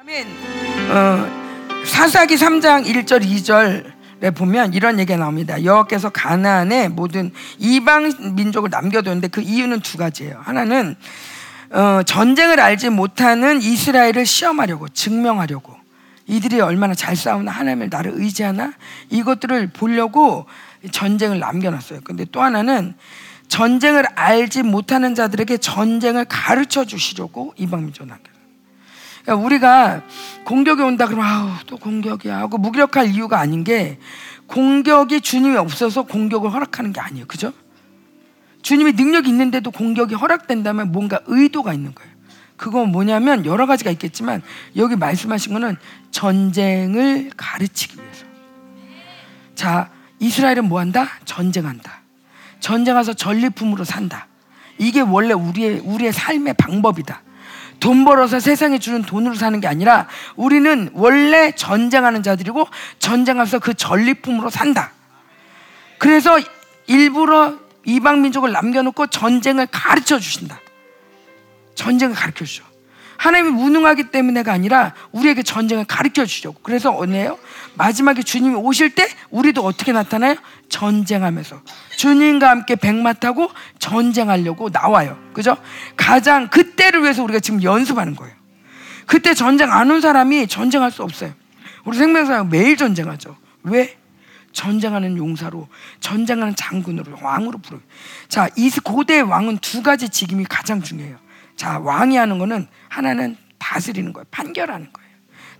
아멘. 어, 사사기 3장 1절 2절에 보면 이런 얘기가 나옵니다. 여호와께서 가나안에 모든 이방 민족을 남겨두는데 그 이유는 두 가지예요. 하나는 어, 전쟁을 알지 못하는 이스라엘을 시험하려고 증명하려고 이들이 얼마나 잘 싸우나 하나님을 나를 의지하나 이것들을 보려고 전쟁을 남겨놨어요. 근데 또 하나는 전쟁을 알지 못하는 자들에게 전쟁을 가르쳐 주시려고 이방 민족 남겨. 그러니까 우리가 공격이 온다 그러면 아우 또 공격이야 하고 무기력할 이유가 아닌 게 공격이 주님이 없어서 공격을 허락하는 게 아니에요. 그죠? 주님이 능력이 있는데도 공격이 허락된다면 뭔가 의도가 있는 거예요. 그건 뭐냐면 여러 가지가 있겠지만 여기 말씀하신 거는 전쟁을 가르치기 위해서. 자, 이스라엘은 뭐 한다? 전쟁한다. 전쟁해서 전리품으로 산다. 이게 원래 우리의 우리의 삶의 방법이다. 돈 벌어서 세상에 주는 돈으로 사는 게 아니라 우리는 원래 전쟁하는 자들이고 전쟁하면서 그 전리품으로 산다. 그래서 일부러 이방 민족을 남겨놓고 전쟁을 가르쳐 주신다. 전쟁을 가르쳐 주죠. 하나님이 무능하기 때문에가 아니라 우리에게 전쟁을 가르쳐 주려고. 그래서 어느요 마지막에 주님이 오실 때 우리도 어떻게 나타나요? 전쟁하면서 주님과 함께 백마 타고 전쟁하려고 나와요. 그죠? 가장 그때를 위해서 우리가 지금 연습하는 거예요. 그때 전쟁 안 온 사람이 전쟁할 수 없어요. 우리 생명사역 매일 전쟁하죠. 왜? 전쟁하는 용사로, 전쟁하는 장군으로, 왕으로 부르요. 자, 이 고대 왕은 두 가지 직임이 가장 중요해요. 자, 왕이 하는 거는 하나는 다스리는 거예요. 판결하는 거예요.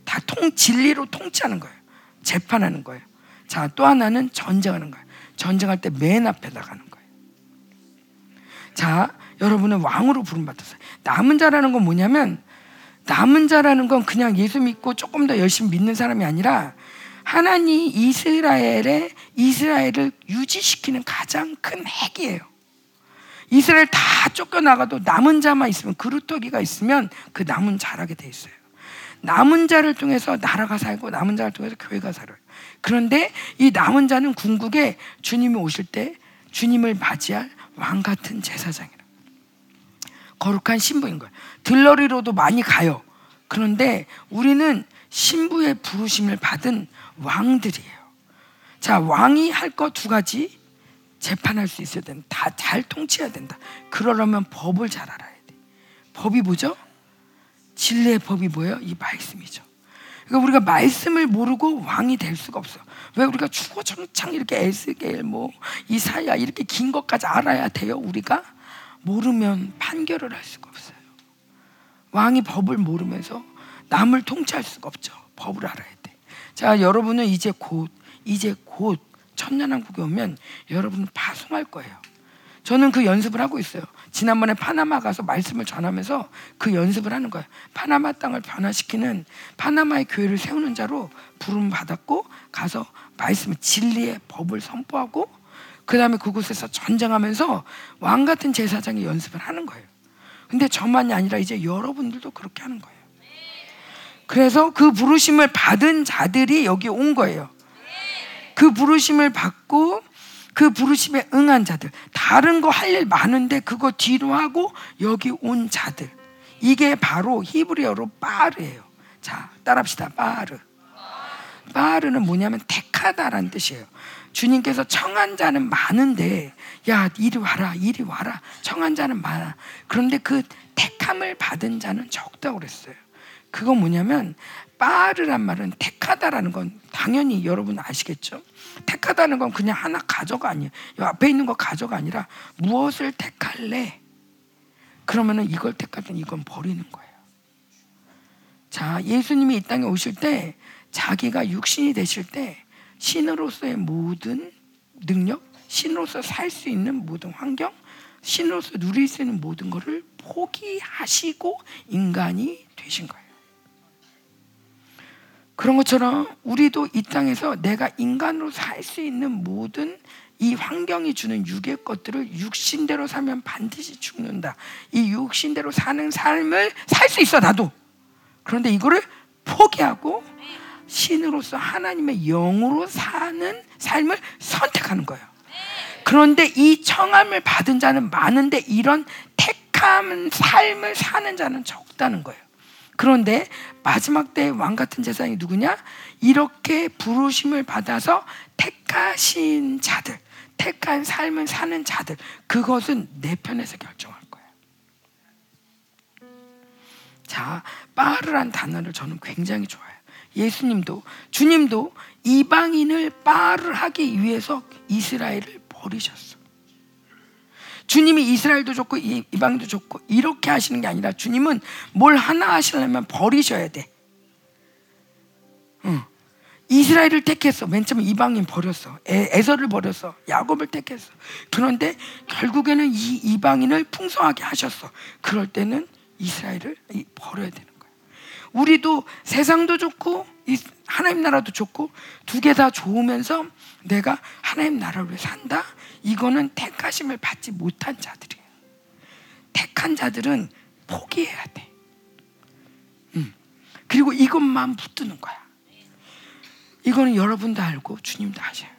다 통, 진리로 통치하는 거예요. 재판하는 거예요. 자, 또 하나는 전쟁하는 거예요. 전쟁할 때 맨 앞에 나가는 거예요. 자, 여러분은 왕으로 부름받았어요. 남은 자라는 건 뭐냐면, 남은 자라는 건 그냥 예수 믿고 조금 더 열심히 믿는 사람이 아니라, 하나님 이스라엘의 이스라엘을 유지시키는 가장 큰 핵이에요. 이스라엘 다 쫓겨나가도 남은 자만 있으면 그루터기가 있으면 그 남은 자라게 돼 있어요. 남은 자를 통해서 나라가 살고 남은 자를 통해서 교회가 살아요. 그런데 이 남은 자는 궁극에 주님이 오실 때 주님을 맞이할 왕 같은 제사장이라. 거룩한 신부인 거예요. 들러리로도 많이 가요. 그런데 우리는 신부의 부르심을 받은 왕들이에요. 자, 왕이 할거두 가지. 재판할 수 있어야 된다. 다 잘 통치해야 된다. 그러려면 법을 잘 알아야 돼. 법이 뭐죠? 진리의 법이 뭐예요? 이 말씀이죠. 그러니까 우리가 말씀을 모르고 왕이 될 수가 없어. 왜 우리가 주어창창 이렇게 에스겔 뭐 이사야 이렇게 긴 것까지 알아야 돼요? 우리가 모르면 판결을 할 수가 없어요. 왕이 법을 모르면서 남을 통치할 수가 없죠. 법을 알아야 돼. 자, 여러분은 이제 곧 이제 곧 천년왕국에 오면 여러분은 파송할 거예요. 저는 그 연습을 하고 있어요. 지난번에 파나마 가서 말씀을 전하면서 그 연습을 하는 거예요. 파나마 땅을 변화시키는 파나마의 교회를 세우는 자로 부름 받았고 가서 말씀 진리의 법을 선포하고 그 다음에 그곳에서 전쟁하면서 왕 같은 제사장의 연습을 하는 거예요. 근데 저만이 아니라 이제 여러분들도 그렇게 하는 거예요. 그래서 그 부르심을 받은 자들이 여기 온 거예요. 그 부르심을 받고 그 부르심에 응한 자들 다른 거 할 일 많은데 그거 뒤로 하고 여기 온 자들 이게 바로 히브리어로 빠르예요. 자 따라합시다 빠르. 빠르는 뭐냐면 택하다라는 뜻이에요. 주님께서 청한 자는 많은데 야 이리 와라 이리 와라 청한 자는 많아. 그런데 그 택함을 받은 자는 적다고 그랬어요. 그건 뭐냐면 빠르란 말은 택하다라는 건 당연히 여러분 아시겠죠? 택하다는 건 그냥 하나 가져가 아니에요. 앞에 있는 거 가져가 아니라 무엇을 택할래? 그러면은 이걸 택하든 이건 버리는 거예요. 자, 예수님이 이 땅에 오실 때 자기가 육신이 되실 때 신으로서의 모든 능력, 신으로서 살 수 있는 모든 환경, 신으로서 누릴 수 있는 모든 것을 포기하시고 인간이 되신 거예요. 그런 것처럼 우리도 이 땅에서 내가 인간으로 살 수 있는 모든 이 환경이 주는 육의 것들을 육신대로 살면 반드시 죽는다. 이 육신대로 사는 삶을 살 수 있어 나도. 그런데 이거를 포기하고 신으로서 하나님의 영으로 사는 삶을 선택하는 거예요. 그런데 이 청함을 받은 자는 많은데 이런 택함 삶을 사는 자는 적다는 거예요. 그런데 마지막 때의 왕 같은 제사장이 누구냐? 이렇게 부르심을 받아서 택하신 자들, 택한 삶을 사는 자들, 그것은 내 편에서 결정할 거예요. 자, 빠르란 단어를 저는 굉장히 좋아해요. 예수님도, 주님도 이방인을 빠르 하기 위해서 이스라엘을 버리셨어. 주님이 이스라엘도 좋고 이방도 좋고 이렇게 하시는 게 아니라 주님은 뭘 하나 하시려면 버리셔야 돼. 응. 이스라엘을 택했어. 맨 처음에 이방인 버렸어. 에, 서를 버렸어. 야곱을 택했어. 그런데 결국에는 이 이방인을 풍성하게 하셨어. 그럴 때는 이스라엘을 버려야 되는 거야. 우리도 세상도 좋고 하나님 나라도 좋고 두 개 다 좋으면서 내가 하나님 나라를 산다. 이거는 택하심을 받지 못한 자들이에요. 택한 자들은 포기해야 돼. 음. 그리고 이것만 붙드는 거야. 이거는 여러분도 알고 주님도 아셔요.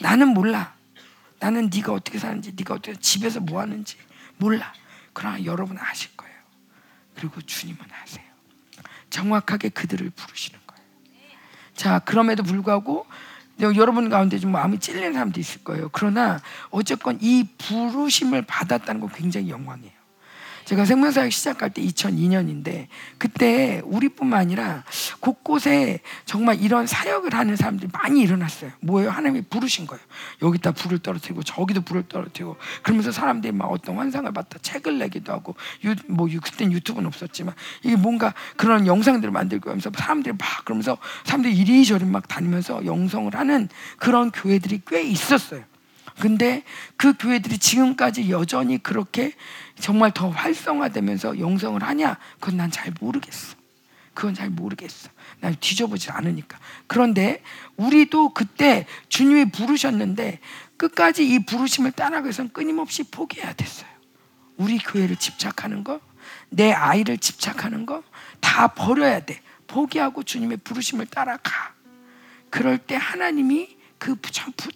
나는 몰라. 나는 네가 어떻게 사는지, 네가 어떻게 집에서 뭐 하는지 몰라. 그러나 여러분 아실 거예요. 그리고 주님은 아세요. 정확하게 그들을 부르시는 거예요. 자, 그럼에도 불구하고 여러분 가운데 좀 마음이 찔리는 사람도 있을 거예요. 그러나 어쨌건 이 부르심을 받았다는 건 굉장히 영광이에요. 제가 생명사역 시작할 때 2002년인데 그때 우리뿐만 아니라 곳곳에 정말 이런 사역을 하는 사람들이 많이 일어났어요. 뭐예요? 하나님이 부르신 거예요. 여기다 불을 떨어뜨리고 저기도 불을 떨어뜨리고 그러면서 사람들이 막 어떤 환상을 받다 책을 내기도 하고 유, 뭐 그땐 유튜브는 없었지만 이게 뭔가 그런 영상들을 만들고 하면서 사람들이 막 그러면서 사람들이 이리저리 막 다니면서 영성을 하는 그런 교회들이 꽤 있었어요. 근데 그 교회들이 지금까지 여전히 그렇게 정말 더 활성화되면서 영성을 하냐? 그건 난 잘 모르겠어. 그건 잘 모르겠어. 난 뒤져보지 않으니까. 그런데 우리도 그때 주님이 부르셨는데 끝까지 이 부르심을 따라가기 위해서는 끊임없이 포기해야 됐어요. 우리 교회를 집착하는 거, 내 아이를 집착하는 거 다 버려야 돼. 포기하고 주님의 부르심을 따라가. 그럴 때 하나님이 그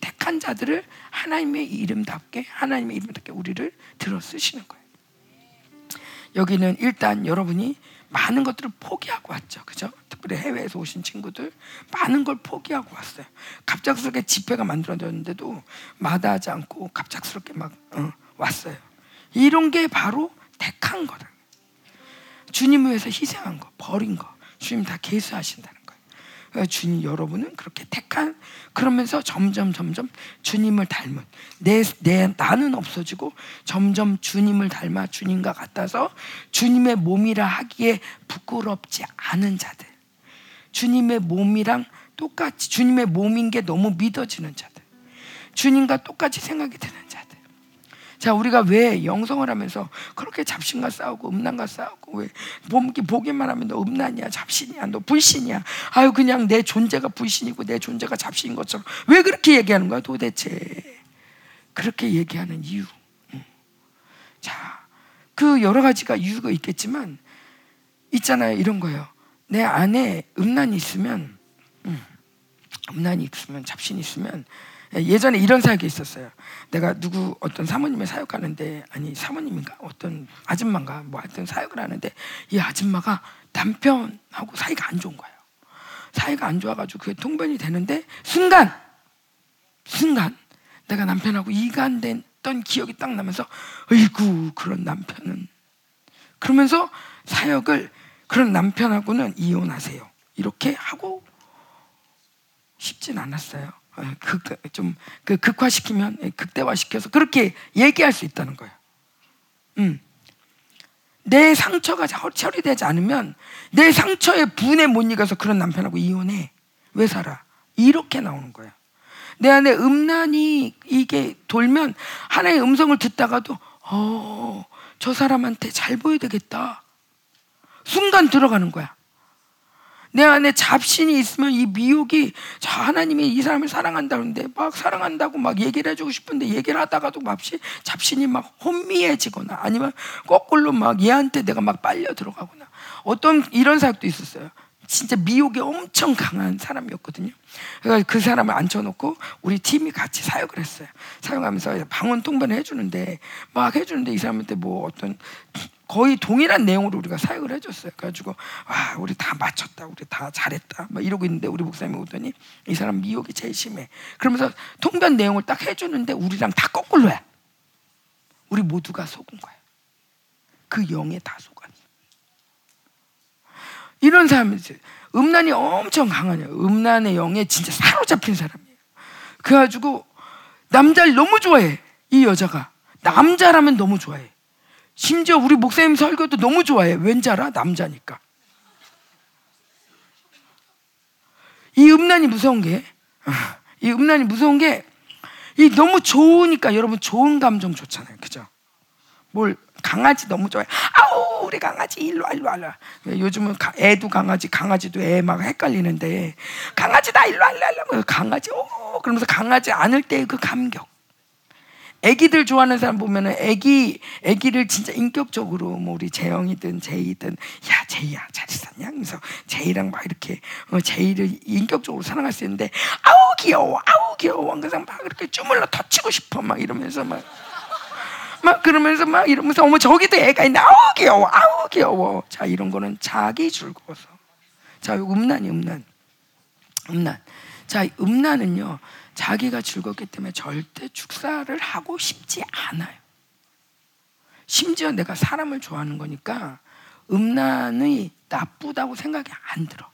택한 자들을 하나님의 이름답게 하나님의 이름답게 우리를 들어 쓰시는 거예요. 여기는 일단 여러분이 많은 것들을 포기하고 왔죠. 그죠? 특별히 해외에서 오신 친구들 많은 걸 포기하고 왔어요. 갑작스럽게 집회가 만들어졌는데도 마다하지 않고 갑작스럽게 막 어, 왔어요. 이런 게 바로 택한 거다. 주님 위해서 희생한 거, 버린 거, 주님 다 계수하신다. 그러니까 주님 여러분은 그렇게 택한 그러면서 점점 점점 주님을 닮은 내, 내 나는 없어지고 점점 주님을 닮아 주님과 같아서 주님의 몸이라 하기에 부끄럽지 않은 자들. 주님의 몸이랑 똑같이 주님의 몸인 게 너무 믿어지는 자들. 주님과 똑같이 생각이 드는 자, 우리가 왜 영성을 하면서 그렇게 잡신과 싸우고 음란과 싸우고 왜 보기만 하면 너 음란이야, 잡신이야, 너 불신이야. 아유 그냥 내 존재가 불신이고 내 존재가 잡신인 것처럼 왜 그렇게 얘기하는 거야 도대체? 그렇게 얘기하는 이유. 자, 그 여러 가지가 이유가 있겠지만 있잖아요. 이런 거예요. 내 안에 음란이 있으면 음, 음란이 있으면 잡신이 있으면 예, 예전에 이런 사역이 있었어요. 내가 누구 어떤 사모님의 사역하는데 아니 사모님인가 어떤 아줌마인가 뭐 하여튼 사역을 하는데 이 아줌마가 남편하고 사이가 안 좋은 거예요. 사이가 안 좋아가지고 그게 통변이 되는데 순간 순간 내가 남편하고 이간됐던 기억이 딱 나면서 어이구 그런 남편은 그러면서 사역을 그런 남편하고는 이혼하세요. 이렇게 하고 싶진 않았어요. 어, 극, 좀그 극화시키면 예, 극대화시켜서 그렇게 얘기할 수 있다는 거예요. 음. 내 상처가 처리되지 않으면 내 상처에 분에 못 이겨서 그런 남편하고 이혼해. 왜 살아? 이렇게 나오는 거예요. 내 안에 음란이 이게 돌면 하나의 음성을 듣다가도 어, 저 사람한테 잘 보여야 되겠다. 순간 들어가는 거야. 내 안에 잡신이 있으면 이 미혹이 자 하나님이 이 사람을 사랑한다는데 막 사랑한다고 막 얘기를 해주고 싶은데 얘기를 하다가도 맙시 잡신이 막 혼미해지거나 아니면 거꾸로 막 얘한테 내가 막 빨려 들어가거나 어떤 이런 사역도 있었어요. 진짜 미혹이 엄청 강한 사람이었거든요. 그래서 그 사람을 앉혀놓고 우리 팀이 같이 사역을 했어요. 사역하면서 방언 통변을 해주는데 막 해주는데 이 사람한테 뭐 어떤 거의 동일한 내용으로 우리가 사역을 해줬어요. 그래가지고 와 우리 다 맞췄다, 우리 다 잘했다, 막 이러고 있는데 우리 목사님이 오더니 이 사람 미혹이 제일 심해. 그러면서 통변 내용을 딱 해주는데 우리랑 다 거꾸로야. 우리 모두가 속은 거야. 그 영에 다 속았어. 이런 사람이 있어요. 음란이 엄청 강하냐. 음란의 영에 진짜 사로잡힌 사람이에요. 그래가지고 남자를 너무 좋아해. 이 여자가 남자라면 너무 좋아해. 심지어 우리 목사님 설교도 너무 좋아해. 왠지 알아? 남자니까. 이 음란이 무서운 게, 이 음란이 무서운 게, 이 너무 좋으니까 여러분 좋은 감정 좋잖아요. 그죠? 뭘, 강아지 너무 좋아해. 아우, 우리 강아지 일로 와, 일로 와. 요즘은 애도 강아지, 강아지도 애 막 헷갈리는데, 강아지다, 일로 와, 일로 와. 강아지, 오, 그러면서 강아지 안을 때그 감격. 애기들 좋아하는 사람 보면은 애기 애기를 진짜 인격적으로 뭐 우리 재영이든 제이든 야 제이야 잘 있었냐 그래서 제이랑 막 이렇게 어, 제이를 인격적으로 사랑할 수 있는데 아우 귀여워 아우 귀여워 그래서 막 이렇게 주물러 터치고 싶어 막 이러면서 막 막 그러면서 막 이러면서 어머 저기도 애가 있네. 아우 귀여워. 아우 귀여워. 자 이런 거는 자기 즐거워서. 자 음란이 음란. 음란. 자 음란은요 자기가 즐겁기 때문에 절대 축사를 하고 싶지 않아요. 심지어 내가 사람을 좋아하는 거니까 음란이 나쁘다고 생각이 안 들어.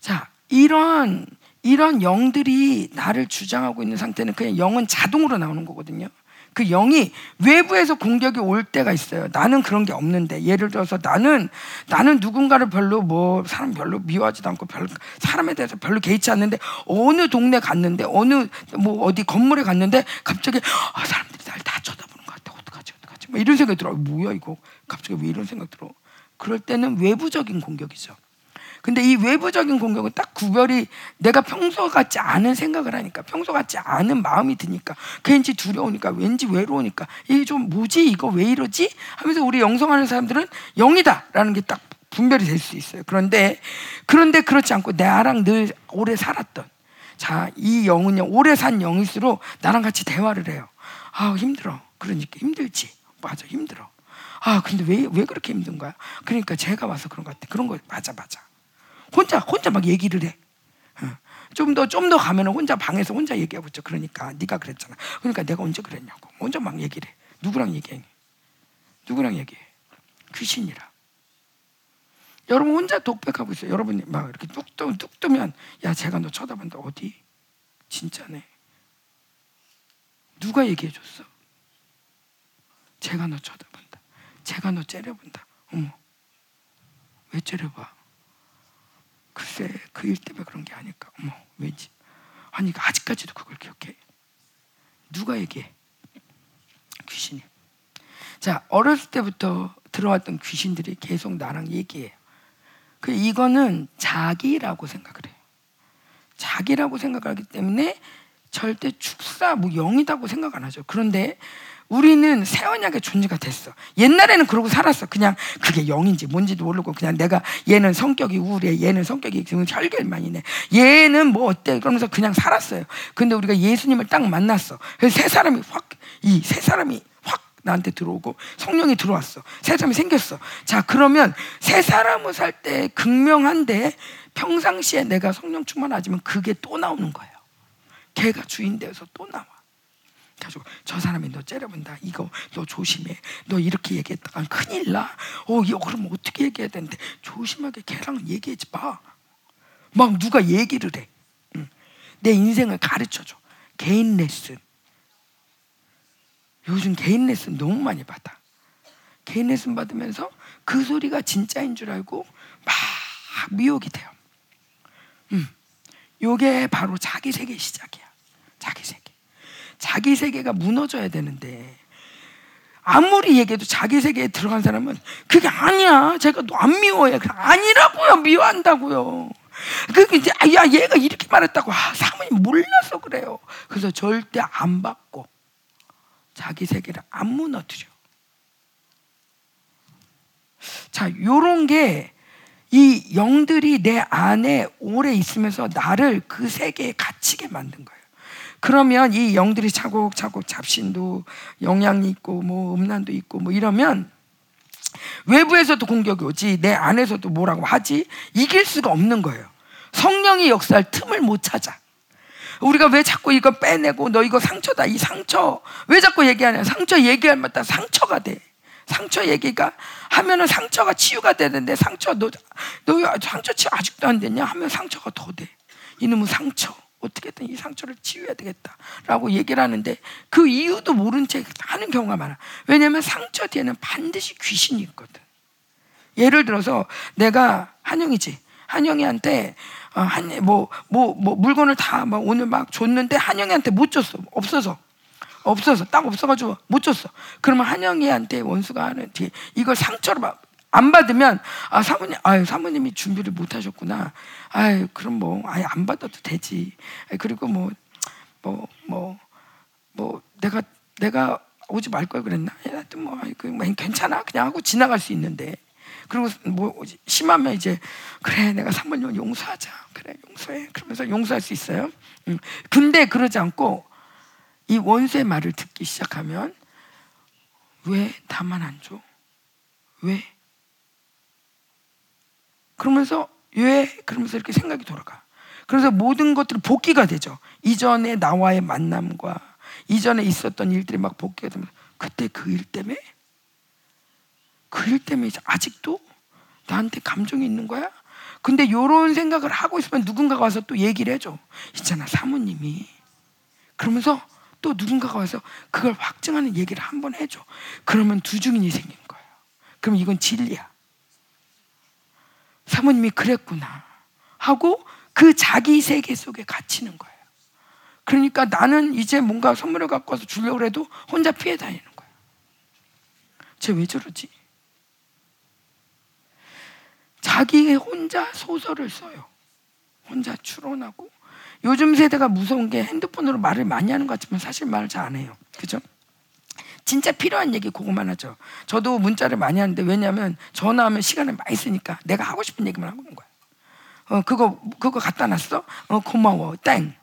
자, 이런 이런 영들이 나를 주장하고 있는 상태는 그냥 영은 자동으로 나오는 거거든요. 그 영이 외부에서 공격이 올 때가 있어요. 나는 그런 게 없는데 예를 들어서 나는 나는 누군가를 별로 뭐 사람 별로 미워하지도 않고 별 사람에 대해서 별로 개의치 않는데 어느 동네 갔는데 어느 뭐 어디 건물에 갔는데 갑자기 아, 사람들이 날 다 쳐다보는 것 같아. 어떡하지 어떡하지? 막 이런 생각이 들어. 뭐야 이거? 갑자기 왜 이런 생각 들어? 그럴 때는 외부적인 공격이죠. 근데 이 외부적인 공격은 딱 구별이 내가 평소 같지 않은 생각을 하니까 평소 같지 않은 마음이 드니까 괜지 두려우니까 왠지 외로우니까 이게 좀 뭐지 이거 왜 이러지 하면서 우리 영성하는 사람들은 영이다라는 게 딱 분별이 될 수 있어요. 그런데 그런데 그렇지 않고 나랑 늘 오래 살았던 자 이 영은요 오래 산 영일수록 나랑 같이 대화를 해요. 아 힘들어. 그러니까 힘들지. 맞아 힘들어. 아 근데 왜 왜 그렇게 힘든 거야? 그러니까 제가 와서 그런 것 같아. 그런 거 맞아 맞아. 혼자 혼자 막 얘기를 해. 어. 좀더 좀 더 가면 혼자 방에서 혼자 얘기하고 있죠. 그러니까 네가 그랬잖아. 그러니까 내가 언제 그랬냐고. 혼자 막 얘기를 해. 누구랑 얘기해? 누구랑 얘기해? 귀신이라. 여러분 혼자 독백하고 있어요. 여러분이 막 이렇게 뚝, 뜨, 뚝 뜨면 야 제가 너 쳐다본다. 어디? 진짜네. 누가 얘기해 줬어? 제가 너 쳐다본다. 제가 너 째려본다. 어머. 왜 째려봐? 글쎄 그 일 때문에 그런 게 아닐까. 어머 왠지. 아니 아직까지도 그걸 기억해. 누가 얘기해? 귀신이. 자 어렸을 때부터 들어왔던 귀신들이 계속 나랑 얘기해요. 그 이거는 자기라고 생각을 해요. 자기라고 생각하기 때문에 절대 축사 뭐 영이다고 생각 안 하죠. 그런데 우리는 새 언약의 존재가 됐어. 옛날에는 그러고 살았어. 그냥 그게 영인지 뭔지도 모르고 그냥 내가 얘는 성격이 우울해. 얘는 성격이 지금 혈결만이네. 얘는 뭐 어때? 그러면서 그냥 살았어요. 근데 우리가 예수님을 딱 만났어. 그래서 새 사람이 확 이 새 사람이 확 나한테 들어오고 성령이 들어왔어. 새 사람이 생겼어. 자, 그러면 새 사람을 살 때 극명한데 평상시에 내가 성령 충만하지만 그게 또 나오는 거예요. 걔가 주인 되어서 또 나와. 가지고 저 사람이 너 째려본다. 이거 너 조심해. 너 이렇게 얘기했다가 큰일 나. 어, 이거 그럼 어떻게 얘기해야 되는데 조심하게 걔랑 얘기하지 마. 막 누가 얘기를 해. 응. 내 인생을 가르쳐 줘. 개인 레슨. 요즘 개인 레슨 너무 많이 받아. 개인 레슨 받으면서 그 소리가 진짜인 줄 알고 막 미혹이 돼요. 음. 요게 바로 자기 세계 시작이야. 자기 세계. 자기 세계가 무너져야 되는데 아무리 얘기해도 자기 세계에 들어간 사람은 그게 아니야. 제가 안 미워해. 아니라고요. 미워한다고요. 그 이제 아, 야 얘가 이렇게 말했다고 아, 사모님 몰라서 그래요. 그래서 절대 안 받고 자기 세계를 안 무너뜨려. 자, 요런 게 이 영들이 내 안에 오래 있으면서 나를 그 세계에 갇히게 만든 거예요. 그러면 이 영들이 차곡차곡 잡신도 영향이 있고 뭐 음란도 있고 뭐 이러면 외부에서도 공격이 오지 내 안에서도 뭐라고 하지 이길 수가 없는 거예요. 성령이 역사할 틈을 못 찾아. 우리가 왜 자꾸 이거 빼내고 너 이거 상처다 이 상처 왜 자꾸 얘기하냐 상처 얘기할 때마다 상처가 돼. 상처 얘기가 하면은 상처가 치유가 되는데 상처 너, 너 상처 치유 아직도 안 됐냐 하면 상처가 더 돼. 이놈의 상처 어떻게든 이 상처를 치유해야 되겠다라고 얘기를 하는데 그 이유도 모른 채 하는 경우가 많아. 왜냐하면 상처 뒤에는 반드시 귀신이 있거든. 예를 들어서 내가 한영이지. 한영이한테 어, 한뭐뭐 뭐, 뭐 물건을 다 막 오늘 막 줬는데 한영이한테 못 줬어. 없어서. 없어서 딱 없어가지고 못 줬어. 그러면 한영이한테 원수가 하는 뒤에 이걸 상처로 막 안 받으면 아 사모님 아유 사모님이 준비를 못 하셨구나. 아유 그럼 뭐 아예 안 받아도 되지. 그리고 뭐뭐 뭐 뭐 뭐 내가 내가 오지 말 걸 그랬나? 하여튼 뭐, 그, 뭐 괜찮아 그냥 하고 지나갈 수 있는데 그리고 뭐 심하면 이제 그래 내가 사모님 용서하자 그래 용서해 그러면서 용서할 수 있어요. 음. 근데 그러지 않고 이 원수의 말을 듣기 시작하면 왜 나만 안 줘? 왜? 그러면서 왜? 그러면서 이렇게 생각이 돌아가. 그래서 모든 것들이 복귀가 되죠. 이전에 나와의 만남과 이전에 있었던 일들이 막 복귀가 되면 그때 그 일 때문에 그 일 때문에 아직도 나한테 감정이 있는 거야? 근데 이런 생각을 하고 있으면 누군가가 와서 또 얘기를 해줘. 있잖아, 사모님이. 그러면서 또 누군가가 와서 그걸 확증하는 얘기를 한 번 해줘. 그러면 두 증인이 생긴 거예요. 그럼 이건 진리야. 사모님이 그랬구나. 하고 그 자기 세계 속에 갇히는 거예요. 그러니까 나는 이제 뭔가 선물을 갖고 와서 주려고 해도 혼자 피해 다니는 거예요. 쟤 왜 저러지? 자기 혼자 소설을 써요. 혼자 추론하고 요즘 세대가 무서운 게 핸드폰으로 말을 많이 하는 것 같지만 사실 말을 잘 안 해요. 그죠? 진짜 필요한 얘기 그거만 하죠. 저도 문자를 많이 하는데 왜냐하면 전화하면 시간을 많이 쓰니까 내가 하고 싶은 얘기만 하고 있는 거야. 어 그거 그거 갖다 놨어? 어 고마워. 땡.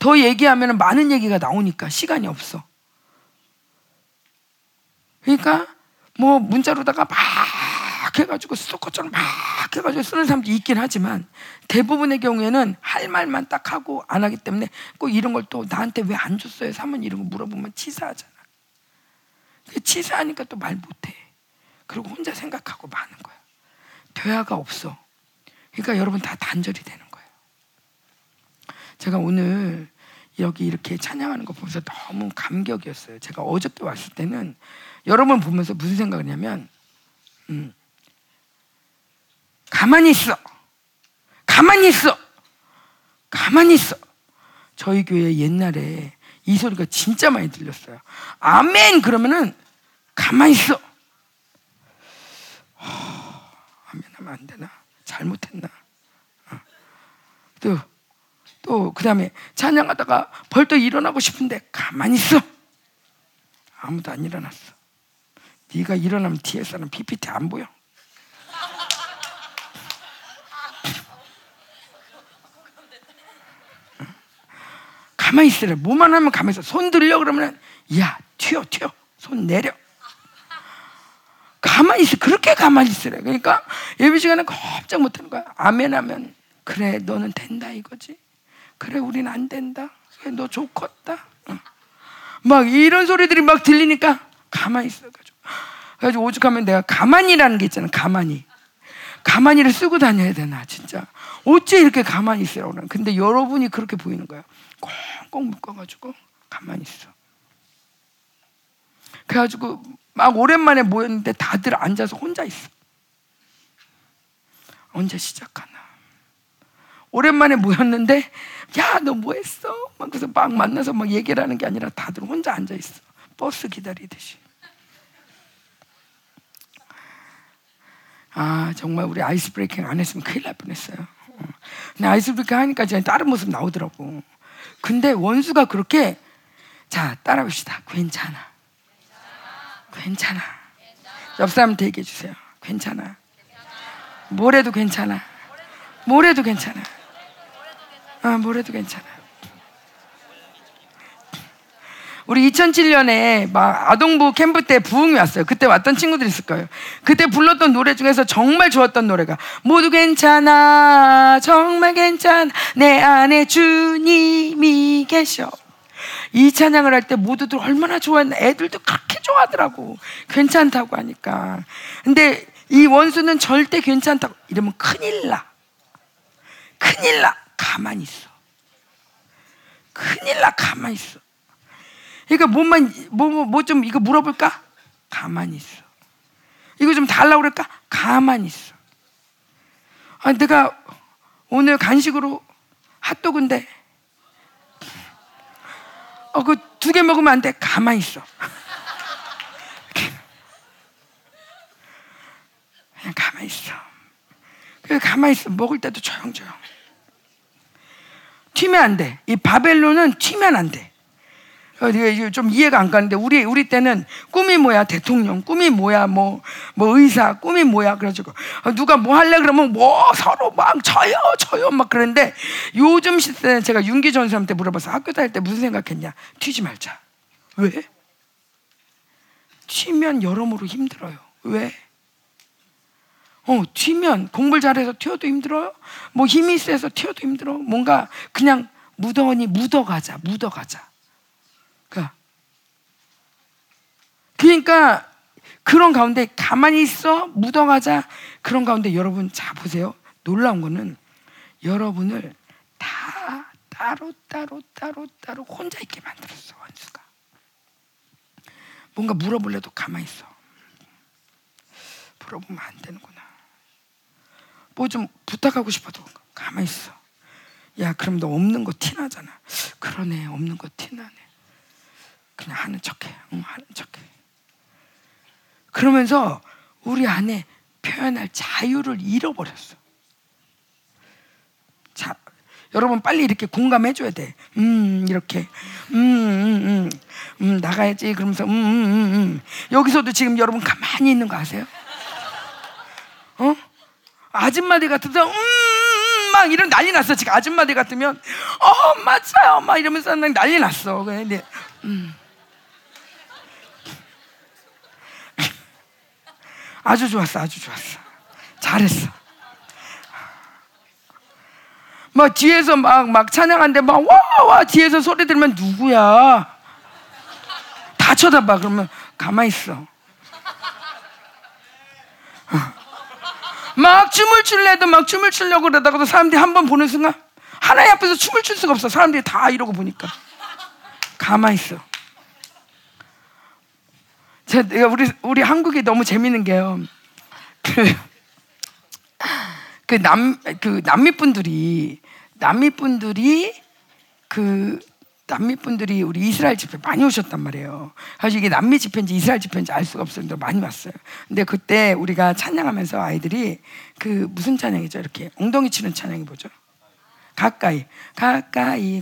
더 얘기하면 많은 얘기가 나오니까 시간이 없어. 그러니까 뭐 문자로다가 막 해가지고 스토커처럼 막 해가지고 쓰는 사람도 있긴 하지만 대부분의 경우에는 할 말만 딱 하고 안 하기 때문에 꼭 이런 걸 또 나한테 왜 안 줬어요? 사모님 이런 거 물어보면 치사하잖아. 치사하니까 또 말 못해. 그리고 혼자 생각하고 마는 거야. 대화가 없어. 그러니까 여러분 다 단절이 되는 거예요. 제가 오늘 여기 이렇게 찬양하는 거 보면서 너무 감격이었어요. 제가 어저께 왔을 때는 여러분 보면서 무슨 생각을 했냐면, 음, 가만히 있어. 가만히 있어. 가만히 있어. 저희 교회 옛날에 이 소리가 진짜 많이 들렸어요. 아멘! 그러면은 가만히 있어. 허, 아멘 하면 안 되나? 잘못했나? 어. 또, 또, 그 다음에 찬양하다가 벌떡 일어나고 싶은데 가만히 있어. 아무도 안 일어났어. 네가 일어나면 뒤에 사람 PPT 안 보여. 가만히 있으래. 뭐만 하면 가만히 있어. 손 들려 그러면 야 튀어 튀어 손 내려. 가만히 있어. 그렇게 가만히 있으래. 그러니까 예배 시간에 꼼짝 못하는 거야. 아멘 하면 그래 너는 된다 이거지. 그래 우린 안 된다. 그래 너 좋겠다. 막 이런 소리들이 막 들리니까 가만히 있어가지고. 그래가지고 오죽하면 내가 가만히라는 게 있잖아. 가만히. 가만히를 쓰고 다녀야 되나 진짜. 어째 이렇게 가만히 있으라고 그러는 근데 여러분이 그렇게 보이는 거야. 꽁꽁 묶어가지고 가만히 있어. 그래가지고 막 오랜만에 모였는데 다들 앉아서 혼자 있어. 언제 시작하나? 오랜만에 모였는데 야 너 뭐했어? 막 그래서 막 만나서 막 얘기를 하는 게 아니라 다들 혼자 앉아 있어. 버스 기다리듯이. 아 정말 우리 ice breaking 안 했으면 큰일 날 뻔했어요. 어. 근데 ice breaking 하니까 이제 다른 모습 나오더라고. 근데 원수가 그렇게 자 따라봅시다. 괜찮아. 괜찮아. 옆 사람한테 얘기해 주세요. 괜찮아. 뭐래도 괜찮아. 뭐래도 괜찮아. 아, 뭐래도 괜찮아. 우리 2007년에 막 아동부 캠프 때 부흥이 왔어요. 그때 왔던 친구들 있을 거예요. 그때 불렀던 노래 중에서 정말 좋았던 노래가 모두 괜찮아, 정말 괜찮아, 내 안에 주님이 계셔. 이 찬양을 할 때 모두들 얼마나 좋아했나. 애들도 그렇게 좋아하더라고. 괜찮다고 하니까. 근데 이 원수는 절대 괜찮다고 이러면 큰일 나. 큰일 나. 가만히 있어. 큰일 나. 가만히 있어. 그러니까 뭐만 뭐뭐좀 이거 물어볼까? 가만히 있어. 이거 좀 달라고 그럴까? 가만히 있어. 아, 내가 오늘 간식으로 핫도그인데 어, 그 두 개 먹으면 안 돼. 가만히 있어. 그냥 가만히 있어. 그냥 가만히 있어. 먹을 때도 조용조용. 튀면 안 돼. 이 바벨론은 튀면 안 돼. 어, 좀 이해가 안 가는데 우리 우리 때는 꿈이 뭐야? 대통령 꿈이 뭐야? 뭐뭐 뭐 의사 꿈이 뭐야? 그래가지고 어, 누가 뭐 할래? 그러면 뭐 서로 막 저요 저요. 막 그러는데 요즘 시대는 제가 윤기 전사한테 물어봐서 학교 다닐 때 무슨 생각했냐? 튀지 말자. 왜? 튀면 여러모로 힘들어요. 왜? 어, 튀면 공부를 잘해서 튀어도 힘들어요? 뭐 힘이 세서 튀어도 힘들어? 뭔가 그냥 묻어니 묻어가자 묻어가자 그러니까 그런 가운데 가만히 있어 묻어가자. 그런 가운데 여러분 자 보세요. 놀라운 거는 여러분을 다 따로 따로 따로 따로 혼자 있게 만들었어 원수가. 뭔가 물어볼래도 가만히 있어. 물어보면 안 되는구나. 뭐 좀 부탁하고 싶어도 가만히 있어. 야 그럼 너 없는 거 티나잖아. 그러네 없는 거 티나네 그냥 하는 척해 응 하는 척해 그러면서 우리 안에 표현할 자유를 잃어버렸어. 자, 여러분 빨리 이렇게 공감해 줘야 돼. 음, 이렇게. 음, 음, 음, 음, 나가야지. 그러면서, 음, 음, 음, 음. 여기서도 지금 여러분 가만히 있는 거 아세요? 어? 아줌마들 같으면, 음, 음, 막 이런 난리 났어. 지금 아줌마들 같으면, 어, 맞아요. 막 이러면서 난리 났어. 근데, 음. 아주 좋았어, 아주 좋았어. 잘했어. 막 뒤에서 막, 막 찬양하는데 막 와, 와, 뒤에서 소리 들으면 누구야? 다 쳐다봐. 그러면 가만히 있어. 어. 막 춤을 출래도 막 춤을 추려고 그러다가도 사람들이 한 번 보는 순간 하나의 앞에서 춤을 출 수가 없어. 사람들이 다 이러고 보니까. 가만히 있어. 제가 우리 우리 한국이 너무 재밌는 게요. 그 그남그 그 남미 분들이 남미 분들이 그 남미 분들이 우리 이스라엘 집회 많이 오셨단 말이에요. 사실 이게 남미 집회인지 이스라엘 집회인지 알 수가 없었는데 많이 왔어요. 근데 그때 우리가 찬양하면서 아이들이 그 무슨 찬양이죠? 이렇게 엉덩이 치는 찬양이 뭐죠? 가까이 가까이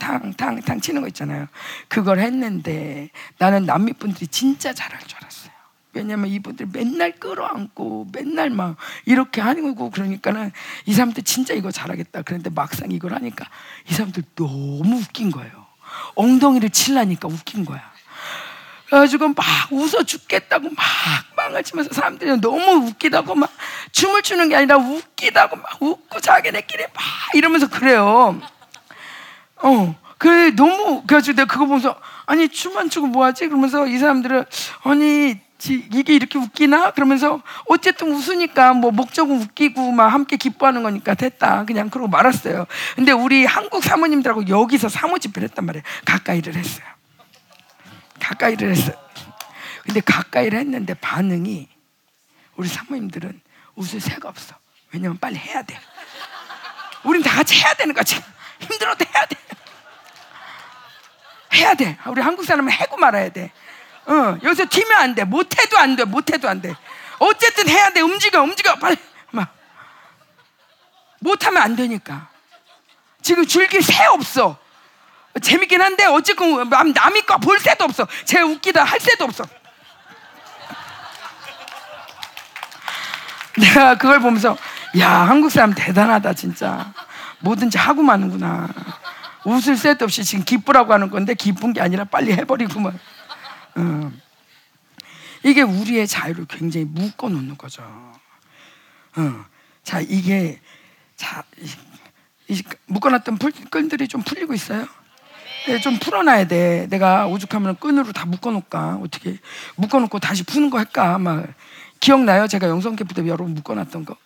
탕탕 탕 치는 거 있잖아요. 그걸 했는데 나는 남미 분들이 진짜 잘할 줄 알았어요. 왜냐면 이분들 맨날 끌어안고 맨날 막 이렇게 하는 거고 그러니까는 이 사람들 진짜 이거 잘하겠다. 그런데 막상 이걸 하니까 이 사람들 너무 웃긴 거예요. 엉덩이를 칠라니까 웃긴 거야. 그래가지고 막 웃어 죽겠다고 막 빵을 치면서 사람들이 너무 웃기다고 막 춤을 추는 게 아니라 웃기다고 막 웃고 자기네끼리 막 이러면서 그래요. 어, 그래 너무 그래가지고 내가 그거 보면서 아니 춤안 추고 뭐하지? 그러면서 이 사람들은 아니 이게 이렇게 웃기나? 그러면서 어쨌든 웃으니까 뭐 목적은 웃기고 막 함께 기뻐하는 거니까 됐다. 그냥 그러고 말았어요. 근데 우리 한국 사모님들하고 여기서 사모 집회를 했단 말이에요. 가까이를 했어요. 가까이를 했어요. 근데 가까이를 했는데 반응이 우리 사모님들은 웃을 새가 없어. 왜냐면 빨리 해야 돼. 우린 다 같이 해야 되는 거지. 힘들어도 해야 돼. 해야 돼. 우리 한국 사람은 해고 말아야 돼. 어, 여기서 튀면 안 돼. 못해도 안 돼. 못해도 안 돼. 어쨌든 해야 돼. 움직여, 움직여. 빨리. 막. 못하면 안 되니까. 지금 줄길 새 없어. 재밌긴 한데 어쨌건 남이 거 볼 새도 없어. 제 웃기다 할 새도 없어. 내가 그걸 보면서 야 한국 사람 대단하다 진짜 뭐든지 하고 마는구나. 웃을 새도 없이 지금 기쁘라고 하는 건데 기쁜 게 아니라 빨리 해버리고만. 어. 이게 우리의 자유를 굉장히 묶어 놓는 거죠. 어. 자 이게 자 이, 묶어놨던 풀, 끈들이 좀 풀리고 있어요. 네, 좀 풀어놔야 돼. 내가 오죽하면 끈으로 다 묶어놓을까? 어떻게 묶어놓고 다시 푸는 거 할까? 막 기억나요? 제가 영성 캠프 때 여러분 묶어놨던 거.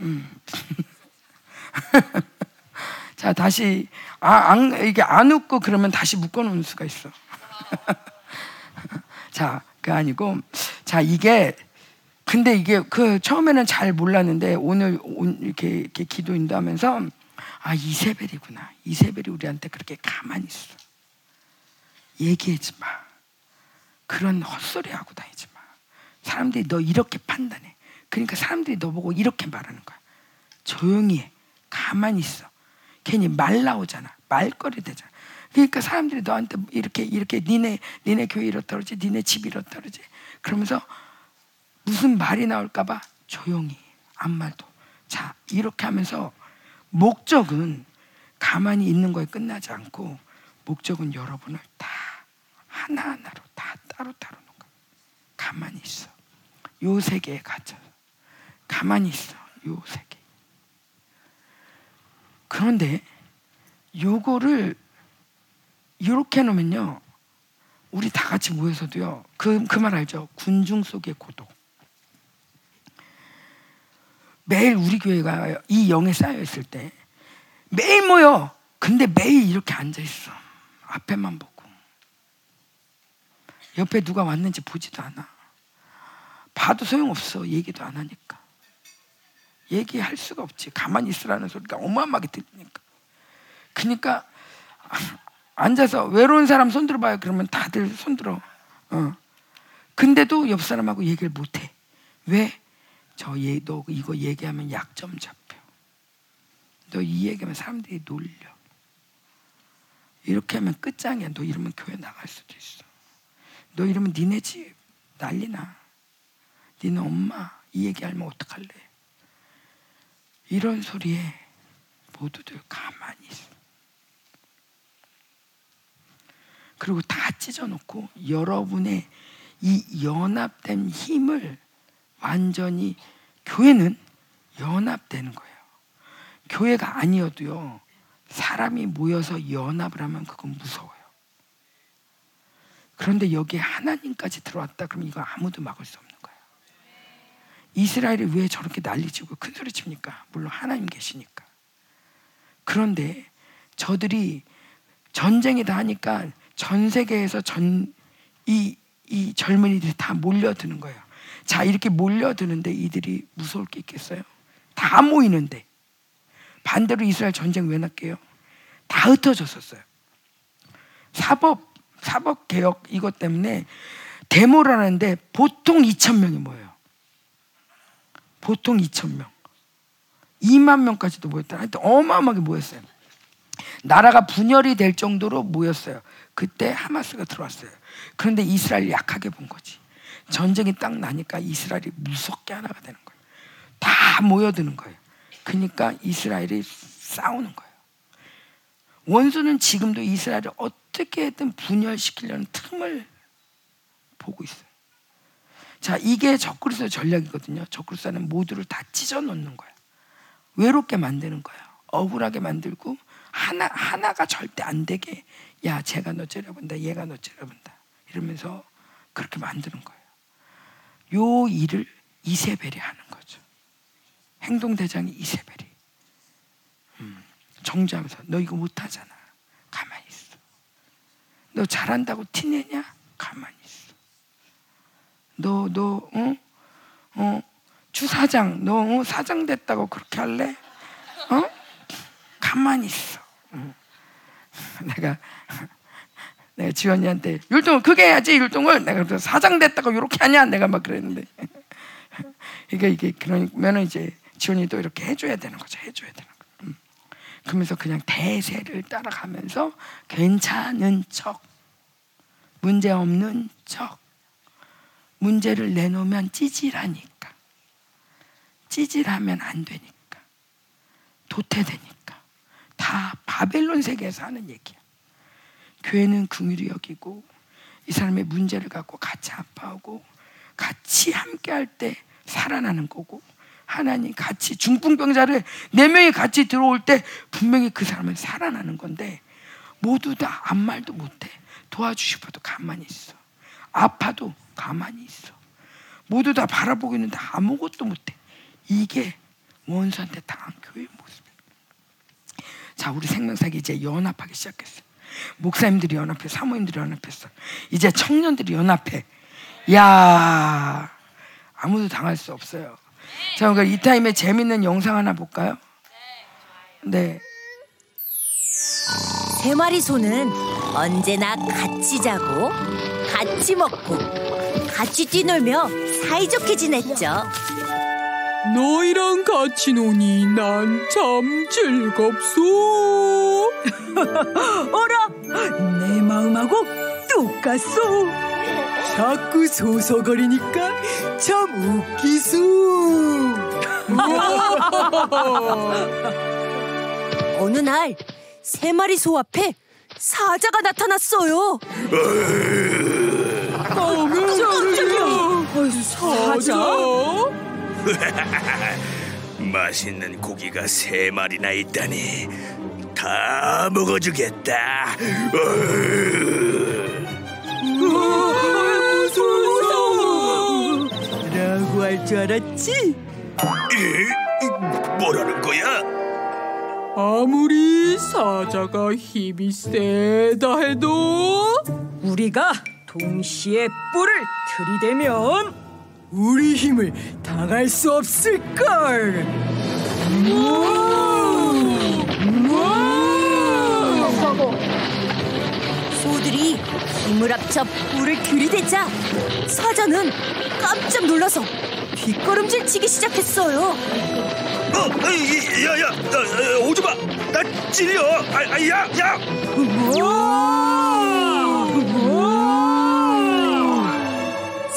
음. 자 다시 아, 안, 이게 안 웃고 그러면 다시 묶어놓을 수가 있어. 자, 그 아니고 자 이게 근데 이게 그 처음에는 잘 몰랐는데 오늘 이렇게, 이렇게 기도 인도하면서 아 이세벨이구나. 이세벨이 우리한테 그렇게 가만히 있어. 얘기하지 마. 그런 헛소리 하고 다니지 마. 사람들이 너 이렇게 판단해. 그러니까 사람들이 너 보고 이렇게 말하는 거야. 조용히 해. 가만히 있어. 괜히 말 나오잖아. 말거리 되잖아. 그러니까 사람들이 너한테 이렇게 이렇게 니네 니네 교회 이렇다 그러지, 니네 집 이렇다 그러지. 그러면서 무슨 말이 나올까 봐 조용히 아무 말도. 자 이렇게 하면서 목적은 가만히 있는 거에 끝나지 않고 목적은 여러분을 다 하나하나로 다 따로따로 놓은 거. 가만히 있어. 요 세계에 갇혀. 가만히 있어. 요 세계. 그런데 요거를 이렇게 놓으면요. 우리 다 같이 모여서도요. 그 그 말 알죠? 군중 속의 고독. 매일 우리 교회가 이 영에 쌓여 있을 때 매일 모여. 근데 매일 이렇게 앉아 있어. 앞에만 보고. 옆에 누가 왔는지 보지도 않아. 봐도 소용없어. 얘기도 안 하니까. 얘기할 수가 없지. 가만히 있으라는 소리가 어마어마하게 들리니까. 그러니까 앉아서 외로운 사람 손 들어봐요. 그러면 다들 손 들어. 어. 근데도 옆 사람하고 얘기를 못 해. 왜? 저 얘, 너 이거 얘기하면 약점 잡혀. 너 이 얘기하면 사람들이 놀려. 이렇게 하면 끝장이야. 너 이러면 교회 나갈 수도 있어. 너 이러면 니네 집 난리나. 니네 엄마 이 얘기하면 어떡할래? 이런 소리에 모두들 가만히 있어. 그리고 다 찢어놓고 여러분의 이 연합된 힘을 완전히 교회는 연합되는 거예요. 교회가 아니어도요. 사람이 모여서 연합을 하면 그건 무서워요. 그런데 여기에 하나님까지 들어왔다 그러면 이거 아무도 막을 수 없는 거예요. 이스라엘이 왜 저렇게 난리치고 큰 소리 칩니까? 물론 하나님 계시니까. 그런데 저들이 전쟁이다 하니까 전 세계에서 전, 이, 이 젊은이들이 다 몰려드는 거예요. 자, 이렇게 몰려드는데 이들이 무서울 게 있겠어요? 다 모이는데. 반대로 이스라엘 전쟁 왜 났게요? 다 흩어졌었어요. 사법, 사법 개혁 이것 때문에 데모를 하는데 보통 2천 명이 모여요. 보통 2천 명. 2만 명까지도 모였다. 하여튼 어마어마하게 모였어요. 나라가 분열이 될 정도로 모였어요. 그때 하마스가 들어왔어요. 그런데 이스라엘이 약하게 본 거지. 전쟁이 딱 나니까 이스라엘이 무섭게 하나가 되는 거예요. 다 모여드는 거예요. 그러니까 이스라엘이 싸우는 거예요. 원수는 지금도 이스라엘을 어떻게든 분열시키려는 틈을 보고 있어요. 자, 이게 적그리스도 전략이거든요. 적그리스도는 모두를 다 찢어 놓는 거예요. 외롭게 만드는 거예요. 억울하게 만들고 하나 하나가 절대 안 되게 야, 제가 너 째려본다. 얘가 너 째려본다. 이러면서 그렇게 만드는 거예 요. 요 일을 이세벨이 하는 거죠. 행동대장이 이세벨이. 음, 정지하면서 너 이거 못하잖아. 가만히 있어. 너 잘한다고 티내냐? 가만히 있어. 너, 너, 어? 어? 주사장, 너 어? 사장 됐다고 그렇게 할래? 어? 가만히 있어. 음. 내가 내가 지원이한테 율동을 크게 해야지 율동을 내가 사장 됐다고 이렇게 하냐 내가 막 그랬는데 그러니까 이게 그러면은 이제 지원이도 이렇게 해줘야 되는 거죠 해줘야 되는 거. 음. 그러면서 그냥 대세를 따라가면서 괜찮은 척 문제 없는 척 문제를 내놓으면 찌질하니까 찌질하면 안 되니까. 도태되니까. 다 바벨론 세계에서 하는 얘기야. 교회는 긍휼히 여기고 이 사람의 문제를 갖고 같이 아파하고 같이 함께 할 때 살아나는 거고 하나님 같이 중풍병자를 네 명이 같이 들어올 때 분명히 그 사람은 살아나는 건데 모두 다 아무 말도 못해. 도와주시고도 가만히 있어. 아파도 가만히 있어. 모두 다 바라보고 있는데 아무것도 못해. 이게 원수한테 당한 교회의 모습이야. 자 우리 생명사기 이제 연합하기 시작했어 목사님들이 연합해 사모님들이 연합했어 이제 청년들이 연합해 야 아무도 당할 수 없어요 자, 그러니까 이 타임에 재밌는 영상 하나 볼까요? 네. 세 마리 소는 언제나 같이 자고 같이 먹고 같이 뛰놀며 사이좋게 지냈죠. 너희랑 같이 노니 난 참 즐겁소. 어라, 내 마음하고 똑같소. 자꾸 소소거리니까 참 웃기소. 어느 날 세 마리 소 앞에 사자가 나타났어요. 사자? 맛있는 고기가 세 마리나 있다니 다 먹어주겠다. 라고 할 줄 알았지? 에? 뭐라는 거야? 아무리 사자가 힘이 세다 해도 우리가 동시에 뿔을 들이대면 우리 힘을 당할 수 없을걸. 소들 이 힘을 합쳐 뿔을 들이대자 사자는 깜짝 놀라서 뒷걸음질 치기 시작했어요. 어, 에이, 야야, 나, 나, 오지 마. 나 찔려. 아, 아, 야, 야.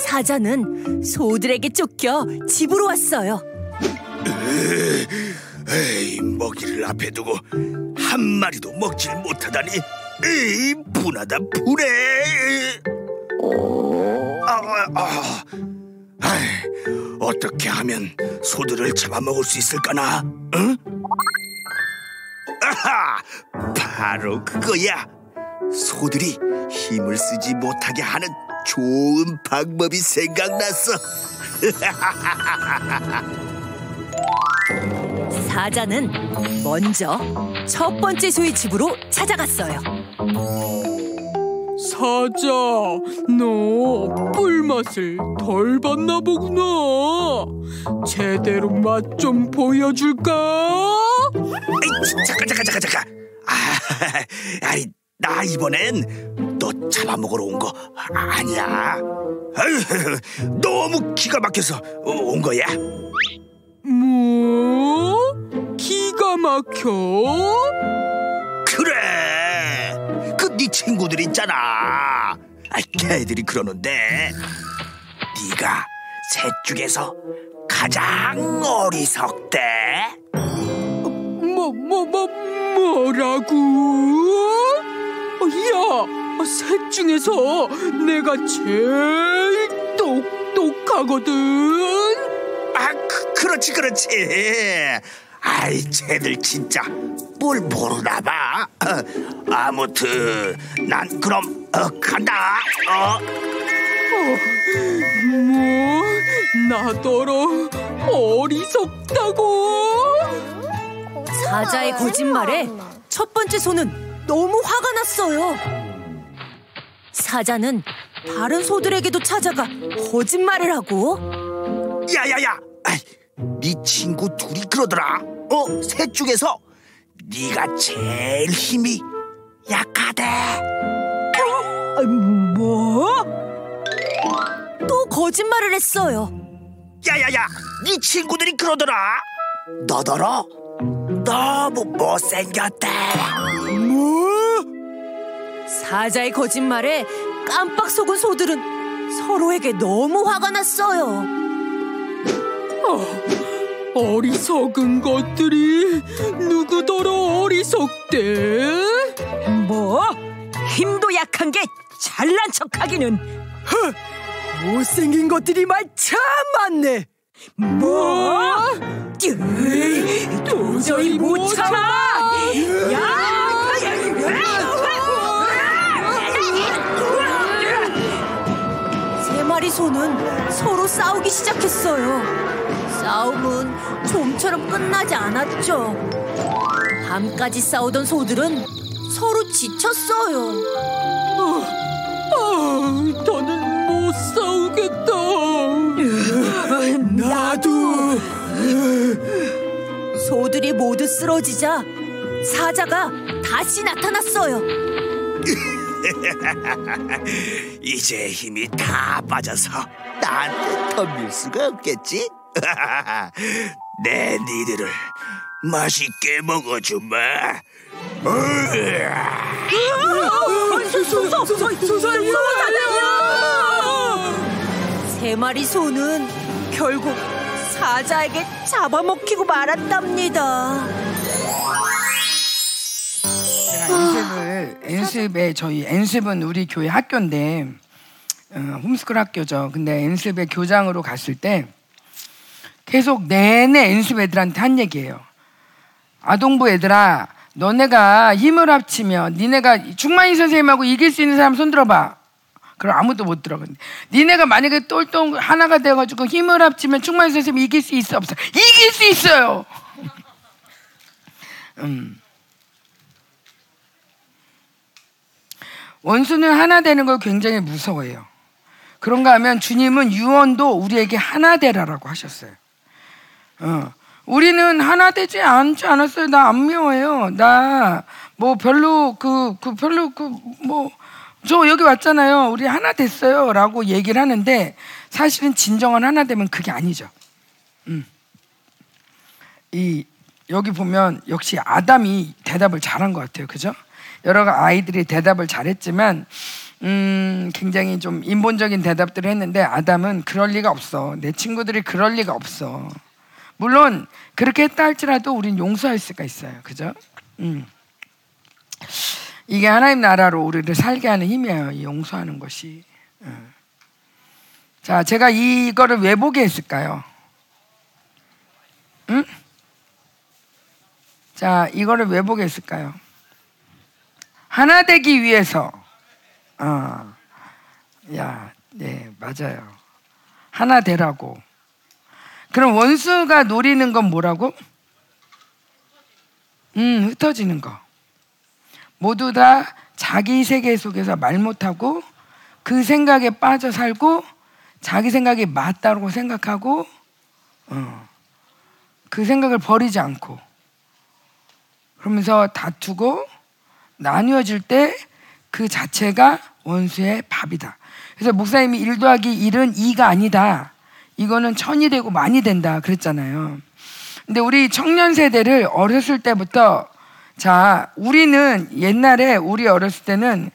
사자는 소들에게 쫓겨 집으로 왔어요. 에이, 먹이를 앞에 두고 한 마리도 먹질 못하다니. 에이, 분하다 분해. 아, 아, 아. 어떻게 하면 소들을 잡아먹을 수 있을까나? 응? 아하! 바로 그거야. 소들이 힘을 쓰지 못하게 하는 좋은 방법이 생각났어. 사자는 먼저 첫 번째 소의 집으로 찾아갔어요. 사자, 너 뿔맛을 덜 봤나 보구나. 제대로 맛 좀 보여줄까? 에이, 잠깐 잠깐 잠깐 잠깐. 아, 아니 나 이번엔 너 잡아먹으러 온 거 아니야. 아유, 너무 기가 막혀서 온 거야. 뭐? 기가 막혀? 그래. 그 네 친구들 있잖아. 아, 걔들이 그러는데 네가 셋 중에서 가장 어리석대. 뭐, 뭐, 뭐, 뭐라고? 어, 야, 셋 중에서 내가 제일 똑똑하거든. 아, 그, 그렇지, 그렇지. 아이, 쟤들 진짜 뭘 모르나 봐. 어, 아무튼 난 그럼 어, 간다. 어, 뭐, 나더러 어리석다고? 사자의 거짓말에 첫 번째 소는 너무 화가 났어요. 사자는 다른 소들에게도 찾아가 거짓말을 하고 야야야, 아이, 네 친구 둘이 그러더라. 어, 셋 중에서 네가 제일 힘이 약하대. 아, 뭐? 또 거짓말을 했어요. 야야야, 네 친구들이 그러더라. 너더러 너무 못생겼대. 뭐? 사자의 거짓말에 깜빡 속은 소들은 서로에게 너무 화가 났어요. 어리석은 것들이 누구더러 어리석대? 뭐? 힘도 약한 게 잘난 척하기는 허! 못생긴 것들이 말 참 많네 뭐? 으이, 도저히 못 참아 야! 세 마리 소는 서로 싸우기 시작했어요. 싸움은 좀처럼 끝나지 않았죠. 밤까지 싸우던 소들은 서로 지쳤어요. 아, 더는 못 싸우겠다. 나도 소들이 모두 쓰러지자 사자가 다시 나타났어요. 이제 힘이 다 빠져서 나한테 덤빌 수가 없겠지? 내 니들을 맛있게 먹어주마. 세 마리 소는 결국 사자에게 잡아먹히고 말았답니다. 제가 연습을 연습에 저희 연습은 우리 교회 학교인데 어, 홈스쿨 학교죠. 근데 연습에 교장으로 갔을 때 계속 내내 연습 애들한테 한 얘기예요. 아동부 애들아, 너네가 힘을 합치면 니네가 중만희 선생님하고 이길 수 있는 사람 손 들어봐. 그럼 아무도 못 들어. 근데 니네가 만약에 똘똘 하나가 돼가지고 힘을 합치면 충만희 선생님 이길 수 있어 없어? 이길 수 있어요. 음. 원수는 하나 되는 걸 굉장히 무서워해요. 그런가 하면 주님은 유언도 우리에게 하나 되라라고 하셨어요. 어. 우리는 하나 되지 않지 않았어요. 나 안 미워해요. 나 뭐 별로 그, 그 별로 그 뭐 저 여기 왔잖아요. 우리 하나 됐어요. 라고 얘기를 하는데 사실은 진정한 하나 되면 그게 아니죠. 음. 이 여기 보면 역시 아담이 대답을 잘한 것 같아요. 그죠? 여러 아이들이 대답을 잘했지만 음, 굉장히 좀 인본적인 대답들을 했는데 아담은 그럴 리가 없어. 내 친구들이 그럴 리가 없어. 물론 그렇게 했다 할지라도 우린 용서할 수가 있어요. 그죠? 음. 이게 하나님 나라로 우리를 살게 하는 힘이에요. 이 용서하는 것이. 음. 자, 제가 이거를 왜 보게 했을까요? 응? 자, 이거를 왜 보게 했을까요? 하나 되기 위해서. 어. 야, 네, 맞아요. 하나 되라고. 그럼 원수가 노리는 건 뭐라고? 음, 흩어지는 거. 모두 다 자기 세계 속에서 말 못하고 그 생각에 빠져 살고 자기 생각이 맞다고 생각하고 어, 그 생각을 버리지 않고 그러면서 다투고 나뉘어질 때 그 자체가 원수의 밥이다. 그래서 목사님이 일 더하기 일은 이가 아니다. 이거는 천이 되고 많이 된다 그랬잖아요. 근데 우리 청년 세대를 어렸을 때부터 자, 우리는 옛날에 우리 어렸을 때는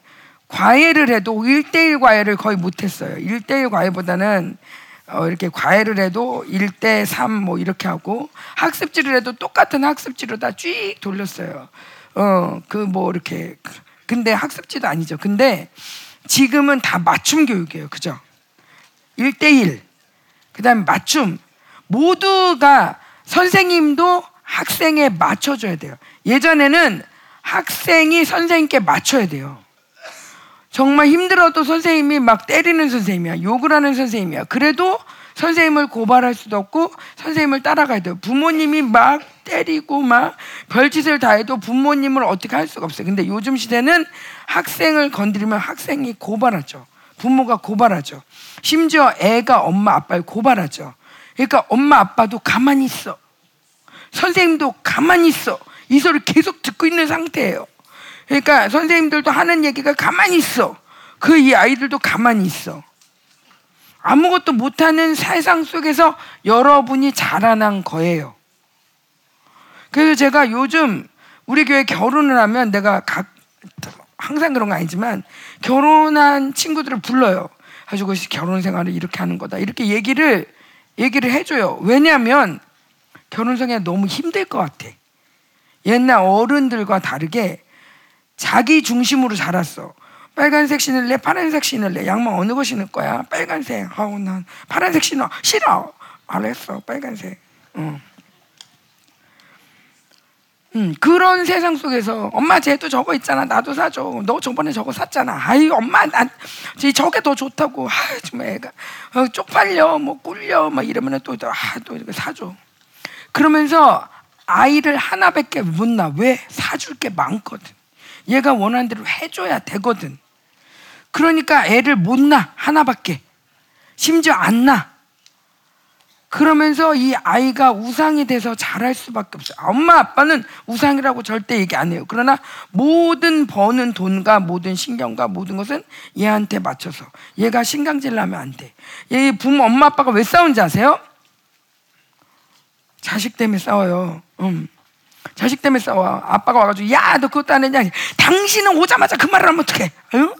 과외를 해도 1대1 과외를 거의 못 했어요. 1대1 과외보다는 어, 이렇게 과외를 해도 1대 3 뭐 이렇게 하고 학습지를 해도 똑같은 학습지로 다 쭉 돌렸어요. 어, 그 뭐 이렇게 근데 학습지도 아니죠. 근데 지금은 다 맞춤 교육이에요. 그죠? 1대1. 그다음에 맞춤. 모두가 선생님도 학생에 맞춰줘야 돼요. 예전에는 학생이 선생님께 맞춰야 돼요. 정말 힘들어도 선생님이 막 때리는 선생님이야. 욕을 하는 선생님이야. 그래도 선생님을 고발할 수도 없고 선생님을 따라가야 돼요. 부모님이 막 때리고 막 별짓을 다 해도 부모님을 어떻게 할 수가 없어요. 근데 요즘 시대는 학생을 건드리면 학생이 고발하죠. 부모가 고발하죠. 심지어 애가 엄마 아빠를 고발하죠. 그러니까 엄마 아빠도 가만히 있어. 선생님도 가만히 있어. 이 소리를 계속 듣고 있는 상태예요. 그러니까 선생님들도 하는 얘기가 가만히 있어. 그 이 아이들도 가만히 있어. 아무것도 못하는 세상 속에서 여러분이 자라난 거예요. 그래서 제가 요즘 우리 교회 결혼을 하면 내가 각, 항상 그런 거 아니지만 결혼한 친구들을 불러요. 가지고 결혼 생활을 이렇게 하는 거다. 이렇게 얘기를, 얘기를 해줘요. 왜냐하면 결혼 생활 너무 힘들 것 같아. 옛날 어른들과 다르게 자기 중심으로 자랐어. 빨간색 신을래? 파란색 신을래? 양말 어느 거 신을 거야? 빨간색. 아우 난 파란색 신어. 싫어. 알았어. 빨간색. 어. 음, 그런 세상 속에서 엄마 쟤도 저거 있잖아 나도 사줘. 너 저번에 저거 샀잖아. 아이 엄마 난 저게 더 좋다고. 아 정말 애가. 어, 쪽팔려 뭐 꿀려 막 이러면 또아또 또 이렇게 사줘. 그러면서 아이를 하나밖에 못 낳아. 왜? 사줄 게 많거든. 얘가 원하는 대로 해줘야 되거든. 그러니까 애를 못 낳아 하나밖에. 심지어 안 낳아 그러면서 이 아이가 우상이 돼서 자랄 수밖에 없어요. 엄마 아빠는 우상이라고 절대 얘기 안 해요. 그러나 모든 버는 돈과 모든 신경과 모든 것은 얘한테 맞춰서 얘가 신강질 나면 안 돼. 얘 부모 엄마 아빠가 왜 싸운지 아세요? 자식 때문에 싸워요. 음. 자식 때문에 싸워. 아빠가 와가지고 야 너 그것도 안 했냐? 당신은 오자마자 그 말을 하면 어떡해? 응?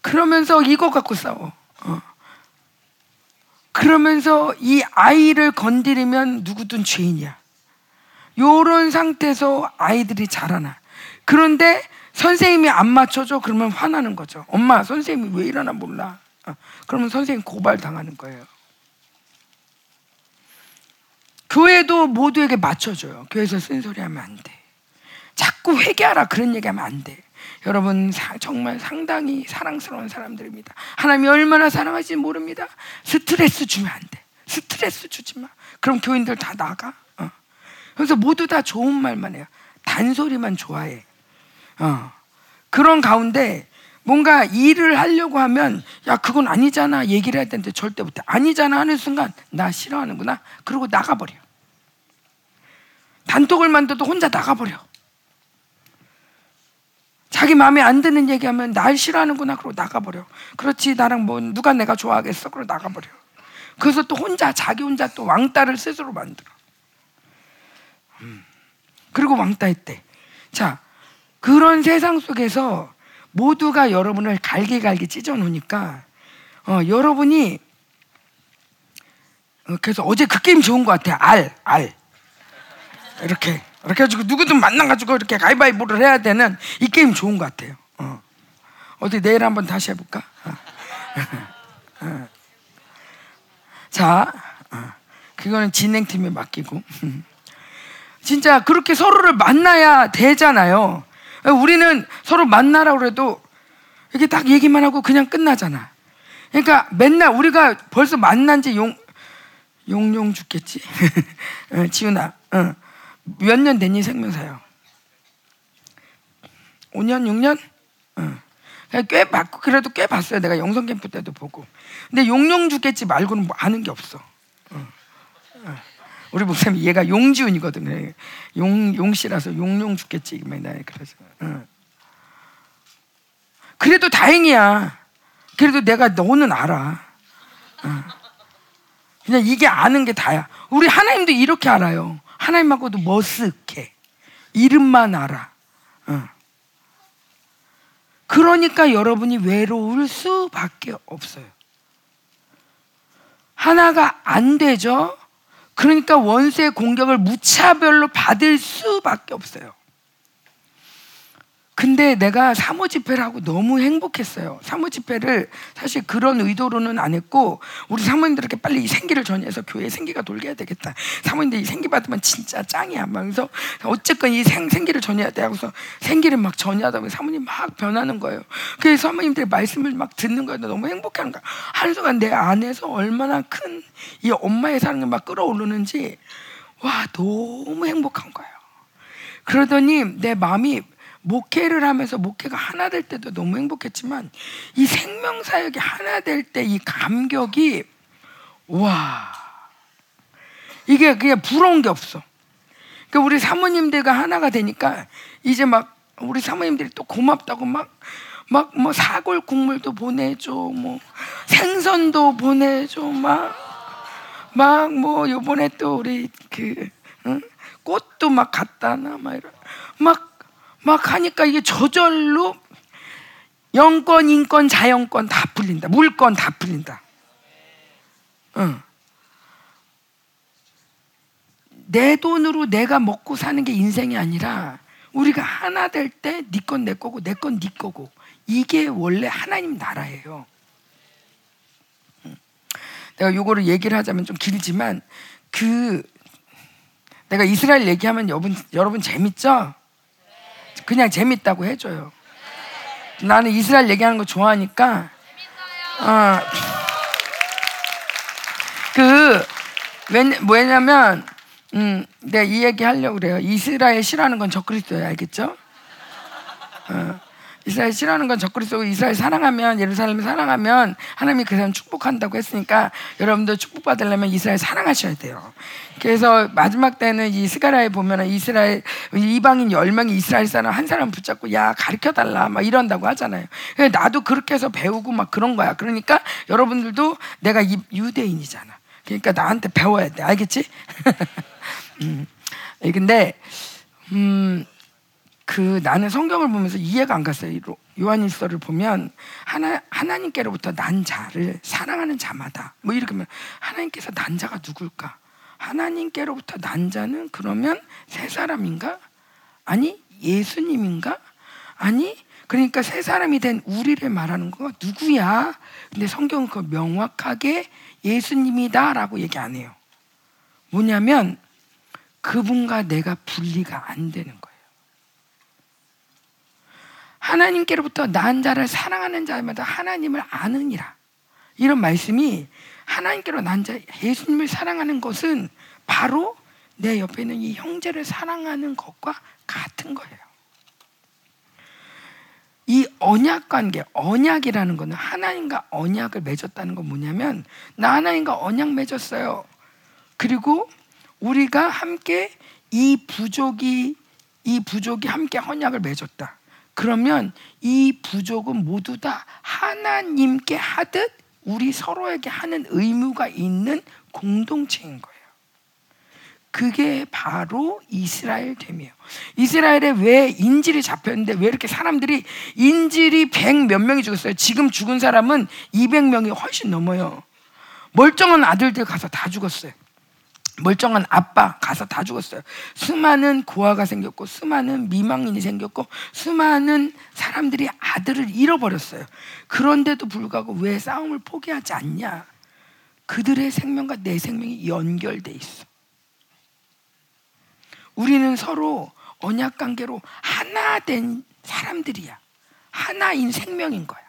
그러면서 이거 갖고 싸워. 어. 그러면서 이 아이를 건드리면 누구든 죄인이야. 요런 상태에서 아이들이 자라나. 그런데 선생님이 안 맞춰줘 그러면 화나는 거죠. 엄마 선생님이 왜 이러나 몰라. 어, 그러면 선생님 고발 당하는 거예요. 교회도 모두에게 맞춰줘요. 교회에서 쓴소리 하면 안 돼. 자꾸 회개하라 그런 얘기하면 안 돼. 여러분 사, 정말 상당히 사랑스러운 사람들입니다. 하나님이 얼마나 사랑하지 모릅니다. 스트레스 주면 안 돼. 스트레스 주지 마. 그럼 교인들 다 나가. 어. 그래서 모두 다 좋은 말만 해요. 단소리만 좋아해. 어. 그런 가운데 뭔가 일을 하려고 하면 야 그건 아니잖아 얘기를 해야 되는데 절대 못해. 아니잖아 하는 순간 나 싫어하는구나. 그리고 나가버려. 단톡을 만들어도 혼자 나가버려. 자기 마음에 안 드는 얘기하면 날 싫어하는구나 그러고 나가버려. 그렇지 나랑 뭐 누가 내가 좋아하겠어 그러고 나가버려. 그래서 또 혼자 자기 혼자 또 왕따를 스스로 만들어. 음. 그리고 왕따했대. 자 그런 세상 속에서 모두가 여러분을 갈기갈기 찢어 놓으니까 어, 여러분이 어, 그래서 어제 그 게임 좋은 것 같아. 알, 알. 이렇게 이렇게 해가지고 누구든 만나가지고 이렇게 가위바위보를 해야 되는 이 게임 좋은 것 같아요. 어. 어디 내일 한번 다시 해볼까? 어. 어. 자, 어. 그거는 진행팀에 맡기고. 진짜 그렇게 서로를 만나야 되잖아요. 우리는 서로 만나라고 해도 이렇게 딱 얘기만 하고 그냥 끝나잖아. 그러니까 맨날 우리가 벌써 만난 지 용, 용용 죽겠지? 어, 지훈아, 어. 몇 년 됐니 생명사요? 5년, 6년? 어. 꽤 봤고 그래도 꽤 봤어요. 내가 영성 캠프 때도 보고. 근데 용용 죽겠지 말고는 뭐 아는 게 없어. 우리 목사님 얘가 용지훈이거든. 용 용씨라서 용용 죽겠지 맨날 그래서. 어. 그래도 다행이야. 그래도 내가 너는 알아. 어. 그냥 이게 아는 게 다야. 우리 하나님도 이렇게 알아요. 하나님 하고도 머쓱해. 이름만 알아. 어. 그러니까 여러분이 외로울 수밖에 없어요. 하나가 안 되죠? 그러니까 원수의 공격을 무차별로 받을 수밖에 없어요. 근데 내가 사모 집회를 하고 너무 행복했어요. 사모 집회를 사실 그런 의도로는 안 했고 우리 사모님들에게 빨리 이 생기를 전해서 교회 생기가 돌게 해야 되겠다. 사모님들 이 생기 받으면 진짜 짱이야. 막 그래서 어쨌건 이 생, 생기를 전해야 돼. 하고서 생기를 막 전하다 보니 사모님 막 변하는 거예요. 그래서 사모님들의 말씀을 막 듣는 거예요. 너무 행복한 거야. 한 순간 내 안에서 얼마나 큰 이 엄마의 사랑이 막 끌어오르는지 와 너무 행복한 거예요. 그러더니 내 마음이 목회를 하면서 목회가 하나 될 때도 너무 행복했지만 이 생명 사역이 하나 될 때 이 감격이 와 이게 그냥 부러운 게 없어. 그러니까 우리 사모님들과 하나가 되니까 이제 막 우리 사모님들이 또 고맙다고 막 막 뭐 사골 국물도 보내줘 뭐 생선도 보내줘 막 막 뭐 요번에 또 우리 그 응? 꽃도 막 갖다 놔 막 이런 막 막 하니까 이게 저절로 영권, 인권, 자연권 다 풀린다. 물권 다 풀린다. 응. 내 돈으로 내가 먹고 사는 게 인생이 아니라 우리가 하나 될 때 네 건 내 거고 내 건 네 거고 이게 원래 하나님 나라예요. 음. 내가 요거를 얘기를 하자면 좀 길지만 그 내가 이스라엘 얘기하면 여러분 여러분 재밌죠? 그냥 재밌다고 해줘요. 나는 이스라엘 얘기하는 거 좋아하니까. 어. 그 왜냐, 왜냐면 음, 내가 이 얘기 하려고 그래요. 이스라엘 싫어하는 건 적그리스도예요. 알겠죠? 어. 이스라엘 싫어하는 건 적그리스도고 이스라엘 사랑하면 예루살렘 사랑하면 하나님이 그 사람 축복한다고 했으니까 여러분들 축복받으려면 이스라엘 사랑하셔야 돼요. 그래서 마지막 때는 이 스가라에 보면은 이스라엘 이방인 열 명이 이스라엘 사람 한 사람 붙잡고 야 가르쳐 달라 막 이런다고 하잖아요. 나도 그렇게 해서 배우고 막 그런 거야. 그러니까 여러분들도 내가 이- 유대인이잖아. 그러니까 나한테 배워야 돼. 알겠지? 음. 예, 근데 음. 그 나는 성경을 보면서 이해가 안 갔어요. 요한일서를 보면 하나 하나님께로부터 난 자를 사랑하는 자마다 뭐 이렇게 하면 하나님께서 난 자가 누굴까? 하나님께로부터 난 자는 그러면 세 사람인가? 아니 예수님인가? 아니 그러니까 세 사람이 된 우리를 말하는 거 누구야? 근데 성경은 그 명확하게 예수님이다라고 얘기 안 해요. 뭐냐면 그분과 내가 분리가 안 되는. 하나님께로부터 난 자를 사랑하는 자마다 하나님을 아느니라. 이런 말씀이 하나님께로 난 자, 예수님을 사랑하는 것은 바로 내 옆에 있는 이 형제를 사랑하는 것과 같은 거예요. 이 언약 관계, 언약이라는 거는 하나님과 언약을 맺었다는 건 뭐냐면 나 하나님과 언약 맺었어요. 그리고 우리가 함께 이 부족이 이 부족이 함께 언약을 맺었다. 그러면 이 부족은 모두 다 하나님께 하듯 우리 서로에게 하는 의무가 있는 공동체인 거예요. 그게 바로 이스라엘 됨이에요. 이스라엘에 왜 인질이 잡혔는데 왜 이렇게 사람들이 인질이 100몇 명이 죽었어요. 지금 죽은 사람은 200명이 훨씬 넘어요. 멀쩡한 아들들 가서 다 죽었어요. 멀쩡한 아빠 가서 다 죽었어요. 수많은 고아가 생겼고 수많은 미망인이 생겼고 수많은 사람들이 아들을 잃어버렸어요. 그런데도 불구하고 왜 싸움을 포기하지 않냐? 그들의 생명과 내 생명이 연결돼 있어. 우리는 서로 언약 관계로 하나 된 사람들이야. 하나인 생명인 거야.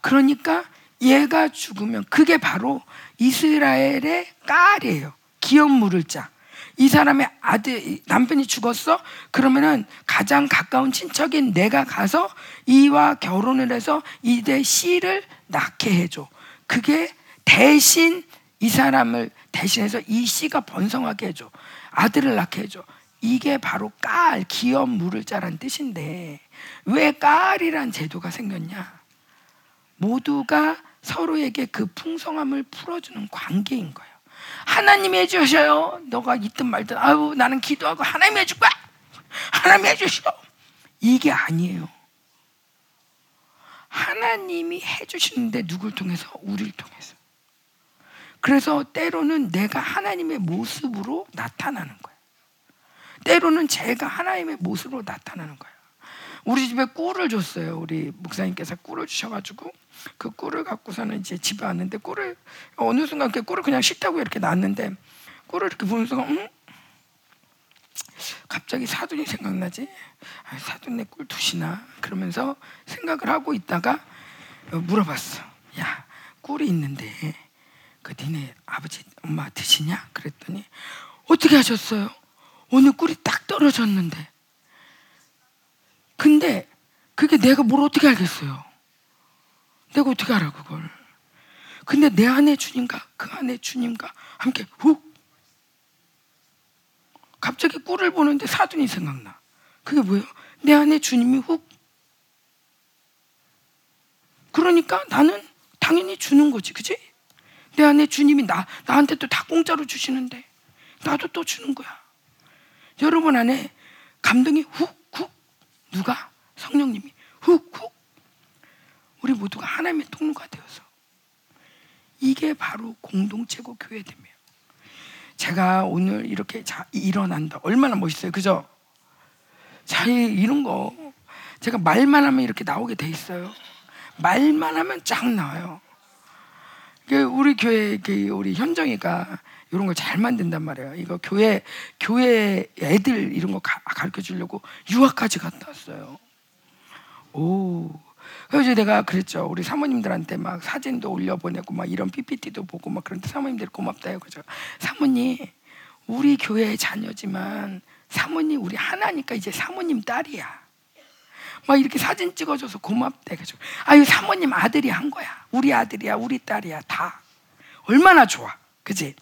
그러니까 얘가 죽으면 그게 바로 이스라엘의 깔이에요. 기업 물을 자. 이 사람의 아들 남편이 죽었어? 그러면은 가장 가까운 친척인 내가 가서 이와 결혼을 해서 이대 씨를 낳게 해줘. 그게 대신 이 사람을 대신해서 이 씨가 번성하게 해줘. 아들을 낳게 해줘. 이게 바로 깔, 기업 물을 자란 뜻인데 왜 깔이란 제도가 생겼냐? 모두가 서로에게 그 풍성함을 풀어주는 관계인 거예요. 하나님이 해주셔요. 너가 있든 말든 아유 나는 기도하고 하나님이 해줄 거야. 하나님이 해주셔. 이게 아니에요. 하나님이 해주시는데 누굴 통해서? 우리를 통해서. 그래서 때로는 내가 하나님의 모습으로 나타나는 거예요. 때로는 제가 하나님의 모습으로 나타나는 거예요. 우리 집에 꿀을 줬어요. 우리 목사님께서 꿀을 주셔가지고 그 꿀을 갖고서는 이제 집에 왔는데 꿀을 어느 순간 그 꿀을 그냥 위에 이렇게 놨는데 꿀을 이렇게 보는 순간 음? 갑자기 사돈이 생각나지? 아, 사돈 내 꿀 두시나? 그러면서 생각을 하고 있다가 물어봤어. 야 꿀이 있는데 그 니네 아버지 엄마 드시냐? 그랬더니 어떻게 하셨어요? 오늘 꿀이 딱 떨어졌는데 근데 그게 내가 뭘 어떻게 알겠어요? 내가 어떻게 알아 그걸? 근데 내 안에 주님과 그 안에 주님과 함께 훅 갑자기 꿀을 보는데 사돈이 생각나. 그게 뭐예요? 내 안에 주님이 훅. 그러니까 나는 당연히 주는 거지, 그지? 내 안에 주님이 나 나한테 또 다 공짜로 주시는데 나도 또 주는 거야. 여러분 안에 감동이 훅 훅 누가 성령님이 훅 훅 우리 모두가 하나님의 통로가 되어서 이게 바로 공동체고 교회됨이에요. 제가 오늘 이렇게 자, 일어난다. 얼마나 멋있어요. 그죠? 자, 이- 이런 거 제가 말만 하면 이렇게 나오게 돼 있어요. 말만 하면 쫙 나와요. 그 우리 교회 그 우리 현정이가 이런 걸 잘 만든단 말이에요. 이거 교회 교회 애들 이런 거 가, 가르쳐 주려고 유학까지 갔다 왔어요. 오. 그래서 내가 그랬죠. 우리 사모님들한테 막 사진도 올려보내고 막 이런 PPT도 보고 막 그런데 사모님들 고맙다요. 그죠? 사모님, 우리 교회의 자녀지만 사모님 우리 하나니까 이제 사모님 딸이야. 막 이렇게 사진 찍어줘서 고맙대. 그죠? 아유 사모님 아들이 한 거야. 우리 아들이야, 우리 딸이야, 다. 얼마나 좋아, 그지?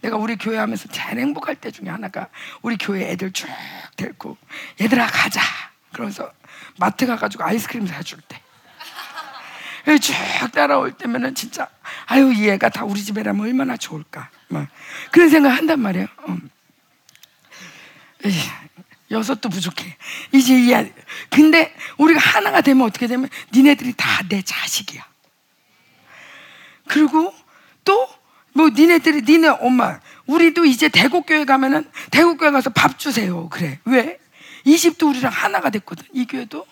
내가 우리 교회 하면서 제일 행복할 때 중에 하나가 우리 교회 애들 쭉 데리고 얘들아 가자. 그러면서 마트 가가지고 아이스크림 사줄 때. 예, 쭉 따라올 때면은 진짜 아유 이 애가 다 우리 집에라면 얼마나 좋을까. 막 그런 생각 한단 말이에요. 음. 에이, 여섯도 부족해. 이제 이 아- 근데 우리가 하나가 되면 어떻게 되면 니네들이 다 내 자식이야. 그리고 또 뭐 니네들이 니네 엄마 우리도 이제 대국교회 가면은 대국교회 가서 밥 주세요. 그래. 왜? 이 집도 우리랑 하나가 됐거든. 이 교회도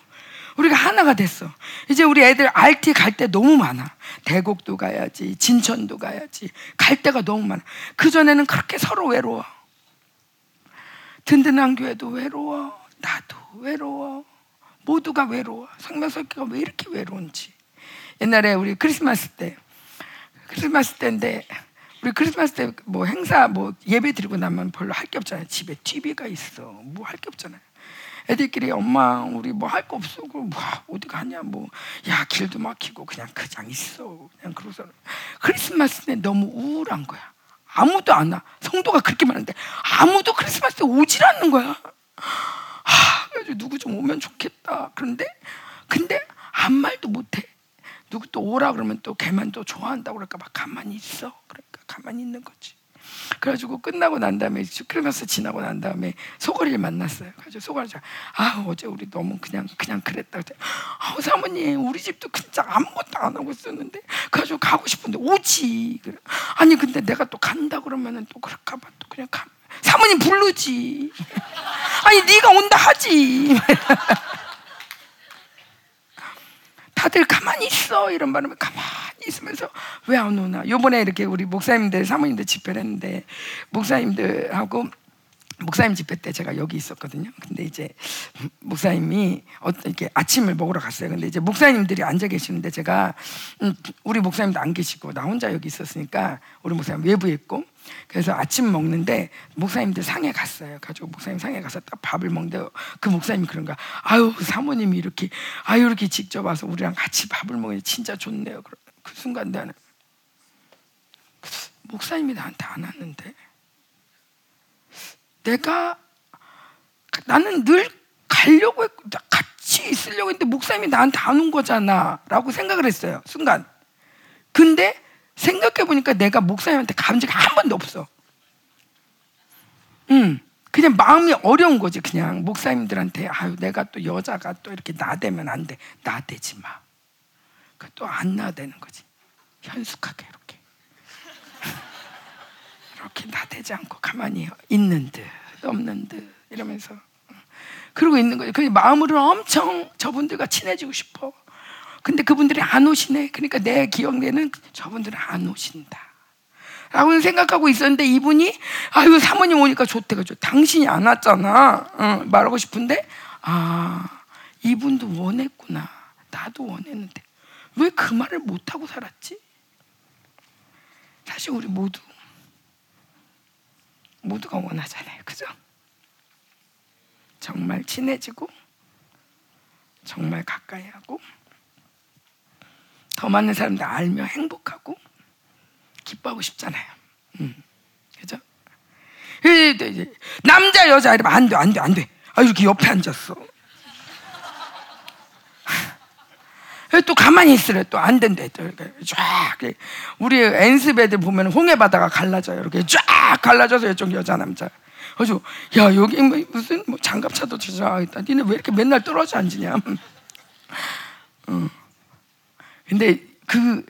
우리가 하나가 됐어. 이제 우리 애들 RT 갈 때 너무 많아. 대곡도 가야지, 진천도 가야지. 갈 데가 너무 많아. 그 전에는 그렇게 서로 외로워. 든든한 교회도 외로워. 나도 외로워. 모두가 외로워. 성명석기가 왜 이렇게 외로운지. 옛날에 우리 크리스마스 때 크리스마스 때인데 우리 크리스마스 때 뭐 행사 뭐 예배 드리고 나면 별로 할 게 없잖아요. 집에 TV가 있어. 뭐 할 게 없잖아요. 애들끼리 엄마 우리 뭐 할 거 없어. 그럼 뭐 어디 가냐 뭐 야 길도 막히고 그냥 그냥 있어. 그냥 그러서 크리스마스 때 너무 우울한 거야. 아무도 안 와. 성도가 그렇게 많은데 아무도 크리스마스 때 오질 않는 거야. 하, 그래서 누구 좀 오면 좋겠다. 그런데 근데 아무 말도 못 해. 누구 또 오라 그러면 또 걔만 또 좋아한다고 그럴까 막 가만히 있어. 그러니까 가만히 있는 거지. 그래가지고 끝나고 난 다음에 크리스마스 지나고 난 다음에 소거리를 만났어요. 그래서 소거리가 아 어제 우리 너무 그냥 그냥 그랬다. 아 사모님 우리 집도 진짜 아무것도 안 하고 있었는데 그래가지고 가고 싶은데 오지. 그래. 아니 근데 내가 또 간다 그러면은 또 그럴까봐 또 그냥 가. 사모님 부르지. 아니 네가 온다 하지. 다들 가만히 있어 이런 말하면 가만히 있으면서 왜 안 오나? 요번에 이렇게 우리 목사님들 사모님들 집회를 했는데 목사님들하고 목사님 집회 때 제가 여기 있었거든요. 근데 이제 목사님이 어- 이렇게 아침을 먹으러 갔어요. 근데 이제 목사님들이 앉아 계시는데 제가 음, 우리 목사님도 안 계시고 나 혼자 여기 있었으니까 우리 목사님 외부에 있고 그래서 아침 먹는데 목사님들 상에 갔어요. 가지고 목사님 상에 가서 딱 밥을 먹는데 그 목사님이 그런 거야. 아유 사모님이 이렇게 아유 이렇게 직접 와서 우리랑 같이 밥을 먹으니 진짜 좋네요. 그- 그 순간 나는 목사님이 나한테 안 왔는데 내가 나는 늘 가려고 했고 나 같이 있으려고 했는데 목사님이 나한테 안 온 거잖아라고 생각을 했어요 순간. 근데 생각해 보니까 내가 목사님한테 감지가 한 번도 없어. 음 그냥 마음이 어려운 거지 그냥. 목사님들한테 아유 내가 또 여자가 또 이렇게 나대면 안 돼. 나대지 마. 또안 나대는 거지. 현숙하게 이렇게 이렇게 나대지 않고 가만히 있는 듯 없는 듯 이러면서 그러고 있는 거예요. 그 마음으로 엄청 저분들과 친해지고 싶어. 근데 그분들이 안 오시네. 그러니까 내 기억내는 저분들은 안 오신다. 라고 생각하고 있었는데 이분이 아유 사모님 오니까 좋대 가지고 당신이 안 왔잖아. 응, 말하고 싶은데 아 이분도 원했구나. 나도 원했는데 왜 그 말을 못 하고 살았지? 사실 우리 모두 모두가 원하잖아요. 그죠? 정말 친해지고 정말 가까이 하고 더 많은 사람들 알며 행복하고 기뻐하고 싶잖아요. 음. 그죠? 이- 이- 이- 남자 여자 이러면 안 돼, 안 돼, 안 돼. 아 이렇게 옆에 앉았어. 또 가만히 있으래 또 안 된대 또 이렇게 쫙 우리 엔습 애들 보면 홍해 바다가 갈라져요 이렇게 쫙 갈라져서 이쪽 여자 남자 그래서 야 여기 뭐 무슨 뭐 장갑 차도 지나가겠다 니네 왜 이렇게 맨날 떨어져 앉으냐 응. 근데 그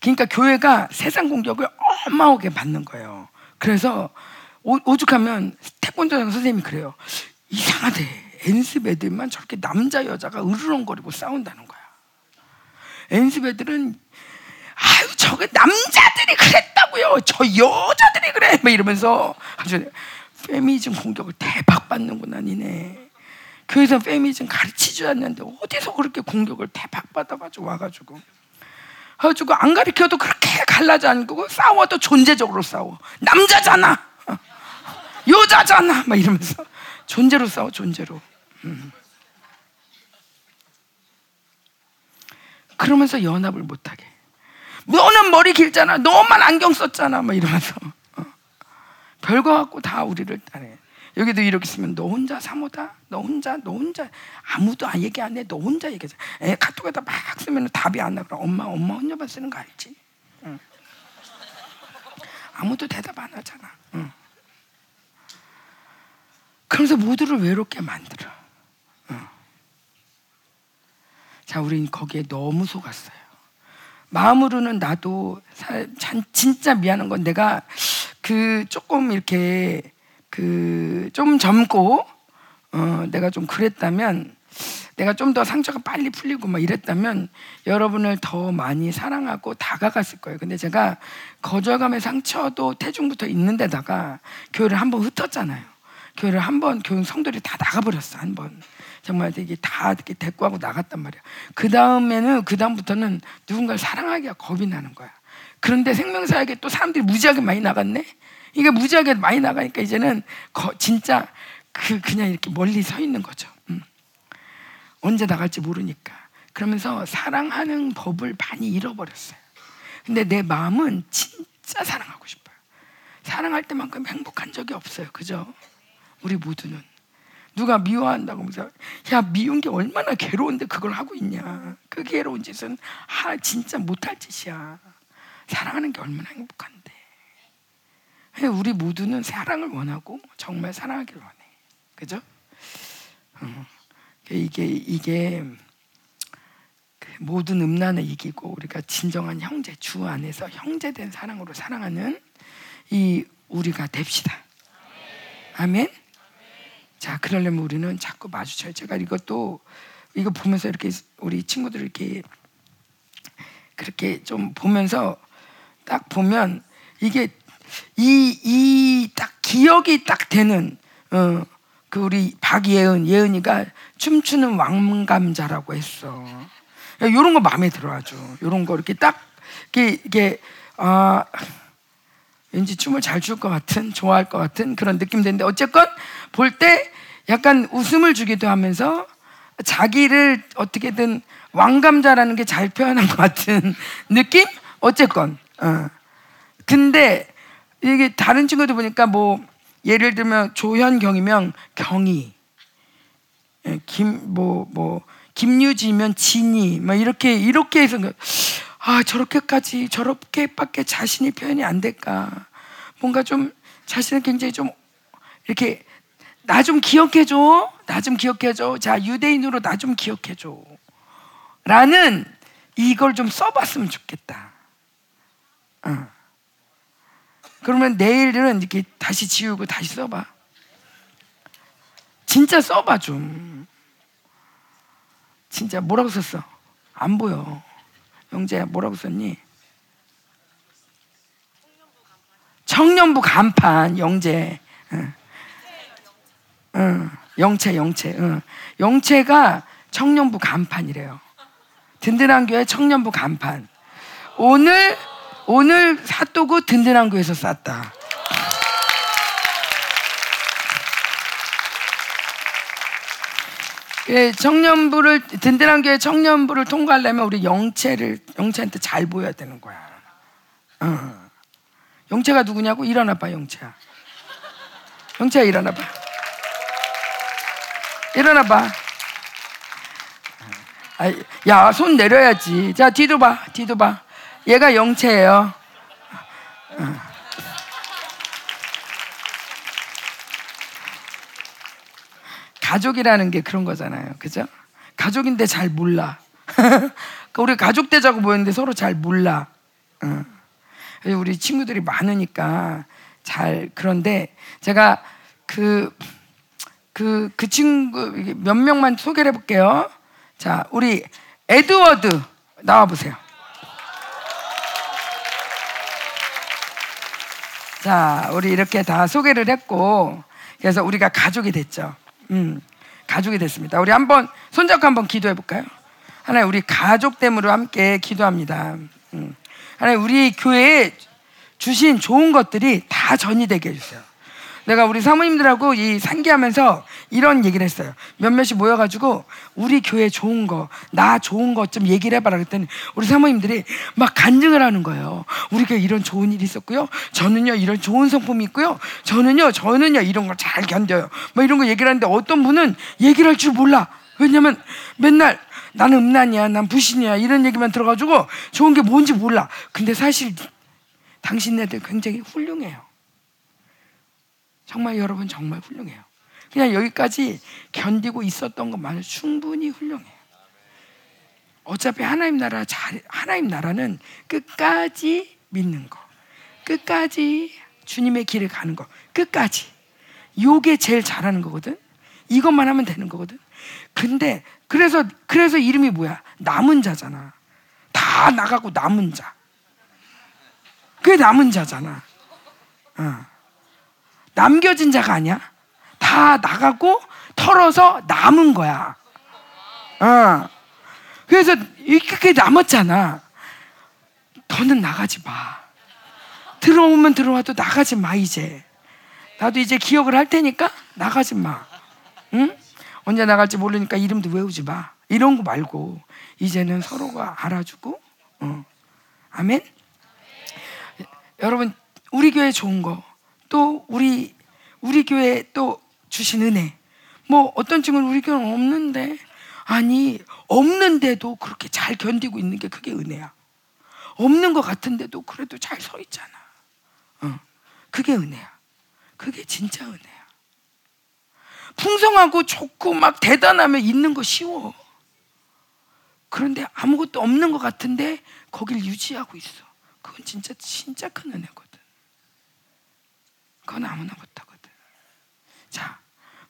그러니까 교회가 세상 공격을 어마하게 받는 거예요 그래서 오, 오죽하면 태권도장 선생님이 그래요. 이상하대. 엔습 애들만 저렇게 남자 여자가 으르렁거리고 싸운다는 거야. 엔습 애들은 아유 저게 남자들이 그랬다고요. 저 여자들이 그래. 막 이러면서 아주 페미니즘 공격을 대박 받는구나 니네. 교회에서 페미니즘 가르치지 않는데 어디서 그렇게 공격을 대박 받아가지고 와가지고 해가지고 안 가르쳐도 그렇게 갈라지 않고 싸워도 존재적으로 싸워. 남자잖아. 어. 여자잖아. 막 이러면서 존재로 싸워 존재로. 음. 그러면서 연합을 못하게. 너는 머리 길잖아. 너만 안경 썼잖아. 막 이러면서 어. 별거 갖고 다 우리를 따래. 여기도 이렇게 쓰면 너 혼자 사모다. 너 혼자, 너 혼자 아무도 얘기 안 해. 너 혼자 얘기해. 애 카톡에다 막 쓰면 답이 안 나 그럼 엄마, 엄마 혼자만 쓰는 거 알지? 응. 아무도 대답 안 하잖아. 응. 그러면서 모두를 외롭게 만들어. 응. 자, 우린 거기에 너무 속았어요. 마음으로는 나도 사, 진짜 미안한 건 내가 그 조금 이렇게 그 좀 젊고 어, 내가 좀 그랬다면 내가 좀 더 상처가 빨리 풀리고 막 이랬다면 여러분을 더 많이 사랑하고 다가갔을 거예요. 근데 제가 거절감의 상처도 태중부터 있는데다가 교회를 한번 흩었잖아요. 교회를 한번 교회 성도들이 다 나가버렸어 한 번. 정말 되게 다 이렇게 데리고 하고 나갔단 말이야. 그 다음에는 그 다음부터는 누군가를 사랑하기가 겁이 나는 거야. 그런데 생명사에게 또 사람들이 무지하게 많이 나갔네. 이게 무지하게 많이 나가니까 이제는 거, 진짜 그 그냥 이렇게 멀리 서 있는 거죠. 음. 언제 나갈지 모르니까. 그러면서 사랑하는 법을 많이 잃어버렸어요. 근데 내 마음은 진짜 사랑하고 싶어요. 사랑할 때만큼 행복한 적이 없어요. 그죠? 우리 모두는. 누가 미워한다고 하면서 야 미운 게 얼마나 괴로운데 그걸 하고 있냐 그 괴로운 짓은 아 진짜 못할 짓이야 사랑하는 게 얼마나 행복한데 우리 모두는 사랑을 원하고 정말 사랑하기를 원해 그죠? 어. 이게 이게 그 모든 음란을 이기고 우리가 진정한 형제 주 안에서 형제된 사랑으로 사랑하는 이 우리가 됩시다 아멘. 자, 그러려면 우리는 자꾸 마주쳐요. 제가 이것도 이거 보면서 이렇게 우리 친구들 이렇게 그렇게 좀 보면서 딱 보면 이게 이 이 딱 기억이 딱 되는 어, 그 우리 박예은 예은이가 춤추는 왕감자라고 했어. 이런 거 마음에 들어 아주. 이런 거 이렇게 딱 이게 이게 아 왠지 춤을 잘 출 것 같은 좋아할 것 같은 그런 느낌 드는데 어쨌건 볼 때 약간 웃음을 주기도 하면서 자기를 어떻게든 왕감자라는 게 잘 표현한 것 같은 느낌 어쨌건 어. 근데 이게 다른 친구들 보니까 뭐 예를 들면 조현경이면 경이 예, 김뭐뭐 뭐, 김유지면 진이 뭐 이렇게 이렇게 해서 아 저렇게까지 저렇게밖에 자신이 표현이 안 될까? 뭔가 좀 자신을 굉장히 좀 이렇게 나 좀 기억해줘, 나 좀 기억해줘. 자 유대인으로 나 좀 기억해줘. 라는 이걸 좀 써봤으면 좋겠다. 어. 그러면 내일은 이렇게 다시 지우고 다시 써봐. 진짜 써봐 좀. 진짜 뭐라고 썼어? 안 보여. 영재야 뭐라고 썼니? 청년부 간판 영재. 응. 응. 영채 영채. 응. 영채가 청년부 간판이래요. 든든한 교회 청년부 간판. 오늘 오늘 사또구 든든한 교회에서 쌌다. 예, 청년부를 든든한 교회 청년부를 통과하려면 우리 영채를 영채한테 잘 보여야 되는 거야. 어. 영채가 누구냐고 일어나 봐 영채야. 영채야 일어나 봐. 일어나봐. 아, 야손 내려야지. 자 뒤도 봐, 뒤도 봐. 얘가 영채예요. 어. 가족이라는 게 그런 거잖아요. 그죠? 가족인데 잘 몰라. 우리 가족 되자고 모였는데 서로 잘 몰라. 어. 우리 친구들이 많으니까 잘 그런데 제가 그 그, 그 친구 몇 명만 소개를 해볼게요. 자, 우리 에드워드 나와 보세요. 자, 우리 이렇게 다 소개를 했고, 그래서 우리가 가족이 됐죠. 음, 가족이 됐습니다. 우리 한번 손잡고 한번 기도해 볼까요? 하나님, 우리 가족 됨으로 함께 기도합니다. 음, 하나님, 우리 교회에 주신 좋은 것들이 다 전이 되게 해주세요. 내가 우리 사모님들하고 이 상기하면서 이런 얘기를 했어요. 몇몇이 모여가지고 우리 교회 좋은 거, 나 좋은 거좀 얘기를 해봐라 그랬더니 우리 사모님들이 막 간증을 하는 거예요. 우리 교회 이런 좋은 일이 있었고요. 저는요 이런 좋은 성품이 있고요. 저는요 저는요 이런 걸 잘 견뎌요. 뭐 이런 거 얘기를 하는데 어떤 분은 얘기를 할 줄 몰라. 왜냐면 맨날 나는 음란이야, 난 불신이야 이런 얘기만 들어가지고 좋은 게 뭔지 몰라. 근데 사실 당신네들 굉장히 훌륭해요. 정말 여러분 정말 훌륭해요. 그냥 여기까지 견디고 있었던 것만으로 충분히 훌륭해요. 어차피 하나님 나라 잘 하나님 나라는 끝까지 믿는 거, 끝까지 주님의 길을 가는 거, 끝까지. 요게 제일 잘하는 거거든. 이것만 하면 되는 거거든. 근데 그래서 그래서 이름이 뭐야? 남은 자잖아. 다 나가고 남은 자. 그게 남은 자잖아. 어. 남겨진 자가 아니야. 다 나가고 털어서 남은 거야. 어. 그래서 이렇게 남았잖아. 더는 나가지 마. 들어오면 들어와도 나가지 마 이제. 나도 이제 기억을 할 테니까 나가지 마. 응? 언제 나갈지 모르니까 이름도 외우지 마. 이런 거 말고 이제는 서로가 알아주고. 어. 아멘. 여러분 우리 교회 좋은 거 또 우리 우리 교회 또 주신 은혜. 뭐 어떤 친구는 우리 교회는 없는데 아니 없는데도 그렇게 잘 견디고 있는 게 그게 은혜야. 없는 것 같은데도 그래도 잘 서 있잖아. 어, 그게 은혜야. 그게 진짜 은혜야. 풍성하고 좋고 막 대단하면 있는 거 쉬워. 그런데 아무것도 없는 것 같은데 거길 유지하고 있어. 그건 진짜 진짜 큰 은혜거든. 그건 아무나 못하거든. 자,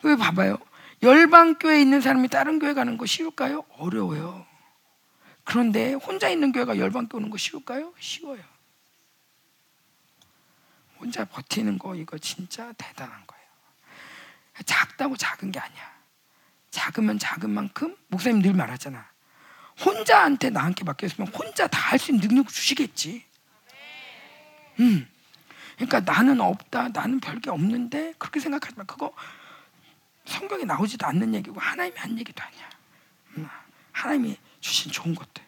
왜 봐봐요? 열방 교회에 있는 사람이 다른 교회 가는 거 쉬울까요? 어려워요. 그런데 혼자 있는 교회가 열방 교회 오는 거 쉬울까요? 쉬워요. 혼자 버티는 거 이거 진짜 대단한 거예요. 작다고 작은 게 아니야. 작으면 작은 만큼 목사님 늘 말하잖아. 혼자한테 나한테 맡겼으면 혼자 다 할 수 있는 능력을 주시겠지. 음. 그러니까 나는 없다, 나는 별게 없는데 그렇게 생각하지 마. 그거 성경에 나오지도 않는 얘기고 하나님이 한 얘기도 아니야. 음, 하나님이 주신 좋은 것들.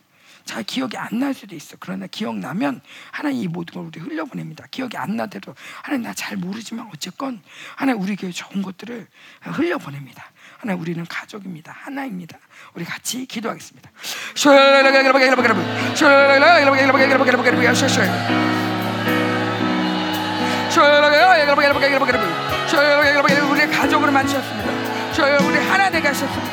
잘 기억이 안 날 수도 있어. 그러나 기억나면 하나님 이 모든 걸 우리 흘려보냅니다. 기억이 안 나더라도 하나님 나 잘 모르지만 어쨌건 하나님 우리 교회 좋은 것들을 흘려보냅니다. 하나님 우리는 가족입니다. 하나입니다. 우리 같이 기도하겠습니다. 우리 가족으로 만드셨습니다. 우리 하나 되게 하셨습니다.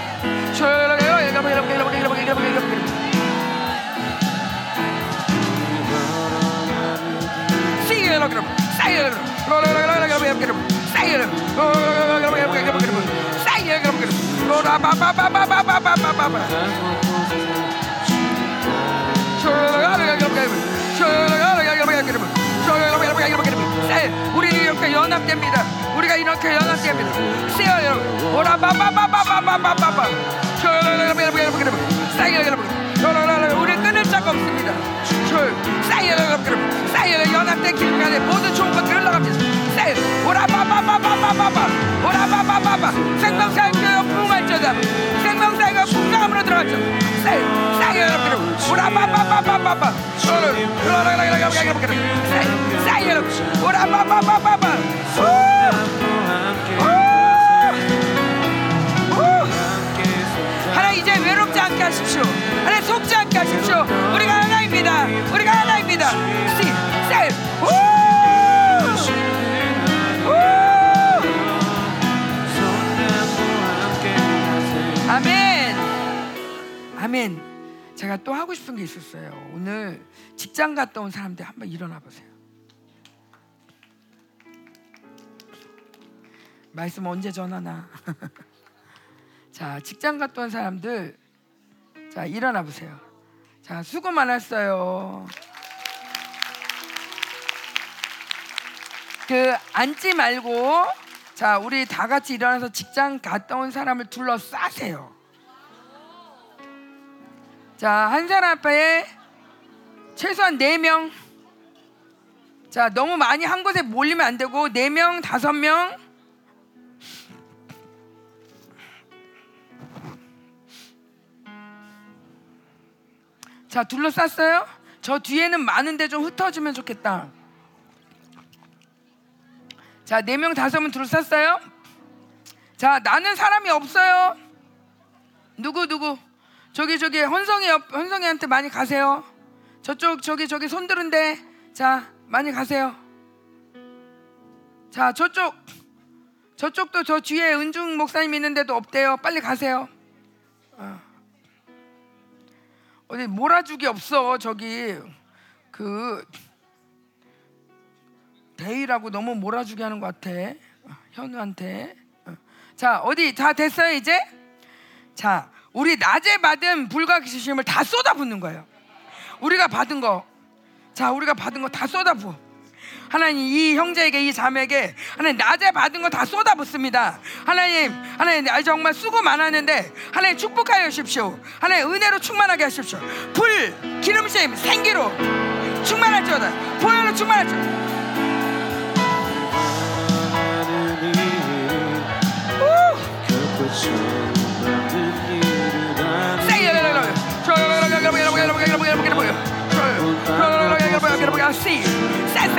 우리 이렇게 연합됩니다. 우리가 이렇게 연합됩니다. 세요 여러분. 오라 바바바바바바바바바. 싸요 여러분. 우리 끊을 자가 없습니다. 싸요 여러분. 싸요 연합된 기름 안에 모든 좋은 것들 흘러갑니다. 싸요 오라 바바바바바바바. 오라 바바바바. 생명사의 교회 부흥할저다. 생명사가 풍성함으로 들어갔죠. 싸요 싸요 여러분. 오라 바바바바바바. 싸요 여러분. 오라 바바바바바. 하나 이제 외롭지 않게 하십시오. 하나 속지 않게 하십시오. 우리가 하나입니다. 우리가 하나입니다. 시, 셀, 아멘. 제가 또 하고 싶은 게 있었어요. 오늘 직장 갔다 온 사람들 한번 일어나 보세요. 말씀 언제 전하나? 자, 직장 갔다 온 사람들 자, 일어나 보세요. 자, 수고 많았어요. 그 앉지 말고 자, 우리 다 같이 일어나서 직장 갔다 온 사람을 둘러싸세요. 자, 한 사람 앞에 최소한 네 명. 자, 너무 많이 한 곳에 몰리면 안 되고 네 명, 다섯 명. 자, 둘러쌌어요? 저 뒤에는 많은데 좀 흩어지면 좋겠다. 자, 네 명, 다섯 명 둘러쌌어요? 자, 나는 사람이 없어요. 누구 누구? 저기 저기 헌성이 옆 헌성이한테 많이 가세요. 저쪽 저기 저기 손들은데 자 많이 가세요. 자 저쪽 저쪽도 저 뒤에 은중 목사님 있는데도 없대요. 빨리 가세요. 어. 어디 몰아주기 없어 저기 그 대이라고 너무 몰아주게 하는 것 같아 어, 현우한테. 어. 자 어디 다 됐어요 이제? 자 우리 낮에 받은 불가시심을 다 쏟아붓는 거예요. 우리가 받은 거, 자 우리가 받은 거 다 쏟아부어. 하나님 이 형제에게 이 자매에게 하나님 낮에 받은 거 다 쏟아붓습니다. 하나님 하나님 아, 정말 수고 많았는데 하나님 축복하여 주십시오. 하나님 은혜로 충만하게 하십시오. 불 기름심 생기로 충만할지어다. 보혈로 충만할지어다. Assim, sei,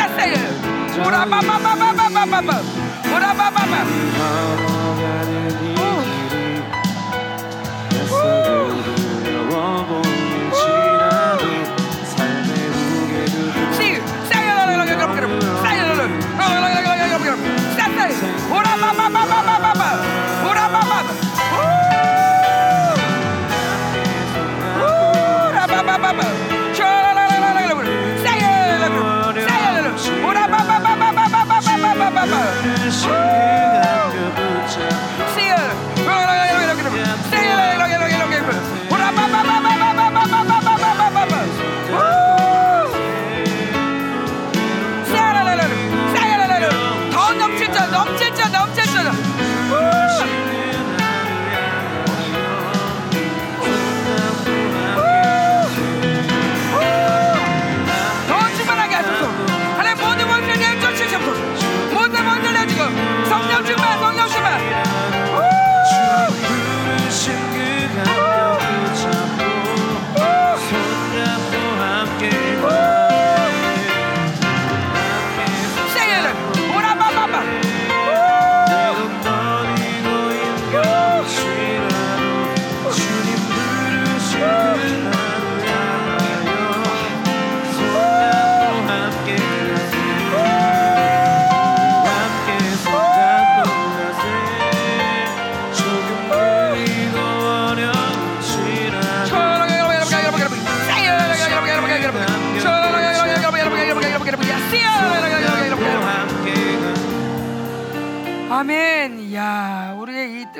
더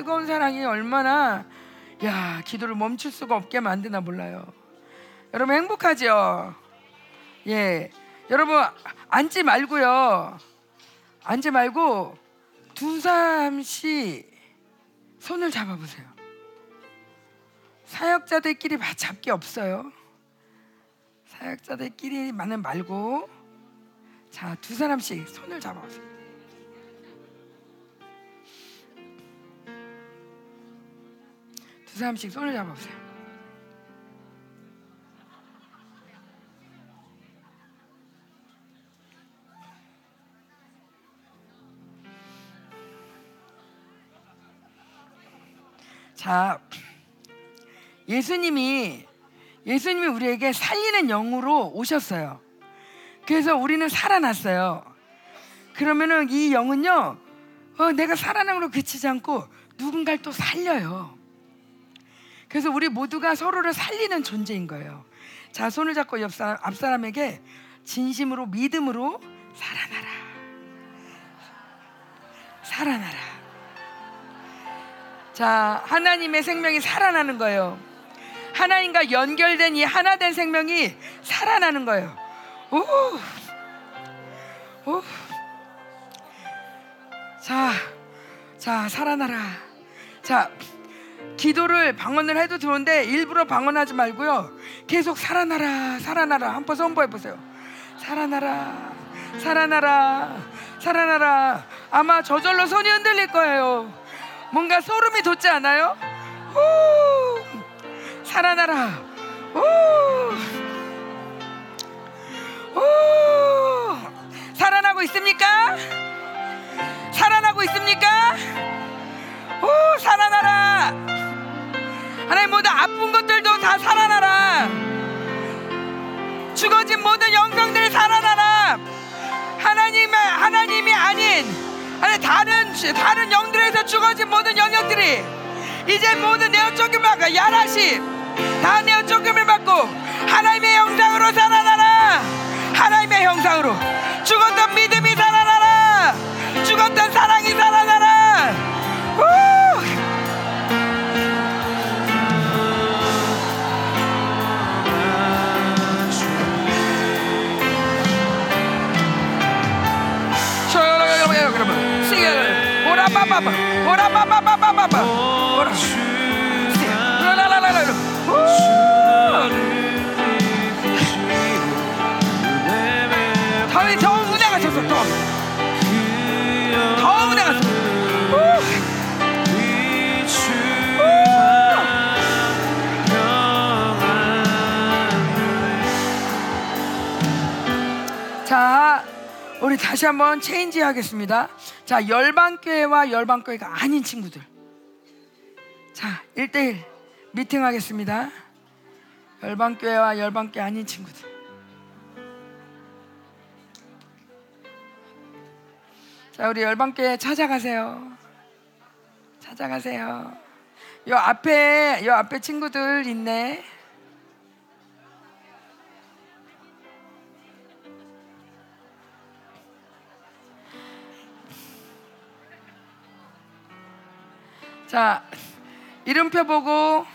뜨거운 사랑이 얼마나 야, 기도를 멈출 수가 없게 만드나 몰라요. 여러분 행복하죠? 예. 여러분 앉지 말고요. 앉지 말고 두 사람씩 손을 잡아 보세요. 사역자들끼리 잡기 없어요. 사역자들끼리만은 말고 자, 두 사람씩 손을 잡아 보세요. 두 사람씩 손을 잡아보세요. 자, 예수님이 예수님이 우리에게 살리는 영으로 오셨어요. 그래서 우리는 살아났어요. 그러면은 이 영은요, 어, 내가 살아남으로 그치지 않고 누군가를 또 살려요. 그래서 우리 모두가 서로를 살리는 존재인 거예요. 자, 손을 잡고 옆 사람, 앞 사람에게 진심으로 믿음으로 살아나라. 살아나라. 자, 하나님의 생명이 살아나는 거예요. 하나님과 연결된 이 하나된 생명이 살아나는 거예요. 오, 오. 자, 자, 살아나라. 자, 기도를 방언을 해도 좋은데 일부러 방언하지 말고요. 계속 살아나라, 살아나라. 한 번 선포해 보세요. 살아나라, 살아나라, 살아나라. 아마 저절로 손이 흔들릴 거예요. 뭔가 소름이 돋지 않아요? 후, 살아나라. 후, 후. 살아나고 있습니까? 살아나고 있습니까? 오 살아나라 하나님 모든 아픈 것들도 다 살아나라. 죽어진 모든 영성들 살아나라. 하나님의 하나님이 아닌 아니 다른 다른 영들에서 죽어진 모든 영역들이 이제 모든 내어 쫓김을 받고 야라시 다 내어 쫓김을 받고 하나님의 형상으로 살아나라. 하나님의 형상으로 죽었던 믿음이 살아나라. 죽었던 사랑이 살아나라 시계 오라바바바 오라바바바바바바 오라 더위 더 쳤어. 자, 우리 다시 한번 체인지 하겠습니다. 자, 열방교회와 열방교회가 아닌 친구들. 자, 1대1 미팅 하겠습니다. 열방교회와 열방교회 아닌 친구들. 자, 우리 열방교회 찾아가세요. 찾아가세요. 요 앞에, 요 앞에 친구들 있네. 자, 이름표 보고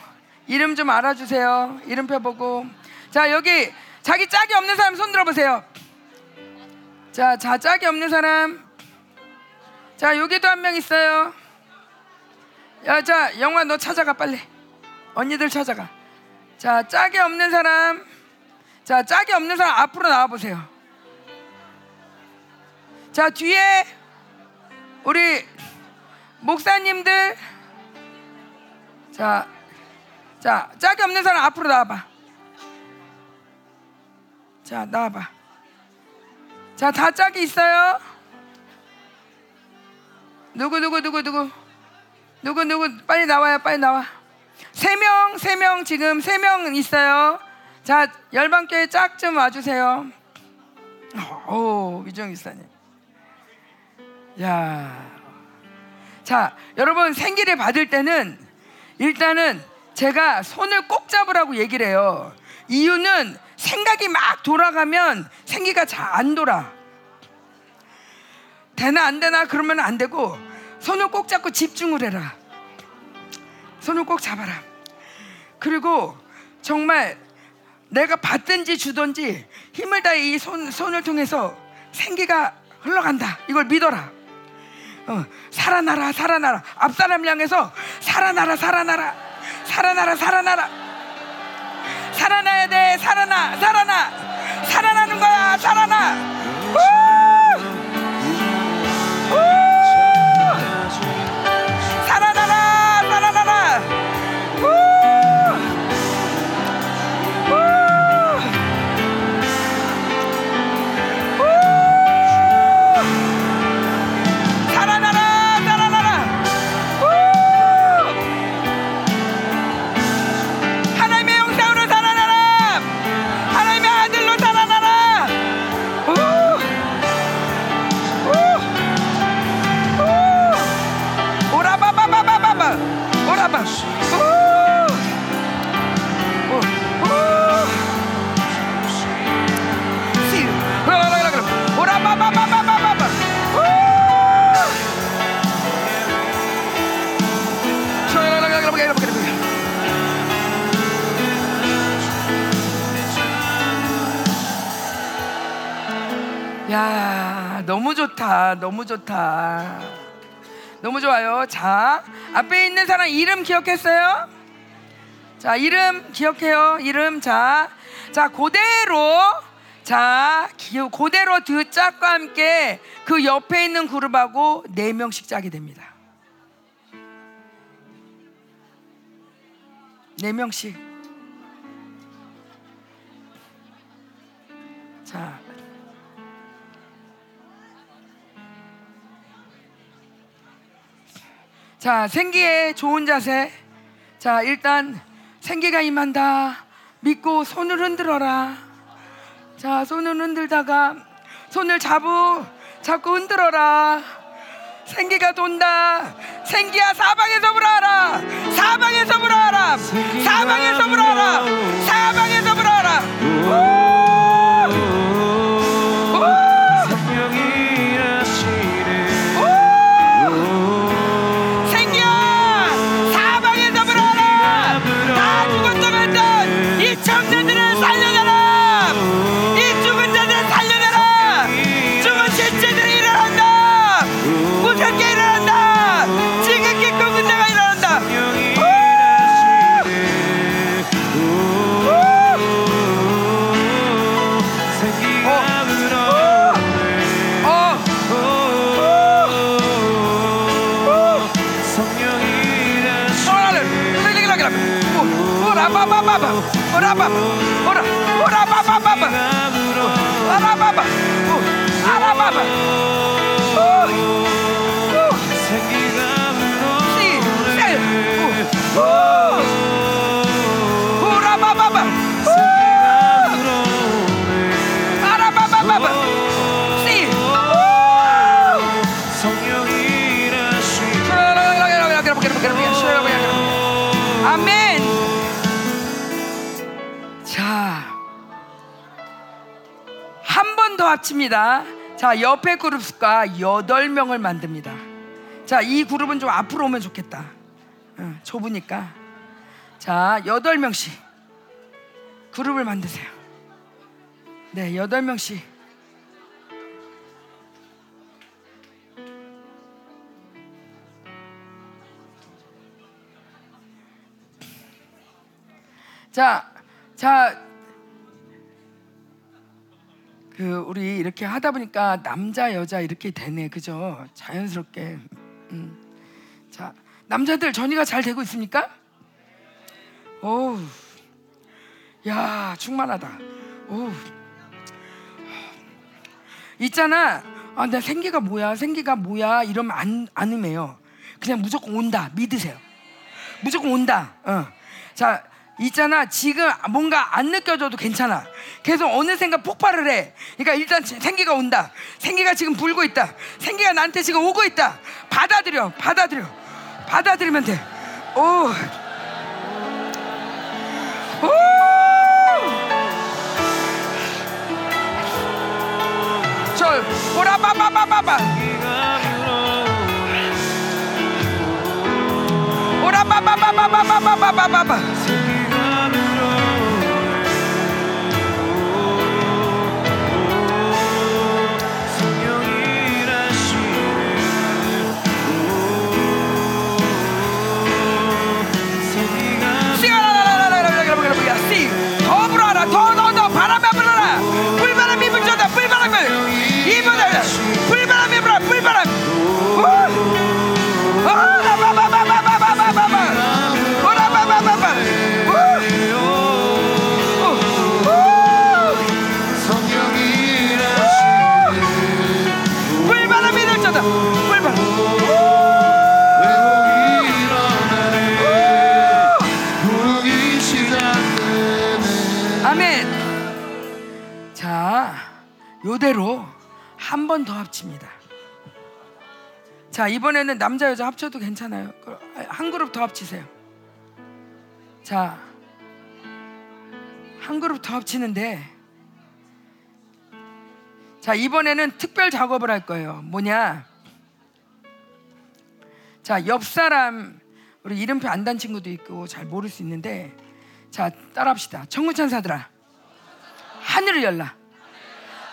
이름 좀 알아주세요. 이름표 보고. 자, 여기 자기 짝이 없는 사람 손 들어보세요. 자, 자, 짝이 없는 사람. 자, 여기도 한 명 있어요. 야, 자, 영화 너 찾아가 빨리. 언니들 찾아가. 자, 짝이 없는 사람. 자, 짝이 없는 사람 앞으로 나와 보세요. 자, 뒤에 우리 목사님들 자, 자, 짝이 없는 사람 앞으로 나와봐. 자, 나와봐. 자, 다 짝이 있어요. 누구, 누구, 누구, 누구, 누구, 누구, 빨리 나와요, 빨리 나와. 세 명, 세 명 지금 세 명 있어요. 자, 열방교회 짝 좀 와주세요. 오, 위정 이사님. 야, 자, 여러분 생기를 받을 때는 일단은 제가 손을 꼭 잡으라고 얘기를 해요. 이유는 생각이 막 돌아가면 생기가 잘 안 돌아. 되나 안 되나 그러면 안 되고 손을 꼭 잡고 집중을 해라. 손을 꼭 잡아라. 그리고 정말 내가 받든지 주든지 힘을 다해 이 손, 손을 통해서 생기가 흘러간다. 이걸 믿어라. 어, 살아나라 살아나라. 앞사람 향해서 살아나라 살아나라. 살아나라 살아나라. 살아나야 돼. 살아나 살아나. 살아나는 거야. 살아나. 우! 우! 살아나라 살아나라 너무 좋다. 너무 좋다. 너무 좋아요. 자, 앞에 있는 사람 이름 기억했어요? 자, 이름 기억해요. 이름. 자, 자, 그대로. 자, 기- 그대로 두 짝과 함께 그 옆에 있는 그룹하고 네 명씩 짜게 됩니다. 네 명씩. 자, 생기의 좋은 자세. 자, 일단 생기가 임한다. 믿고 손을 흔들어라. 자, 손을 흔들다가 손을 잡고 잡고 흔들어라. 생기가 돈다. 생기야 사방에서 불어라. 사방에서 불어라. 사방에서 불어라. 사방에서 불어라. 오, 오라바바바바. 오라바. 오라. 오라바바바바. 오라바바. 오, 아라바바. 오. 오. 시. 셀. 오. 오. 합칩니다. 자, 옆에 그룹과 여덟 명을 만듭니다. 자, 이 그룹은 좀 앞으로 오면 좋겠다. 응, 좁으니까. 자, 여덟 명씩 그룹을 만드세요. 네, 여덟 명씩. 자, 자, 그 우리 이렇게 하다 보니까 남자 여자 이렇게 되네, 그죠? 자연스럽게. 음. 자, 남자들 전이가 잘 되고 있습니까? 오, 야 충만하다. 오, 있잖아. 아, 내 생기가 뭐야? 생기가 뭐야? 이러면 안, 안 음해요. 그냥 무조건 온다. 믿으세요. 무조건 온다. 어. 자, 있잖아. 지금 뭔가 안 느껴져도 괜찮아. 계속 어느 생각 폭발을 해. 그러니까 일단 생기가 온다. 생기가 지금 불고 있다. 생기가 나한테 지금 오고 있다. 받아들여. 받아들여. 받아들이면 돼. 오. 오! 저 오라바바바바바 오라바바바바바바바바바 요대로 한 번 더 합칩니다. 자, 이번에는 남자 여자 합쳐도 괜찮아요. 그, 한 그룹 더 합치세요. 자, 한 그룹 더 합치는데 자, 이번에는 특별 작업을 할 거예요. 뭐냐? 자, 옆 사람 우리 이름표 안 단 친구도 있고 잘 모를 수 있는데 자 따라합시다. 청구천사들아 하늘을 열라.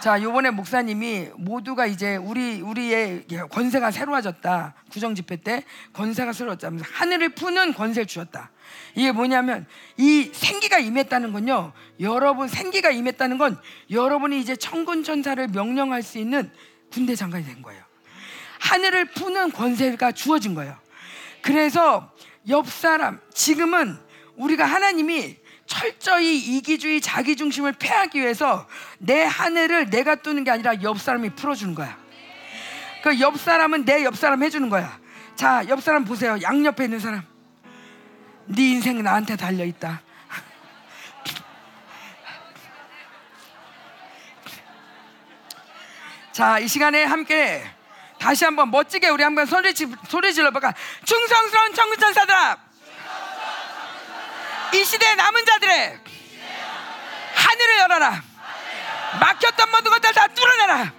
자, 요번에 목사님이 모두가 이제 우리 우리의 권세가 새로워졌다. 구정 집회 때 권세가 새로워졌다. 하늘을 푸는 권세를 주었다. 이게 뭐냐면 이 생기가 임했다는 건요. 여러분 생기가 임했다는 건 여러분이 이제 천군 천사를 명령할 수 있는 군대 장관이 된 거예요. 하늘을 푸는 권세가 주어진 거예요. 그래서 옆 사람 지금은 우리가 하나님이 철저히 이기주의 자기 중심을 패하기 위해서 내 하늘을 내가 뚫는 게 아니라 옆 사람이 풀어주는 거야. 그 옆 사람은 내 옆 사람 해주는 거야. 자, 옆 사람 보세요. 양옆에 있는 사람. 네 인생 나한테 달려 있다. 자, 이 시간에 함께 다시 한번 멋지게 우리 한번 소리, 질러볼까? 충성스러운 청구천사들아! 이 시대의 남은 자들의 하늘을 열어라. 막혔던 모든 것들 다 뚫어내라.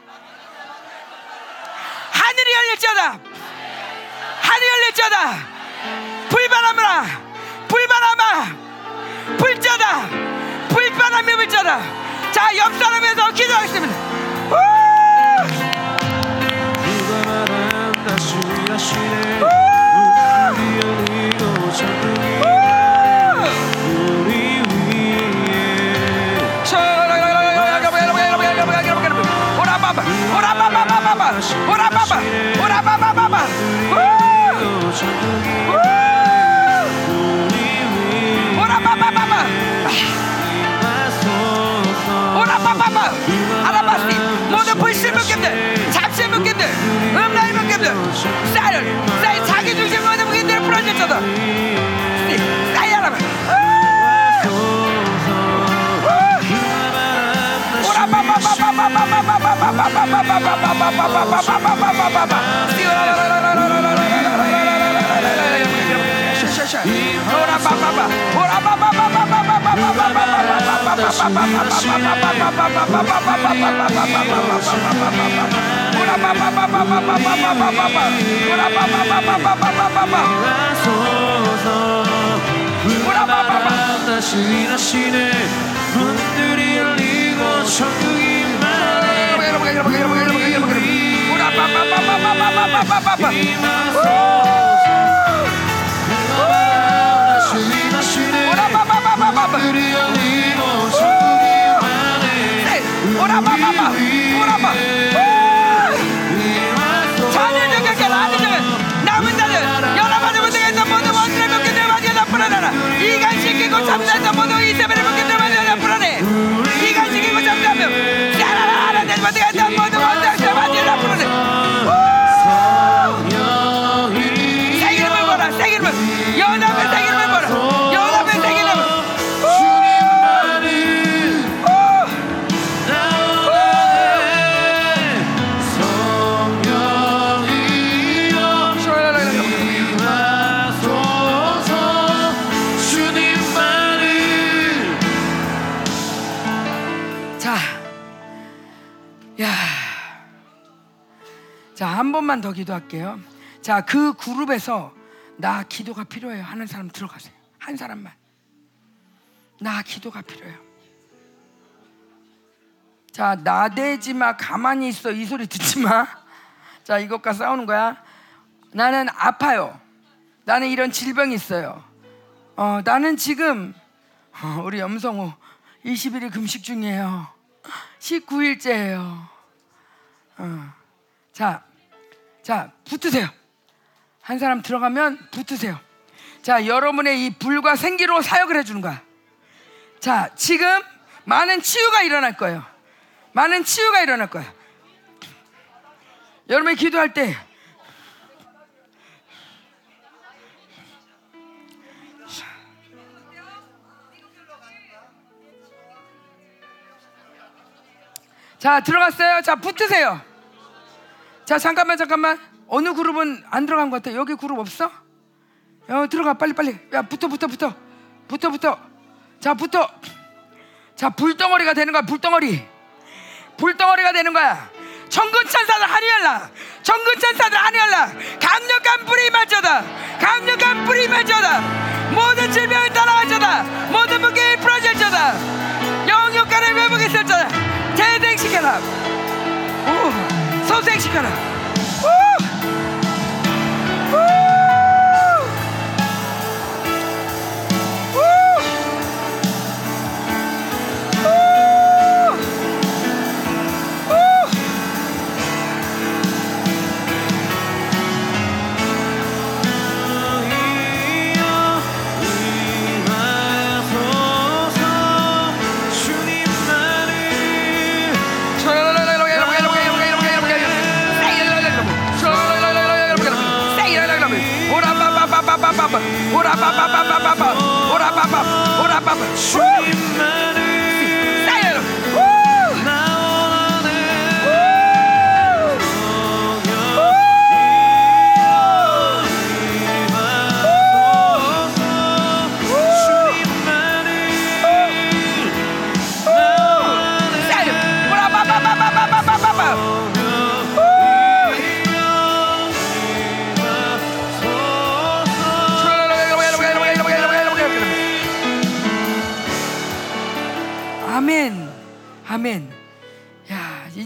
하늘이 열릴지어다. 하늘이 열릴지어다. 불바람아, 불바람아, 불자다. 불바람이 불자다. 자, 옆 사람에서 기도하겠습니다. 우! 오라바바, 오라바바바바바, 오라바바, 오라바바바바. 오라바바바바. 오라바바바 아라바스티 모든 불신 묶임들 잡신 묶임들 음란의 묶임들 쌀을 쌀 자기 중심 모든 묶임들을 풀어줄지어다 다시 일하시네 문들이 열리고 천 번만 더 기도할게요. 자, 그 그룹에서 나 기도가 필요해요 하는 사람 들어가세요. 한 사람만. 나 기도가 필요해요. 자, 나대지 마, 가만히 있어. 이 소리 듣지 마. 자, 이것과 싸우는 거야. 나는 아파요. 나는 이런 질병이 있어요. 어, 나는 지금 어, 우리 염성호 20일이 금식 중이에요. 19일째예요. 어. 자, 자 붙으세요. 한 사람 들어가면 붙으세요. 자, 여러분의 이 불과 생기로 사역을 해주는 거야. 자, 지금 많은 치유가 일어날 거예요. 많은 치유가 일어날 거야. 여러분이 기도할 때 자 들어갔어요. 자 붙으세요. 자 잠깐만 잠깐만 어느 그룹은 안 들어간 것 같아. 여기 그룹 없어? 어 들어가 빨리 빨리. 야 붙어 붙어 붙어 붙어 붙어. 자 붙어. 자 불덩어리가 되는 거야 불덩어리. 불덩어리가 되는 거야. 천군 천사들 하늘 열라. 천군 천사들 하늘 열라. 강력한 불이 맞져다. 강력한 불이 맞져다. 모든 질병을 따라가져다. 모든 무게를 풀어질져다. 영육간을 회복했을져다. 재생시켜라. 오, 소생시켜라. 오, 아멘.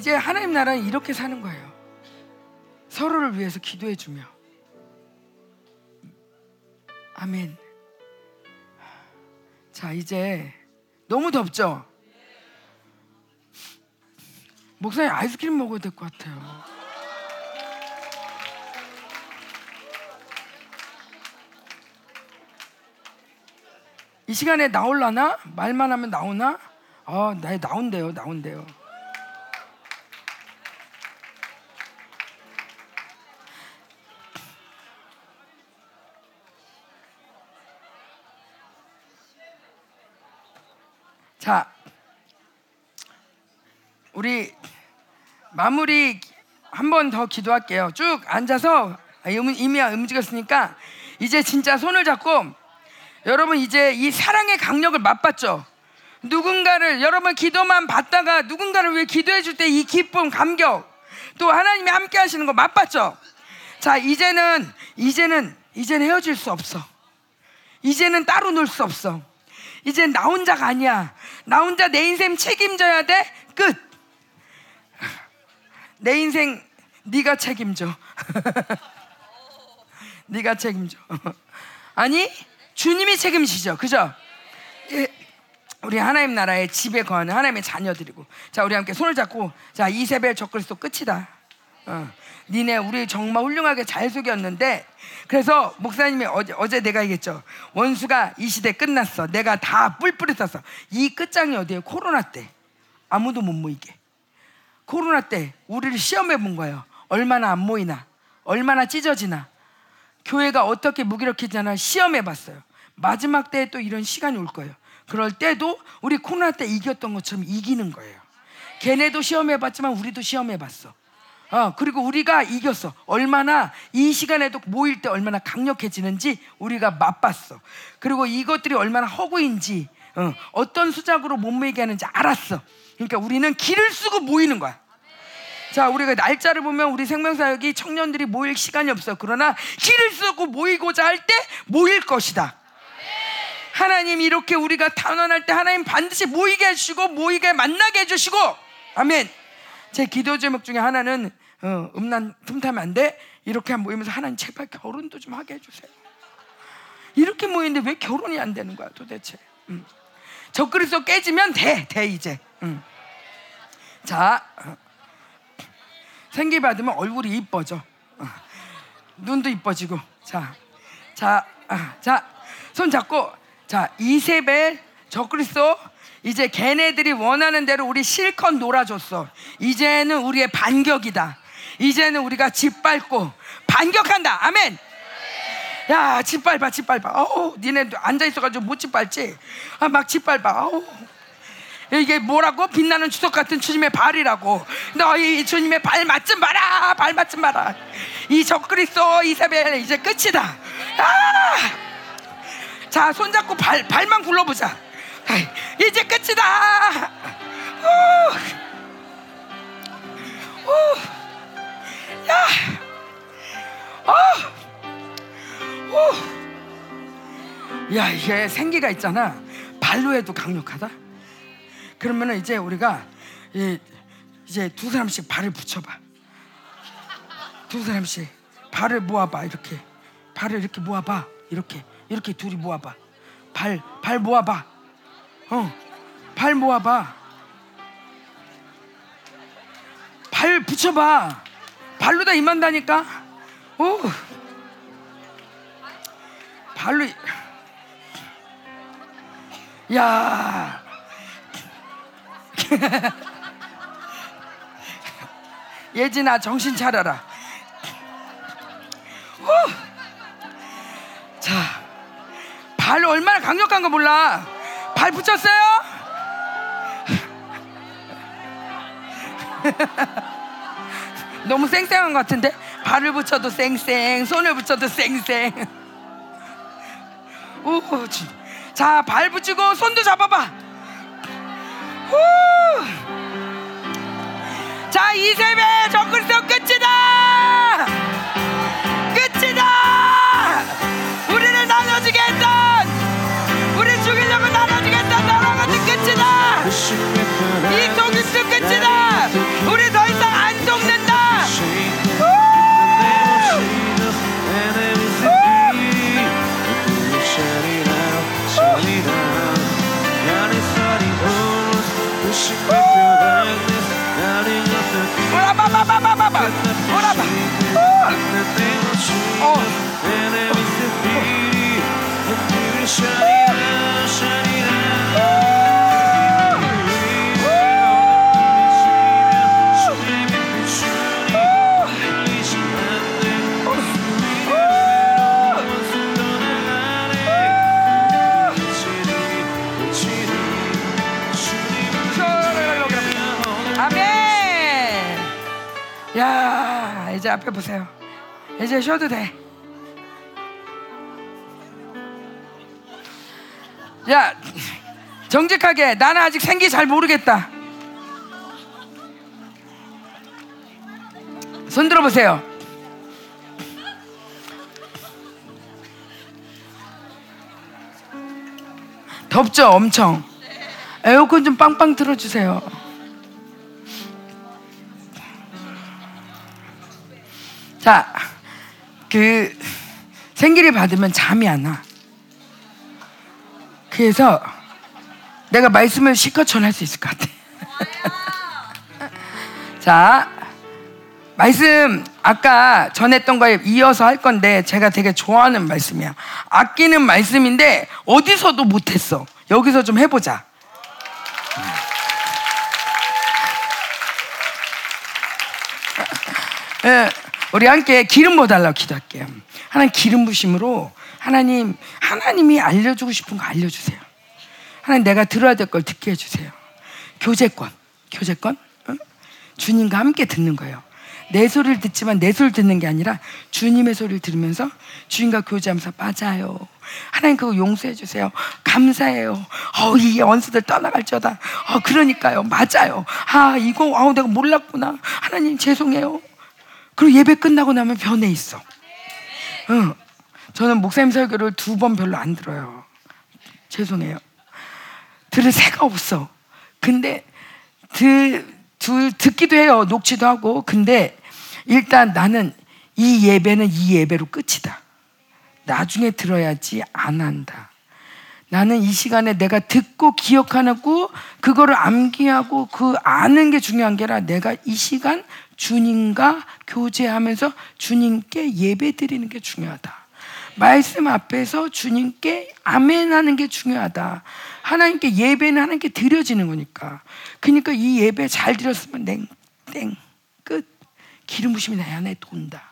이제 하나님 나라는 이렇게 사는 거예요. 서로를 위해서 기도해 주며. 아멘. 자, 이제 너무 덥죠? 목사님 아이스크림 먹어야 될 것 같아요. 이 시간에 나올라나? 말만 하면 나오나? 아, 나 나온대요, 나온대요. 자, 우리 마무리 한 번 더 기도할게요. 쭉 앉아서 이미 움직였으니까 이제 진짜 손을 잡고 여러분 이제 이 사랑의 강력을 맛봤죠. 누군가를 여러분 기도만 받다가 누군가를 위해 기도해 줄 때 이 기쁨, 감격 또 하나님이 함께 하시는 거 맛봤죠. 자 이제는 이제는 이제는 헤어질 수 없어. 이제는 따로 놀 수 없어. 이제 나 혼자가 아니야. 나 혼자 내 인생 책임져야 돼. 끝. 내 인생 네가 책임져. 네가 책임져. 아니 주님이 책임지죠. 그죠? 예, 우리 하나님 나라의 집에 거하는 하나님의 자녀들이고. 자, 우리 함께 손을 잡고 자, 이세벨 적그리스도 끝이다. 어. 니네 우리 정말 훌륭하게 잘 속였는데 그래서 목사님이 어제, 어제 내가 얘기했죠. 원수가 이 시대 끝났어. 내가 다 뿔뿔이 썼어. 이 끝장이 어디에 코로나 때 아무도 못 모이게. 코로나 때 우리를 시험해 본 거예요. 얼마나 안 모이나, 얼마나 찢어지나, 교회가 어떻게 무기력해지나 시험해 봤어요. 마지막 때에 또 이런 시간이 올 거예요. 그럴 때도 우리 코로나 때 이겼던 것처럼 이기는 거예요. 걔네도 시험해 봤지만 우리도 시험해 봤어. 어, 그리고 우리가 이겼어. 얼마나 이 시간에도 모일 때 얼마나 강력해지는지 우리가 맛봤어. 그리고 이것들이 얼마나 허구인지 어, 어떤 수작으로 못 모이게 하는지 알았어. 그러니까 우리는 길을 쓰고 모이는 거야. 자, 우리가 날짜를 보면 우리 생명사역이 청년들이 모일 시간이 없어. 그러나 길을 쓰고 모이고자 할 때 모일 것이다. 하나님 이렇게 우리가 단원할 때 하나님 반드시 모이게 해주시고 모이게 만나게 해주시고 아멘. 제 기도 제목 중에 하나는 어, 음란 틈타면 안 돼. 이렇게 모이면서 하나님 제발 결혼도 좀 하게 해주세요. 이렇게 모이는데 왜 결혼이 안 되는 거야 도대체? 음. 적그리스도 깨지면 돼, 돼 이제. 음. 자, 어. 생기 받으면 얼굴이 이뻐져. 어. 눈도 이뻐지고. 자, 자, 아, 자, 손 잡고. 자, 이세벨 적그리스도 이제 걔네들이 원하는 대로 우리 실컷 놀아줬어. 이제는 우리의 반격이다. 이제는 우리가 짓밟고 반격한다. 아멘. 야, 짓밟아, 짓밟아. 어우, 니네 앉아 있어가지고 못 짓밟지. 아, 막 짓밟아. 어우. 이게 뭐라고? 빛나는 추석 같은 주님의 발이라고. 너희 주님의 발 맞좀 봐라, 발 맞좀 봐라. 이 적그리스도 이사벨 이제 끝이다. 아! 자, 손잡고 발 발만 굴러보자. 이제 끝이다. 오, 오, 야, 오, 오. 야, 이게 생기가 있잖아. 발로 해도 강력하다. 그러면은 이제 우리가 이 이제 두 사람씩 발을 붙여봐. 두 사람씩 발을 모아봐 이렇게 발을 이렇게 모아봐 이렇게 이렇게 둘이 모아봐 발 발 모아봐 어 발 모아봐. 발 붙여봐. 발로 다 임한다니까. 오. 발로 이- 야. 예진아 정신 차려라. 후. 자, 발 얼마나 강력한 거 몰라. 발 붙였어요? 너무 쌩쌩한 것 같은데? 발을 붙여도 쌩쌩, 손을 붙여도 쌩쌩. 오, 진- 자, 발 붙이고 손도 잡아봐. 후. 자, 이 세배 정글서 끝 이제 앞에 보세요. 이제 쉬어도 돼. 야 정직하게 나는 아직 생기 잘 모르겠다. 손 들어보세요. 덥죠, 엄청. 에어컨 좀 빵빵 틀어주세요. 자, 그 생기를 받으면 잠이 안 와. 그래서 내가 말씀을 실컷 전할 수 있을 것 같아. 자, 말씀 아까 전했던 거에 이어서 할 건데 제가 되게 좋아하는 말씀이야. 아끼는 말씀인데 어디서도 못했어. 여기서 좀 해보자. 예, 우리 함께 기름 부어달라고 기도할게요. 하나님 기름 부심으로 하나님 하나님이 알려주고 싶은 거 알려주세요. 하나님 내가 들어야 될 걸 듣게 해주세요. 교제권, 교제권, 응? 주님과 함께 듣는 거예요. 내 소리를 듣지만 내 소리를 듣는 게 아니라 주님의 소리를 들으면서 주님과 교제하면서 맞아요. 하나님 그거 용서해 주세요. 감사해요. 어, 이 원수들 떠나갈지어다. 어, 그러니까요. 맞아요. 아, 이거 아우 내가 몰랐구나. 하나님 죄송해요. 그리고 예배 끝나고 나면 변해 있어. 응. 저는 목사님 설교를 두 번 별로 안 들어요. 죄송해요. 들을 새가 없어. 근데 드, 두, 듣기도 해요. 녹취도 하고. 근데 일단 나는 이 예배는 이 예배로 끝이다. 나중에 들어야지 안 한다. 나는 이 시간에 내가 듣고 기억하고 그거를 암기하고 그 아는 게 중요한 게 아니라 내가 이 시간 주님과 교제하면서 주님께 예배 드리는 게 중요하다. 말씀 앞에서 주님께 아멘 하는 게 중요하다. 하나님께 예배는 하나님께 드려지는 거니까. 그러니까 이 예배 잘 드렸으면 땡, 땡, 끝. 기름 부심이 내 안에 돈다.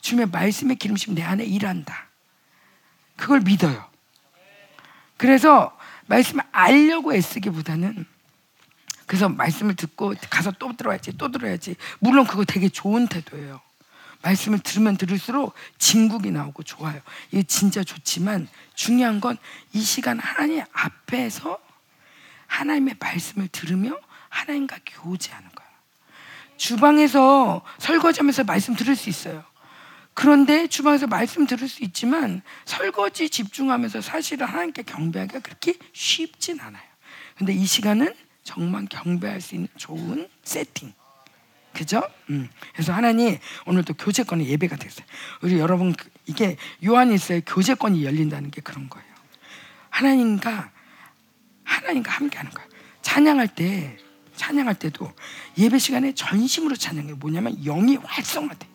주님의 말씀의 기름 부심이 내 안에 일한다. 그걸 믿어요. 그래서 말씀을 알려고 애쓰기보다는 그래서 말씀을 듣고 가서 또 들어야지 또 들어야지. 물론 그거 되게 좋은 태도예요. 말씀을 들으면 들을수록 진국이 나오고 좋아요. 이게 진짜 좋지만 중요한 건 이 시간 하나님 앞에서 하나님의 말씀을 들으며 하나님과 교제하는 거예요 주방에서 설거지하면서 말씀 들을 수 있어요. 그런데 주방에서 말씀 들을 수 있지만 설거지 집중하면서 사실은 하나님께 경배하기가 그렇게 쉽진 않아요. 근데 이 시간은 정말 경배할 수 있는 좋은 세팅. 그죠? 음. 그래서 하나님 오늘도 교제권의 예배가 됐어요. 우리 여러분 그- 이게 요한일서에 교제권이 열린다는 게 그런 거예요. 하나님과 하나님과 함께하는 거예요. 찬양할 때 찬양할 때도 예배 시간에 전심으로 찬양해. 뭐냐면 영이 활성화돼.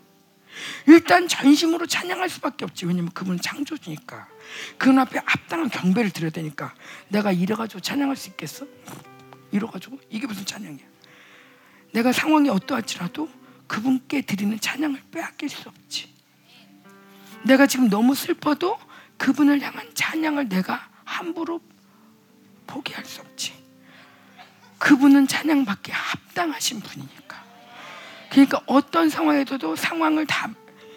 일단 전심으로 찬양할 수밖에 없지. 왜냐면 그분은 창조주니까. 그분 앞에 합당한 경배를 드려야 되니까. 내가 이래가지고 찬양할 수 있겠어? 이래가지고 이게 무슨 찬양이야? 내가 상황이 어떠할지라도 그분께 드리는 찬양을 빼앗길 수 없지. 내가 지금 너무 슬퍼도 그분을 향한 찬양을 내가 함부로 포기할 수 없지. 그분은 찬양받기에 합당하신 분이니까. 그러니까 어떤 상황에서도 상황을 다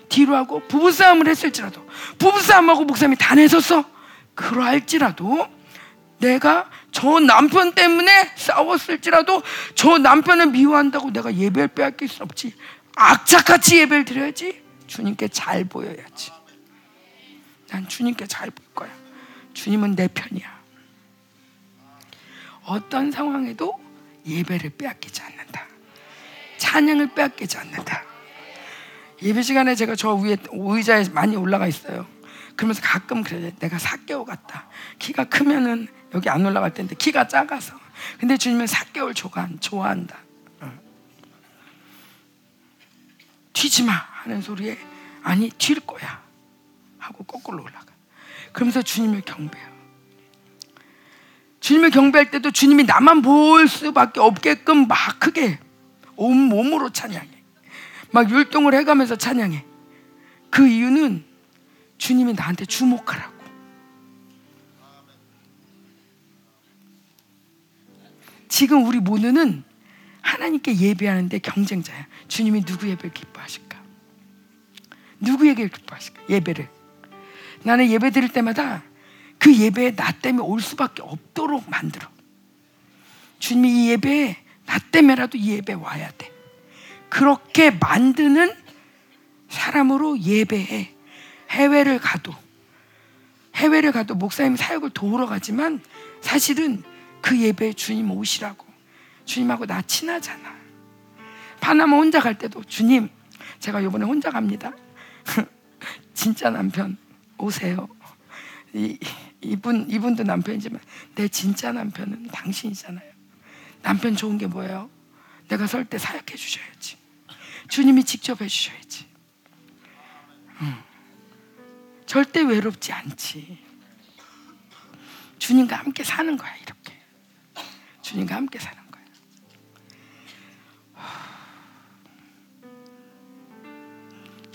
뒤로 하고 부부싸움을 했을지라도 부부싸움하고 목사님이 다 내섰어. 그러할지라도 내가 저 남편 때문에 싸웠을지라도 저 남편을 미워한다고 내가 예배를 빼앗길 수 없지. 악착같이 예배를 드려야지. 주님께 잘 보여야지. 난 주님께 잘 볼 거야. 주님은 내 편이야. 어떤 상황에도 예배를 빼앗기지 않는다. 찬양을 빼앗기지 않는다. 예배 시간에 제가 저 위에 의자에 많이 올라가 있어요. 그러면서 가끔 그래 내가 사개월 같다. 키가 크면은 여기 안 올라갈 텐데 키가 작아서. 근데 주님은 사개월 좋아한, 좋아한다. 어. 튀지 마 하는 소리에 아니 튈 거야 하고 거꾸로 올라가. 그러면서 주님을 경배해요. 주님을 경배할 때도 주님이 나만 볼 수밖에 없게끔 막 크게 온 몸으로 찬양해. 막 율동을 해가면서 찬양해. 그 이유는 주님이 나한테 주목하라고. 지금 우리 모두는 하나님께 예배하는데 경쟁자야. 주님이 누구 예배를 기뻐하실까? 누구에게 기뻐하실까? 예배를. 나는 예배 드릴 때마다 그 예배에 나 때문에 올 수밖에 없도록 만들어. 주님이 이 예배에 나 때문에라도 이 예배에 와야 돼. 그렇게 만드는 사람으로 예배해. 해외를 가도 해외를 가도 목사님 사역을 도우러 가지만 사실은 그 예배에 주님 오시라고 주님하고 나 친하잖아. 파나마 혼자 갈 때도 주님 제가 이번에 혼자 갑니다. 진짜 남편 오세요. 이, 이분 이분도 남편이지만 내 진짜 남편은 당신이잖아요. 남편 좋은 게 뭐예요? 내가 설 때 사역해 주셔야지. 주님이 직접 해 주셔야지. 응. 절대 외롭지 않지. 주님과 함께 사는 거야 이렇게. 주님과 함께 사는 거야.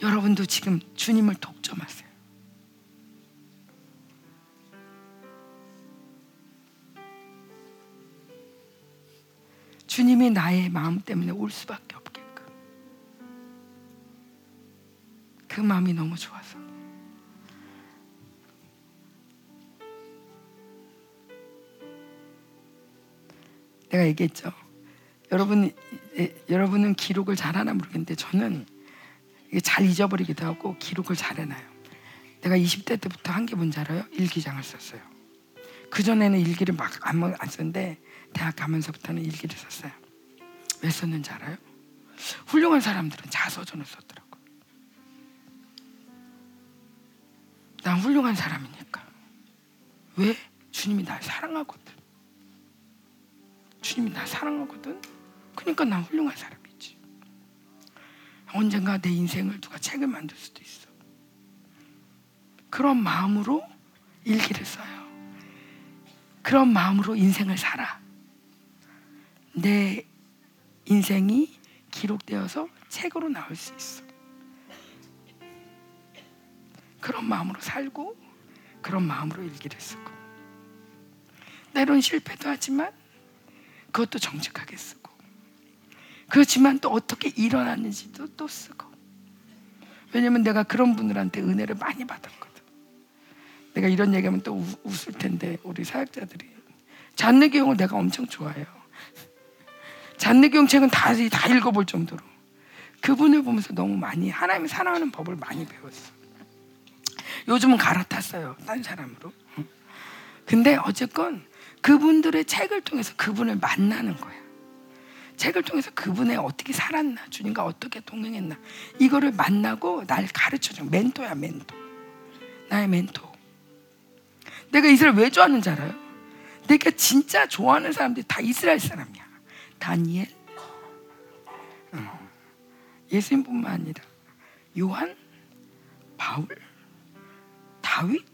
여러분도 지금 주님을 독점하세요. 주님이 나의 마음 때문에 올 수밖에 없게끔. 그 마음이 너무 좋아서. 내가 얘기했죠. 여러분, 예, 여러분은 기록을 잘하나 모르겠는데 저는 잘 잊어버리기도 하고 기록을 잘 해놔요. 내가 20대 때부터 한 게 뭔지 알아요? 일기장을 썼어요. 그 전에는 일기를 막안 안 썼는데 대학 가면서부터는 일기를 썼어요. 왜 썼는지 알아요? 훌륭한 사람들은 자서전을 썼더라고. 난 훌륭한 사람이니까. 왜? 주님이 날 사랑하거든. 주님이 날 사랑하거든. 그러니까 난 훌륭한 사람이지. 언젠가 내 인생을 누가 책을 만들 수도 있어. 그런 마음으로 일기를 써요. 그런 마음으로 인생을 살아. 내 인생이 기록되어서 책으로 나올 수 있어. 그런 마음으로 살고 그런 마음으로 일기를 쓰고 때론 실패도 하지만 그것도 정직하게 쓰고 그렇지만 또 어떻게 일어났는지도 또 쓰고. 왜냐면 내가 그런 분들한테 은혜를 많이 받았거든. 내가 이런 얘기하면 또 우, 웃을 텐데 우리 사역자들이. 잔느기용을 내가 엄청 좋아해요. 잔느기용 책은 다, 다 읽어볼 정도로. 그분을 보면서 너무 많이 하나님을 사랑하는 법을 많이 배웠어. 요즘은 갈아탔어요 딴 사람으로. 근데 어쨌건 그분들의 책을 통해서 그분을 만나는 거야 책을 통해서 그분의 어떻게 살았나, 주님과 어떻게 동행했나 이거를 만나고 날 가르쳐준 멘토야 멘토. 나의 멘토. 내가 이스라엘 왜 좋아하는 줄 알아요? 내가 진짜 좋아하는 사람들이 다 이스라엘 사람이야. 다니엘, 어, 예수님뿐만 아니라 요한, 바울, 다윗,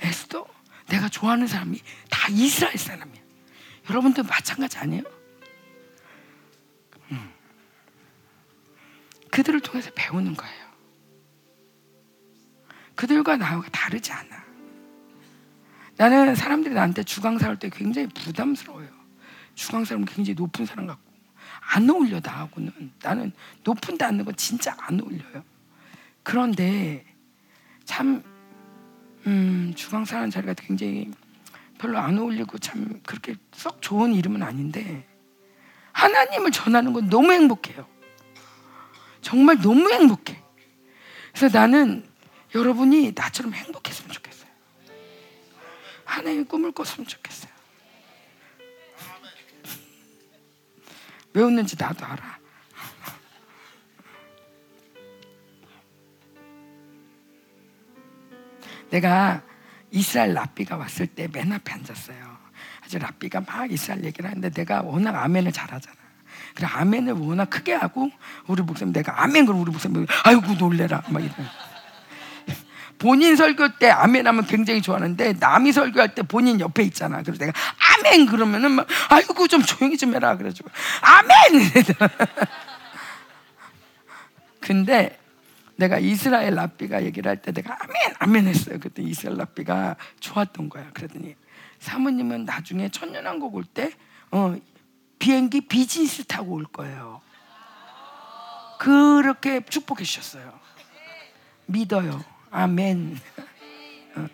에스더, 내가 좋아하는 사람이 다 이스라엘 사람이야. 여러분들 마찬가지 아니에요? 음. 그들을 통해서 배우는 거예요. 그들과 나하고 다르지 않아. 나는 사람들이 나한테 주강사 할 때 굉장히 부담스러워요. 주강사는 굉장히 높은 사람 같고 안 어울려 나하고는 나는 높은데 앉는 건 진짜 안 어울려요. 그런데 참 음, 주강사라는 자리가 굉장히 별로 안 어울리고 참 그렇게 썩 좋은 이름은 아닌데 하나님을 전하는 건 너무 행복해요. 정말 너무 행복해. 그래서 나는 여러분이 나처럼 행복했으면 좋겠어요. 하나님의 꿈을 꿨으면 좋겠어요. 왜 웃는지 나도 알아. 내가 이스라엘 랍비가 왔을 때 맨 앞에 앉았어요. 아주 랍비가 막 이스라엘 얘기를 하는데 내가 워낙 아멘을 잘하잖아. 그래 아멘을 워낙 크게 하고 우리 목사님 내가 아멘 그럼 우리 목사님 아이고 놀래라 막 이래. 본인 설교 때 아멘 하면 굉장히 좋아하는데 남이 설교할 때 본인 옆에 있잖아. 그래서 내가 아멘 그러면은 막 아이고 좀 조용히 좀 해라 그래가지고 아멘. 근데 내가 이스라엘 랍비가 얘기를 할 때 내가 아멘 아멘 했어요. 그때 이스라엘 랍비가 좋았던 거야. 그러더니 사모님은 나중에 천년왕국 올 때 어, 비행기 비즈니스 타고 올 거예요. 그렇게 축복해 주셨어요. 믿어요. 아멘. 어.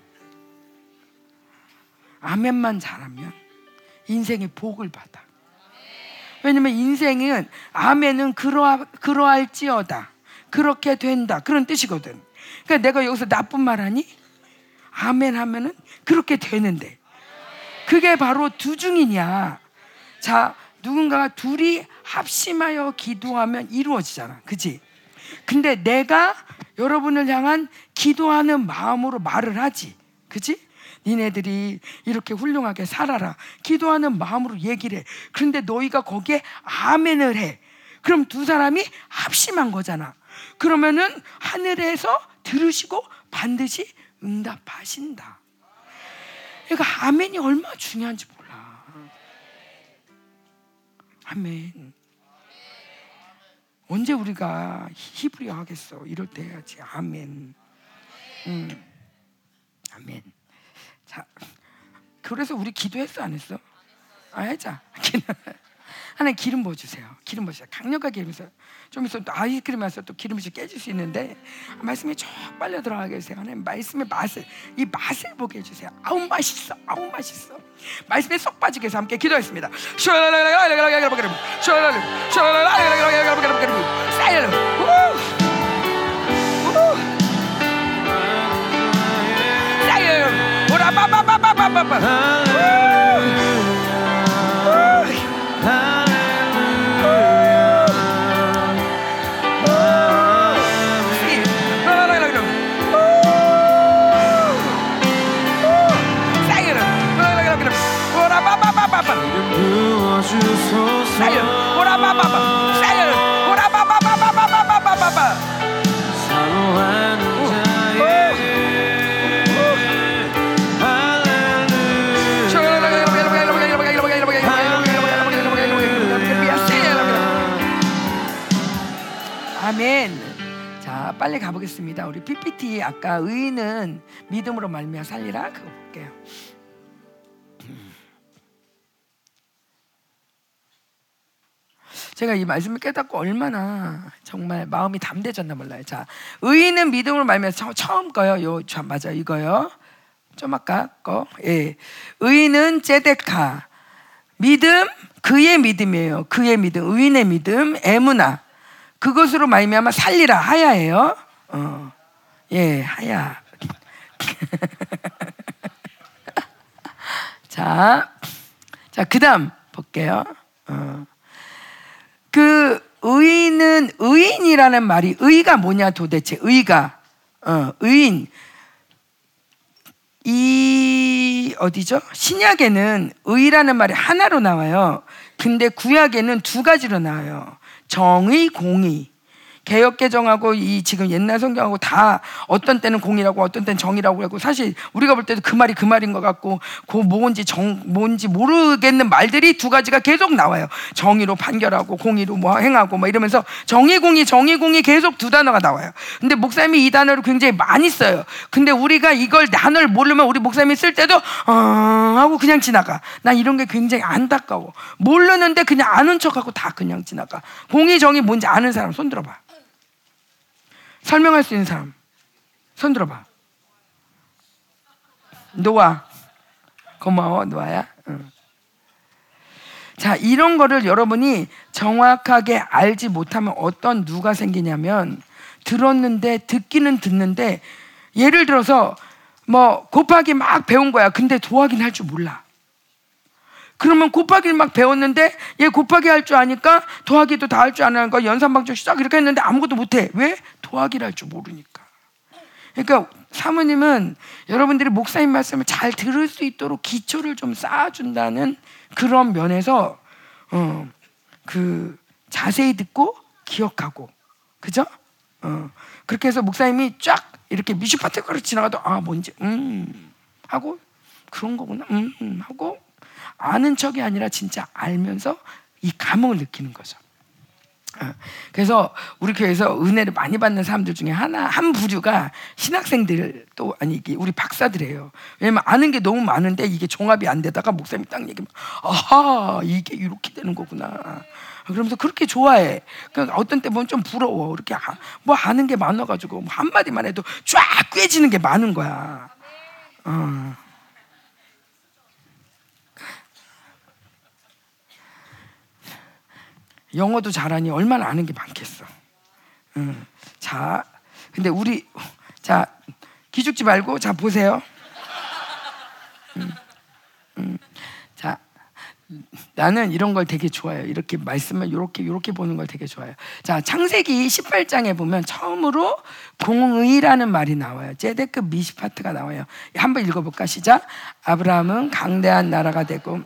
아멘만 잘하면 인생의 복을 받아. 왜냐면 인생은 아멘은 그러하, 그러할지어다. 그렇게 된다. 그런 뜻이거든. 그러니까 내가 여기서 나쁜 말 하니? 아멘 하면은 그렇게 되는데. 그게 바로 두중이냐. 자, 누군가가 둘이 합심하여 기도하면 이루어지잖아. 그지? 근데 내가 여러분을 향한 기도하는 마음으로 말을 하지. 그지? 니네들이 이렇게 훌륭하게 살아라. 기도하는 마음으로 얘기를 해. 그런데 너희가 거기에 아멘을 해. 그럼 두 사람이 합심한 거잖아. 그러면은 하늘에서 들으시고 반드시 응답하신다. 그러니까 아멘이 얼마나 중요한지 몰라. 아멘. 언제 우리가 히브리어 하겠어? 이럴 때 해야지. 아멘. 음. 아멘. 자, 그래서 우리 기도했어 안 했어? 아 해자. 하나님 기름 부어주세요. 기름 부어주세요. 강력하게 기름 부어요. 좀 있으면 또 아이스크림 와서 또 기름이 깨질 수 있는데 말씀이 쭉 빨려 들어가게 해주세요. 하나님 말씀의 맛을 이 맛을 보게 해주세요. 아우 맛있어. 아우 맛있어. 말씀에 쏙 빠지게 해서 함께 기도했습니다. 사모하는 자에게. 할렐루야. 아멘. 자, 빨리 가보겠습니다. 우리 PPT 아까 의인은 믿음으로 말미암아 살리라. 그거 볼게요. 제가 이 말씀을 깨닫고 얼마나 정말 마음이 담대졌나 몰라요. 자, 의인은 믿음으로 말미암아 처음 거요. 요 참 맞아 이거요. 좀 아까 거. 예. 의인은 제데카. 믿음 그의 믿음이에요. 그의 믿음, 의인의 믿음, 에무나. 그것으로 말미암아 살리라 하야예요. 어. 예, 하야. 자, 자 그다음 볼게요. 어. 의인은 의인이라는 말이 의가 뭐냐 도대체 의가 어, 의인 이 어디죠? 신약에는 의라는 말이 하나로 나와요. 근데 구약에는 두 가지로 나와요. 정의, 공의. 개혁 개정하고 이 지금 옛날 성경하고 다 어떤 때는 공이라고 어떤 때는 정이라고 하고 사실 우리가 볼 때도 그 말이 그 말인 것 같고 그 뭔지 정 뭔지 모르겠는 말들이 두 가지가 계속 나와요. 정의로 판결하고 공의로 뭐 행하고 뭐 이러면서 정의 공의 정의 공의 계속 두 단어가 나와요. 근데 목사님이 이 단어를 굉장히 많이 써요. 근데 우리가 이걸 단어를 모르면 우리 목사님이 쓸 때도 어 하고 그냥 지나가. 난 이런 게 굉장히 안타까워. 모르는데 그냥 아는 척하고 다 그냥 지나가. 공의 정의 뭔지 아는 사람 손 들어봐. 설명할 수 있는 사람 손 들어봐. 노아 고마워 노아야. 응. 자 이런 거를 여러분이 정확하게 알지 못하면 어떤 누가 생기냐면 들었는데 듣기는 듣는데 예를 들어서 뭐 곱하기 막 배운 거야. 근데 도하기는 할줄 몰라. 그러면 곱하기를 막 배웠는데 얘 곱하기 할 줄 아니까 더하기도 다 할 줄 아는 거 연산방정 시작 이렇게 했는데 아무것도 못해. 왜? 더하기를 할 줄 모르니까. 그러니까 사모님은 여러분들이 목사님 말씀을 잘 들을 수 있도록 기초를 좀 쌓아준다는 그런 면에서 어, 그 자세히 듣고 기억하고 그죠? 어, 그렇게 해서 목사님이 쫙 이렇게 미슈파트가로 지나가도 아 뭔지 음 하고 그런 거구나 음, 음 하고 아는 척이 아니라 진짜 알면서 이 감흥을 느끼는 거죠. 어, 그래서 우리 교회에서 은혜를 많이 받는 사람들 중에 하나 한 부류가 신학생들 또 아니 우리 박사들이에요. 왜냐면 아는 게 너무 많은데 이게 종합이 안 되다가 목사님이 딱 얘기하면 아하 이게 이렇게 되는 거구나. 그러면서 그렇게 좋아해. 그러니까 어떤 때 보면 좀 부러워. 이렇게 뭐 아는 게 많아가지고 뭐 한마디만 해도 쫙 꿰지는 게 많은 거야. 어. 영어도 잘하니 얼마나 아는 게 많겠어. 음. 자, 근데 우리 자 기죽지 말고 자 보세요. 음. 음. 자, 나는 이런 걸 되게 좋아해요. 이렇게 말씀을 이렇게 이렇게 보는 걸 되게 좋아해요. 자, 창세기 18장에 보면 처음으로 공의라는 말이 나와요. 제데크 미시파트가 나와요. 한번 읽어볼까 시작. 아브라함은 강대한 나라가 되고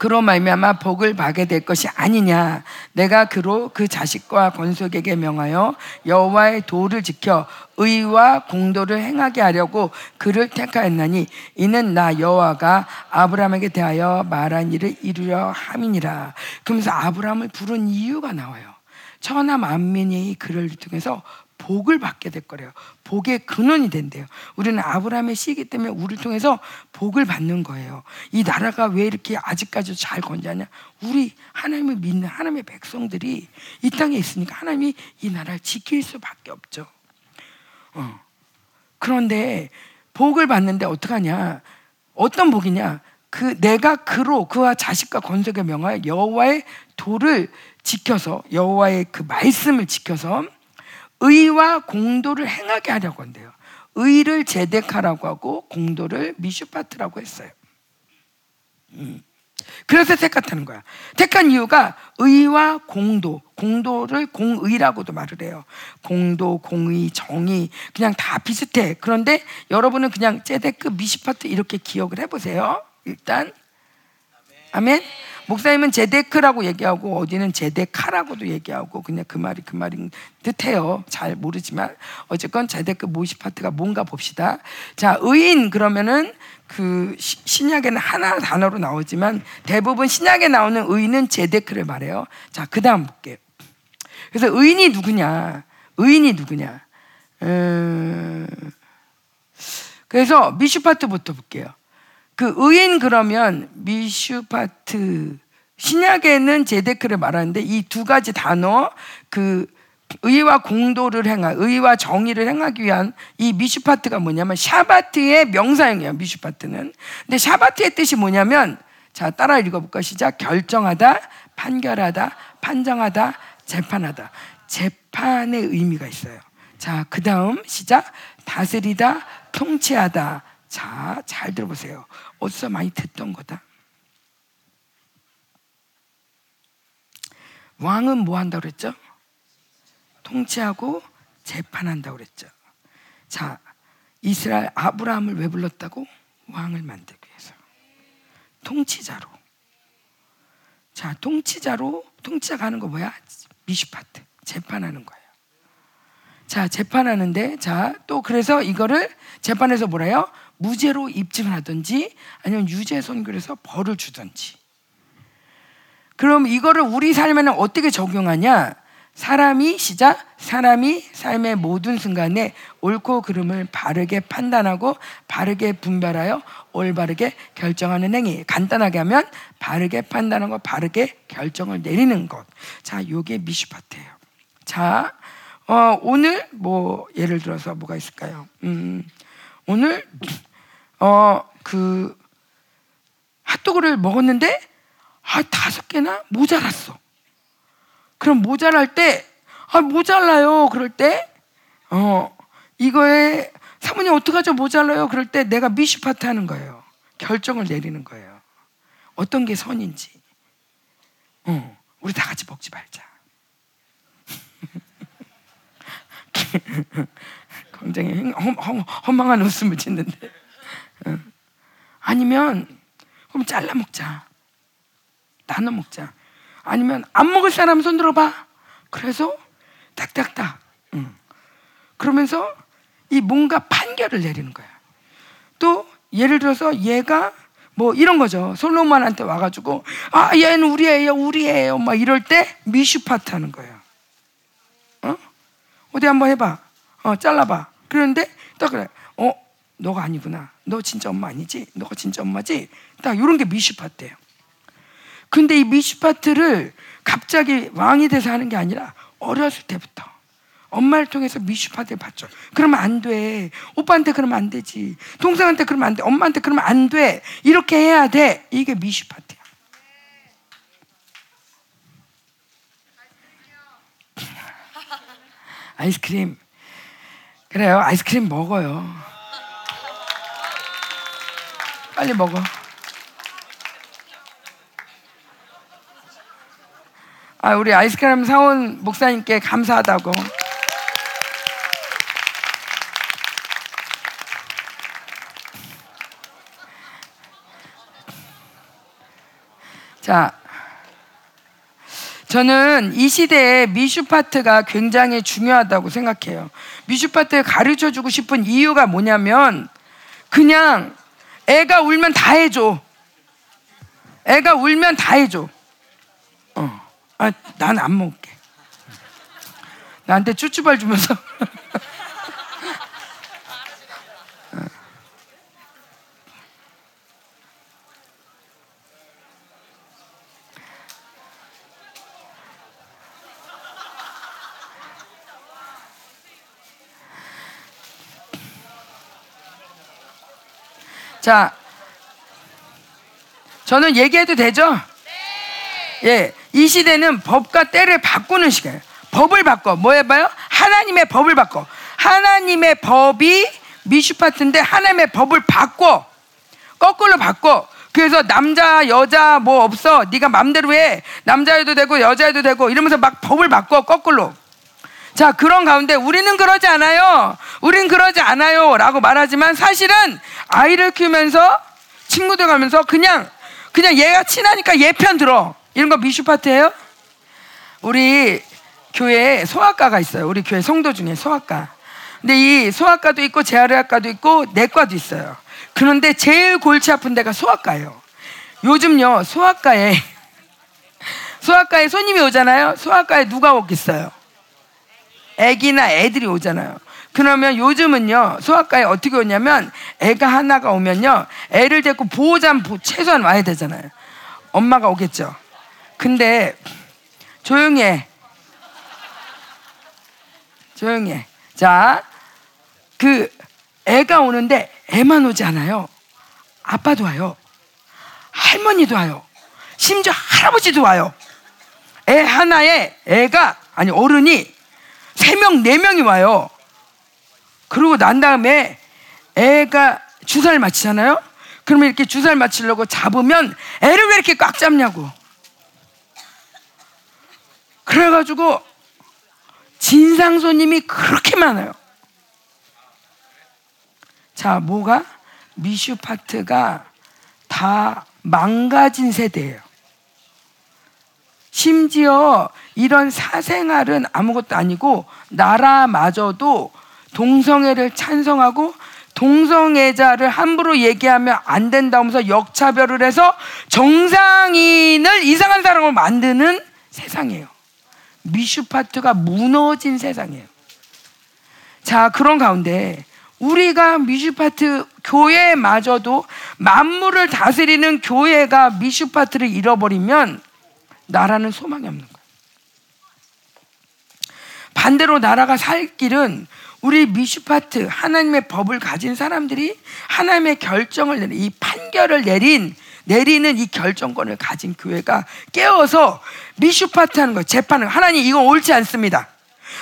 그로 말미암아 복을 받게 될 것이 아니냐. 내가 그로 그 자식과 건속에게 명하여 여호와의 도를 지켜 의와 공도를 행하게 하려고 그를 택하였나니 이는 나 여호와가 아브라함에게 대하여 말한 일을 이루려 함이니라. 그러면서 아브라함을 부른 이유가 나와요. 천하 만민이 그를 통해서 복을 받게 될 거래요. 복의 근원이 된대요. 우리는 아브라함의 씨이기 때문에 우리를 통해서 복을 받는 거예요. 이 나라가 왜 이렇게 아직까지 잘 건재하냐? 우리 하나님을 믿는 하나님의 백성들이 이 땅에 있으니까 하나님이 이 나라를 지킬 수밖에 없죠. 어. 그런데 복을 받는데 어떡하냐? 어떤 복이냐? 그 내가 그로 그와 자식과 건석에 명하여 여호와의 도를 지켜서 여호와의 그 말씀을 지켜서 의와 공도를 행하게 하려고 한대요. 의를 제덱하라고 하고 공도를 미슈파트라고 했어요. 음. 그래서 택했다는 거야. 택한 이유가 의와 공도, 공도를 공의라고도 말을 해요. 공도, 공의, 정의 그냥 다 비슷해. 그런데 여러분은 그냥 제데크 미시파트 이렇게 기억을 해보세요. 일단 아멘. 목사님은 제데크라고 얘기하고 어디는 제데카라고도 얘기하고 그냥 그 말이 그 말인 듯해요. 잘 모르지만 어쨌건 제데크 모시 파트가 뭔가 봅시다. 자 의인 그러면은 그 신약에는 하나 단어로 나오지만 대부분 신약에 나오는 의인은 제데크를 말해요. 자 그다음 볼게요. 그래서 의인이 누구냐? 의인이 누구냐? 음... 그래서 미슈파트부터 볼게요. 그 의인 그러면 미슈파트 신약에는 제데크를 말하는데 이 두 가지 단어 그 의와 공도를 행하 의와 정의를 행하기 위한 이 미슈파트가 뭐냐면 샤바트의 명사형이에요. 미슈파트는. 근데 샤바트의 뜻이 뭐냐면 자 따라 읽어볼까 시작 결정하다 판결하다 판정하다 재판하다 재판의 의미가 있어요. 자 그 다음 시작 다스리다 통치하다 자, 잘 들어보세요. 어디서 많이 듣던 거다. 왕은 뭐 한다고 그랬죠? 통치하고 재판한다고 그랬죠. 자, 이스라엘 아브라함을 왜 불렀다고? 왕을 만들기 위해서. 통치자로. 자, 통치자로 통치자가 하는 거 뭐야? 미슈파트. 재판하는 거예요. 자, 재판하는데 자, 또 그래서 이거를 재판에서 뭐래요? 무죄로 입증을 하든지 아니면 유죄 선고해서 벌을 주든지. 그럼 이거를 우리 삶에는 어떻게 적용하냐? 사람이 시작 사람이 삶의 모든 순간에 옳고 그름을 바르게 판단하고 바르게 분별하여 올바르게 결정하는 행위. 간단하게 하면 바르게 판단하고 바르게 결정을 내리는 것. 자, 요게 미슈파트예요. 자, 어, 오늘 뭐 예를 들어서 뭐가 있을까요? 음, 오늘 어, 그 핫도그를 먹었는데 아, 다섯 개나 모자랐어. 그럼 모자랄 때, 아, 모자라요. 그럴 때, 어, 이거에 사모님 어떡하죠? 모자라요. 그럴 때 내가 미슈파트 하는 거예요. 결정을 내리는 거예요. 어떤 게 선인지. 어, 우리 다 같이 먹지 말자. 굉장히 험, 험, 허망한 웃음을 짓는데. 어. 아니면, 그럼 잘라 먹자. 나눠 먹자. 아니면 안 먹을 사람 손 들어봐. 그래서 딱딱딱. 응. 그러면서 이 뭔가 판결을 내리는 거야. 또 예를 들어서 얘가 뭐 이런 거죠. 솔로몬한테 와가지고 아 얘는 우리 애예요, 우리 애예요. 막 이럴 때 미슈파트 하는 거예요. 어? 어디 한번 해봐. 어 잘라봐. 그런데 딱 그래. 어 너가 아니구나. 너 진짜 엄마 아니지? 너가 진짜 엄마지? 딱 이런 게 미슈파트예요. 근데 이 미슈파트를 갑자기 왕이 돼서 하는 게 아니라 어렸을 때부터 엄마를 통해서 미슈파트를 받죠. 그러면 안 돼. 오빠한테 그러면 안 되지. 동생한테 그러면 안 돼. 엄마한테 그러면 안 돼. 이렇게 해야 돼. 이게 미슈파트야. 아이스크림. 그래요. 아이스크림 먹어요. 빨리 먹어. 아, 우리 아이스크림 사온 목사님께 감사하다고. 자, 저는 이 시대에 미슈파트가 굉장히 중요하다고 생각해요. 미슈파트를 가르쳐 주고 싶은 이유가 뭐냐면, 그냥 애가 울면 다 해줘. 애가 울면 다 해줘. 어. 아, 난안 먹을게. 나한테 쭈쭈발 주면서. 자, 저는 얘기해도 되죠? 예, 이 시대는 법과 때를 바꾸는 시대예요. 법을 바꿔. 뭐 해봐요? 하나님의 법을 바꿔. 하나님의 법이 미슈파트인데 하나님의 법을 바꿔. 거꾸로 바꿔. 그래서 남자 여자 뭐 없어. 네가 맘대로 해. 남자여도 되고 여자여도 되고 이러면서 막 법을 바꿔 거꾸로. 자 그런 가운데 우리는 그러지 않아요. 우린 그러지 않아요 라고 말하지만 사실은 아이를 키우면서 친구들 가면서 그냥 그냥 얘가 친하니까 얘 편 들어. 이런 거 미슈파트예요? 우리 교회에 소아과가 있어요. 우리 교회 성도 중에 소아과. 근데 이 소아과도 있고 재활의학과도 있고 내과도 있어요. 그런데 제일 골치 아픈 데가 소아과예요. 요즘요 소아과에 소아과에 손님이 오잖아요. 소아과에 누가 오겠어요? 애기나 애들이 오잖아요. 그러면 요즘은요 소아과에 어떻게 오냐면 애가 하나가 오면요 애를 데리고 보호자 최소한 와야 되잖아요. 엄마가 오겠죠. 근데 조용히 해. 조용히 해. 자, 그 애가 오는데 애만 오지 않아요. 아빠도 와요. 할머니도 와요. 심지어 할아버지도 와요. 애 하나에 애가 아니 어른이 세 명, 네 명이 와요. 그러고 난 다음에 애가 주사를 맞히잖아요. 그러면 이렇게 주사를 맞히려고 잡으면 애를 왜 이렇게 꽉 잡냐고. 그래가지고 진상 손님이 그렇게 많아요. 자, 뭐가? 미슈 파트가 다 망가진 세대예요. 심지어 이런 사생활은 아무것도 아니고 나라마저도 동성애를 찬성하고 동성애자를 함부로 얘기하면 안 된다면서 역차별을 해서 정상인을 이상한 사람을 만드는 세상이에요. 미슈파트가 무너진 세상이에요. 자, 그런 가운데 우리가 미슈파트 교회마저도 만물을 다스리는 교회가 미슈파트를 잃어버리면 나라는 소망이 없는 거예요. 반대로 나라가 살 길은 우리 미슈파트 하나님의 법을 가진 사람들이 하나님의 결정을 내린 이 판결을 내린 내리는 이 결정권을 가진 교회가 깨어서 미슈파트 하는 거예요. 재판을 하나님 이거 옳지 않습니다.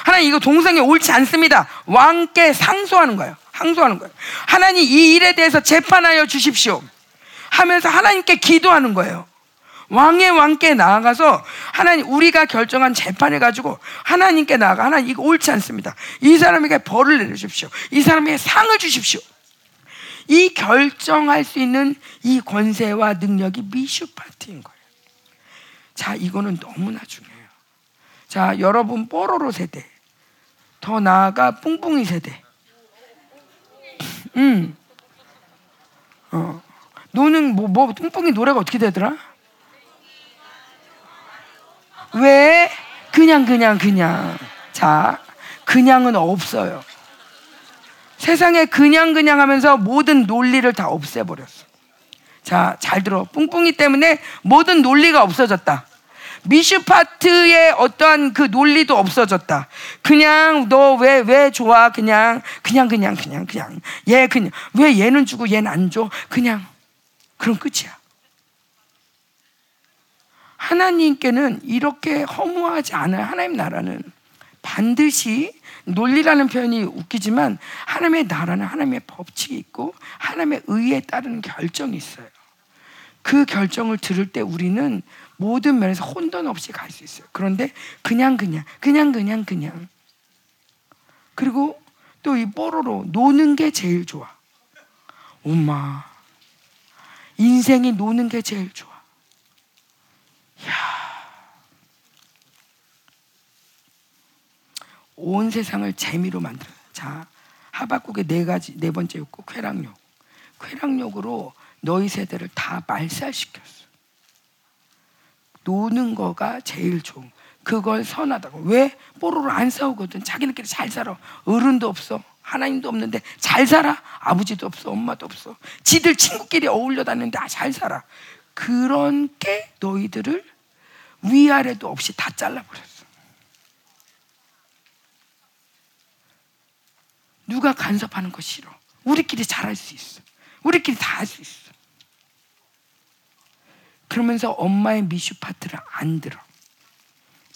하나님 이거 동성애 옳지 않습니다. 왕께 상소하는 거예요. 항소하는 거예요. 하나님 이 일에 대해서 재판하여 주십시오. 하면서 하나님께 기도하는 거예요. 왕의 왕께 나아가서 하나님 우리가 결정한 재판을 가지고 하나님께 나아가 하나님 이거 옳지 않습니다. 이 사람에게 벌을 내려주십시오. 이 사람에게 상을 주십시오. 이 결정할 수 있는 이 권세와 능력이 미슈파트인 거예요. 자, 이거는 너무나 중요해요. 자, 여러분 뽀로로 세대, 더 나아가 뿡뿡이 세대. 음, 어, 노는 뭐, 뭐 뿡뿡이 노래가 어떻게 되더라? 왜? 그냥, 그냥, 그냥. 자, 그냥은 없어요. 세상에 그냥, 그냥 하면서 모든 논리를 다 없애버렸어. 자, 잘 들어. 뿡뿡이 때문에 모든 논리가 없어졌다. 미슈파트의 어떠한 그 논리도 없어졌다. 그냥 너 왜 왜 좋아? 그냥 그냥 그냥 그냥 그냥 얘 그냥 왜 얘는 주고 얘는 안 줘? 그냥 그럼 끝이야. 하나님께는 이렇게 허무하지 않아요. 하나님 나라는 반드시 논리라는 표현이 웃기지만 하나님의 나라는 하나님의 법칙이 있고 하나님의 의에 따르는 결정이 있어요. 그 결정을 들을 때 우리는 모든 면에서 혼돈 없이 갈 수 있어요. 그런데 그냥 그냥 그냥 그냥 그냥 그리고 또 이 뽀로로 노는 게 제일 좋아. 엄마 인생이 노는 게 제일 좋아. 야. 온 세상을 재미로 만들어. 자, 하박국의 네 가지 네 번째 욕구 쾌락욕. 쾌락욕으로 너희 세대를 다 말살시켰어. 노는 거가 제일 좋은. 그걸 선하다고. 왜 뽀로로 안 싸우거든. 자기네끼리 잘 살아. 어른도 없어. 하나님도 없는데 잘 살아. 아버지도 없어. 엄마도 없어. 지들 친구끼리 어울려 다니는데 아, 잘 살아. 그런 게 너희들을 위아래도 없이 다 잘라버렸어. 누가 간섭하는 거 싫어. 우리끼리 잘할 수 있어. 우리끼리 다 할 수 있어. 그러면서 엄마의 미슈 파트를 안 들어.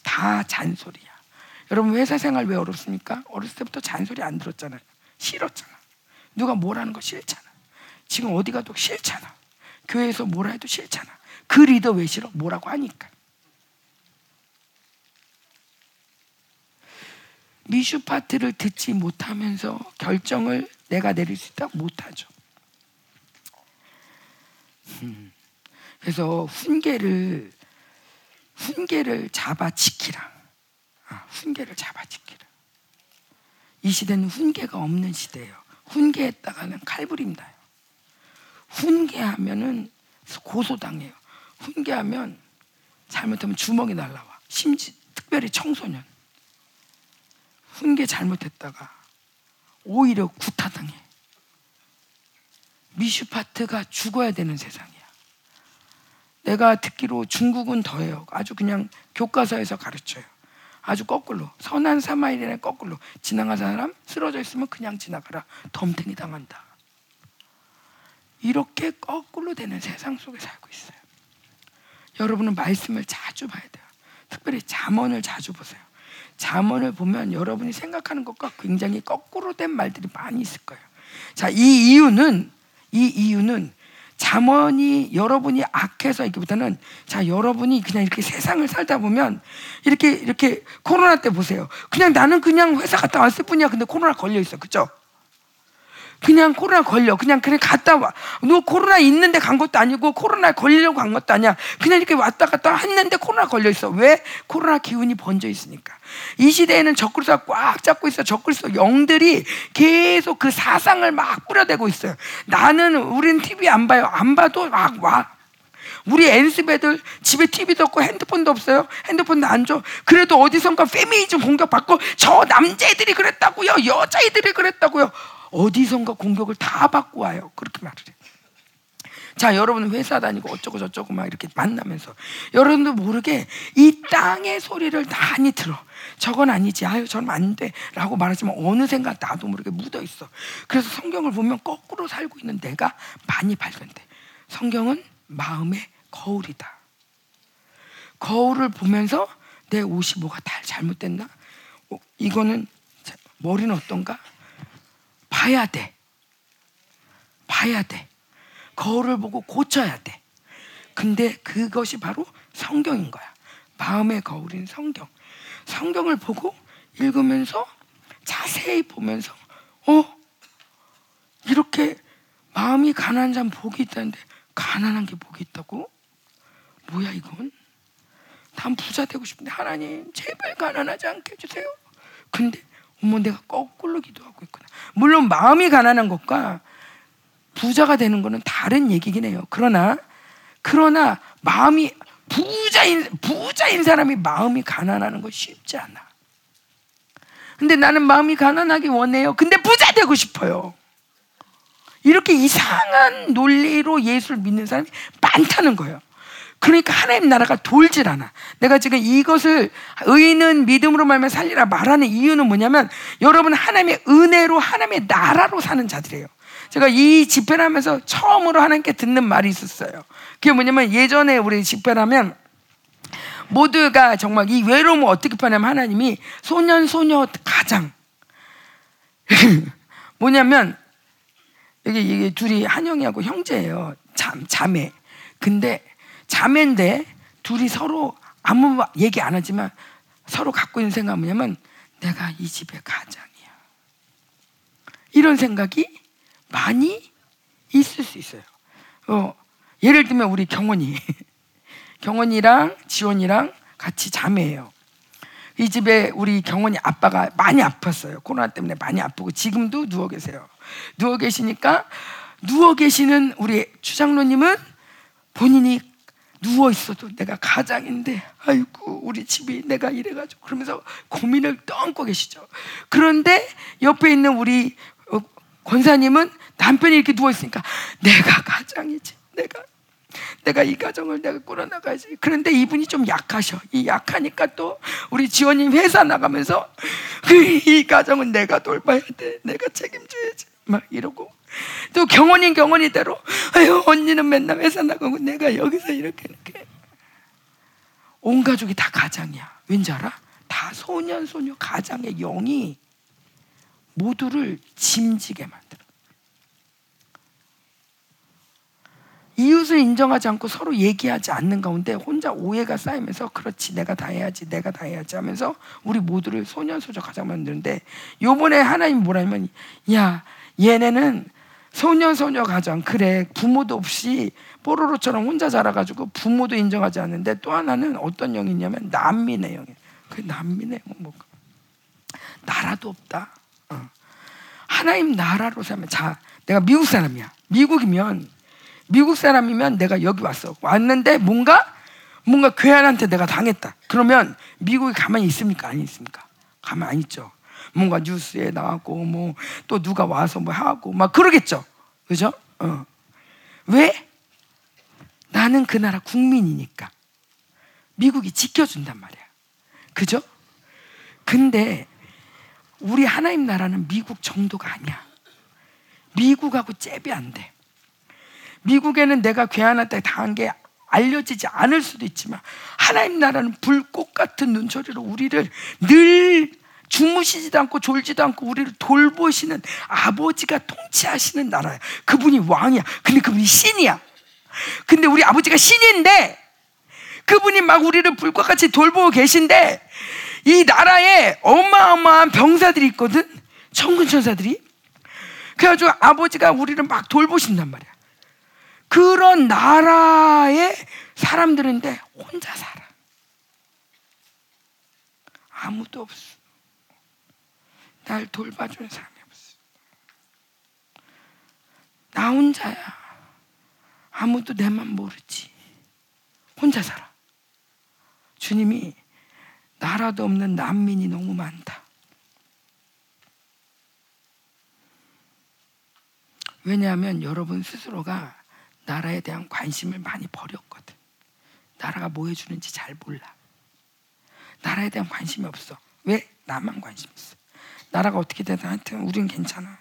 다 잔소리야. 여러분 회사 생활 왜 어렵습니까? 어렸을 때부터 잔소리 안 들었잖아요. 싫었잖아. 누가 뭐라는 거 싫잖아. 지금 어디 가도 싫잖아. 교회에서 뭐라 해도 싫잖아. 그 리더 왜 싫어? 뭐라고 하니까. 미슈 파트를 듣지 못하면서 결정을 내가 내릴 수 있다 못하죠. 음. 그래서 훈계를 훈계를 잡아 지키라. 아, 훈계를 잡아 지키라. 이 시대는 훈계가 없는 시대예요. 훈계했다가는 칼부림 나요. 훈계하면은 고소당해요. 훈계하면 잘못하면 주먹이 날라와. 심지 특별히 청소년. 훈계 잘못했다가 오히려 구타당해. 미슈파트가 죽어야 되는 세상이야. 내가 듣기로 중국은 더해요. 아주 그냥 교과서에서 가르쳐요. 아주 거꾸로 선한 사마리아의 거꾸로 지나간 사람 쓰러져 있으면 그냥 지나가라. 덤탱이 당한다. 이렇게 거꾸로 되는 세상 속에 살고 있어요. 여러분은 말씀을 자주 봐야 돼요. 특별히 잠언을 자주 보세요. 잠언을 보면 여러분이 생각하는 것과 굉장히 거꾸로 된 말들이 많이 있을 거예요. 자, 이 이유는 이 이유는 잠언이 여러분이 악해서 이기보다는 자 여러분이 그냥 이렇게 세상을 살다 보면 이렇게 이렇게 코로나 때 보세요. 그냥 나는 그냥 회사 갔다 왔을 뿐이야. 근데 코로나 걸려 있어, 그죠? 그냥 코로나 걸려. 그냥 그래 갔다 와. 너 코로나 있는데 간 것도 아니고 코로나 걸리려고 간 것도 아니야. 그냥 이렇게 왔다 갔다 했는데 코로나 걸려 있어. 왜? 코로나 기운이 번져 있으니까. 이 시대에는 적그리스도가 꽉 잡고 있어. 적그리스도 영들이 계속 그 사상을 막 뿌려대고 있어요. 나는 우린 TV 안 봐요. 안 봐도 막 와. 우리 엔스배들 집에 TV도 없고 핸드폰도 없어요. 핸드폰도 안 줘. 그래도 어디선가 페미니즘 공격받고 저 남자애들이 그랬다고요. 여자애들이 그랬다고요. 어디선가 공격을 다 받고 와요. 그렇게 말을 해. 자, 여러분 회사 다니고 어쩌고 저쩌고 막 이렇게 만나면서 여러분도 모르게 이 땅의 소리를 많이 들어. 저건 아니지. 아유, 저건 안 돼. 라고 말하지만 어느샌가 나도 모르게 묻어 있어. 그래서 성경을 보면 거꾸로 살고 있는 내가 많이 발견돼. 성경은 마음의 거울이다. 거울을 보면서 내 옷이 뭐가 다 잘못됐나? 어, 이거는 자, 머리는 어떤가? 봐야 돼. 봐야 돼. 거울을 보고 고쳐야 돼. 근데 그것이 바로 성경인 거야. 마음의 거울인 성경. 성경을 보고 읽으면서 자세히 보면서 어 이렇게 마음이 가난한 자는 복이 있다는데 가난한 게 복이 있다고? 뭐야 이건? 난 부자 되고 싶은데 하나님 제발 가난하지 않게 해주세요. 근데 어머 내가 거꾸로 기도하고 있구나. 물론 마음이 가난한 것과 부자가 되는 것은 다른 얘기긴 해요. 그러나 그러나 마음이 부자인 부자인 사람이 마음이 가난하는 거 쉽지 않아. 근데 나는 마음이 가난하기 원해요. 근데 부자 되고 싶어요. 이렇게 이상한 논리로 예수를 믿는 사람이 많다는 거예요. 그러니까 하나님 나라가 돌질 않아. 내가 지금 이것을 의인은 믿음으로 말면 살리라 말하는 이유는 뭐냐면 여러분 하나님의 은혜로 하나님의 나라로 사는 자들이에요. 제가 이 집회를 하면서 처음으로 하나님께 듣는 말이 있었어요. 그게 뭐냐면 예전에 우리 집회를 하면 모두가 정말 이 외로움을 어떻게 표현하면 하나님이 소년 소녀 가장 뭐냐면 여기 이게 둘이 한영이하고 형제예요. 참 자매. 근데 자매인데 둘이 서로 아무 얘기 안 하지만 서로 갖고 있는 생각은 뭐냐면 내가 이 집의 가장이야. 이런 생각이 많이 있을 수 있어요. 어, 예를 들면 우리 경원이 경원이랑 지원이랑 같이 자매예요. 이 집에 우리 경원이 아빠가 많이 아팠어요. 코로나 때문에 많이 아프고 지금도 누워 계세요. 누워 계시니까 누워 계시는 우리 추장로님은 본인이 누워 있어도 내가 가장인데 아이고 우리 집이 내가 이래가지고 그러면서 고민을 떠안고 계시죠. 그런데 옆에 있는 우리 어, 권사님은 남편이 이렇게 누워 있으니까 내가 가장이지 내가 내가 이 가정을 내가 꾸려나가야지. 그런데 이분이 좀 약하셔. 이 약하니까 또 우리 지원님 회사 나가면서 이 가정은 내가 돌봐야 돼. 내가 책임져야지. 막 이러고 또 경원인 경원이대로 아유 언니는 맨날 회사 나가고 내가 여기서 이렇게 이렇게 온 가족이 다 가장이야. 왠지 알아? 다 소년 소녀 가장의 영이 모두를 짐지게 만들어. 이웃을 인정하지 않고 서로 얘기하지 않는 가운데 혼자 오해가 쌓이면서 그렇지 내가 다 해야지 내가 다 해야지 하면서 우리 모두를 소년 소녀 가장 만드는데 요번에 하나님 뭐라면 야 얘네는 소년 소녀 가정 그래 부모도 없이 뽀로로처럼 혼자 자라가지고 부모도 인정하지 않는데 또 하나는 어떤 영이냐면 난민의 영이에요 그 난민의 영은 뭐가 나라도 없다 어. 하나님 나라로 살면 자 내가 미국 사람이야 미국이면 미국 사람이면 내가 여기 왔어. 왔는데 뭔가 뭔가 괴한한테 내가 당했다. 그러면 미국에 가만히 있습니까? 아니 있습니까? 가만 안 있죠. 뭔가 뉴스에 나왔고 뭐 또 누가 와서 뭐 하고 막 그러겠죠. 그죠? 어. 왜? 나는 그 나라 국민이니까. 미국이 지켜준단 말이야. 그죠? 근데 우리 하나님 나라는 미국 정도가 아니야. 미국하고 잽이 안 돼. 미국에는 내가 괴한한테 당한 게 알려지지 않을 수도 있지만 하나님 나라는 불꽃 같은 눈초리로 우리를 늘 주무시지도 않고 졸지도 않고 우리를 돌보시는 아버지가 통치하시는 나라야. 그분이 왕이야. 근데 그분이 신이야. 근데 우리 아버지가 신인데 그분이 막 우리를 불과 같이 돌보고 계신데 이 나라에 어마어마한 병사들이 있거든. 천군 천사들이. 그래가지고 아버지가 우리를 막 돌보신단 말이야. 그런 나라의 사람들인데 혼자 살아. 아무도 없어. 날 돌봐주는 사람이 없어. 나 혼자야. 아무도 내 맘 모르지. 혼자 살아. 주님이 나라도 없는 난민이 너무 많다. 왜냐하면 여러분 스스로가 나라에 대한 관심을 많이 버렸거든. 나라가 뭐 해주는지 잘 몰라. 나라에 대한 관심이 없어. 왜? 나만 관심 있어. 나라가 어떻게 되든 하여튼 우린 괜찮아.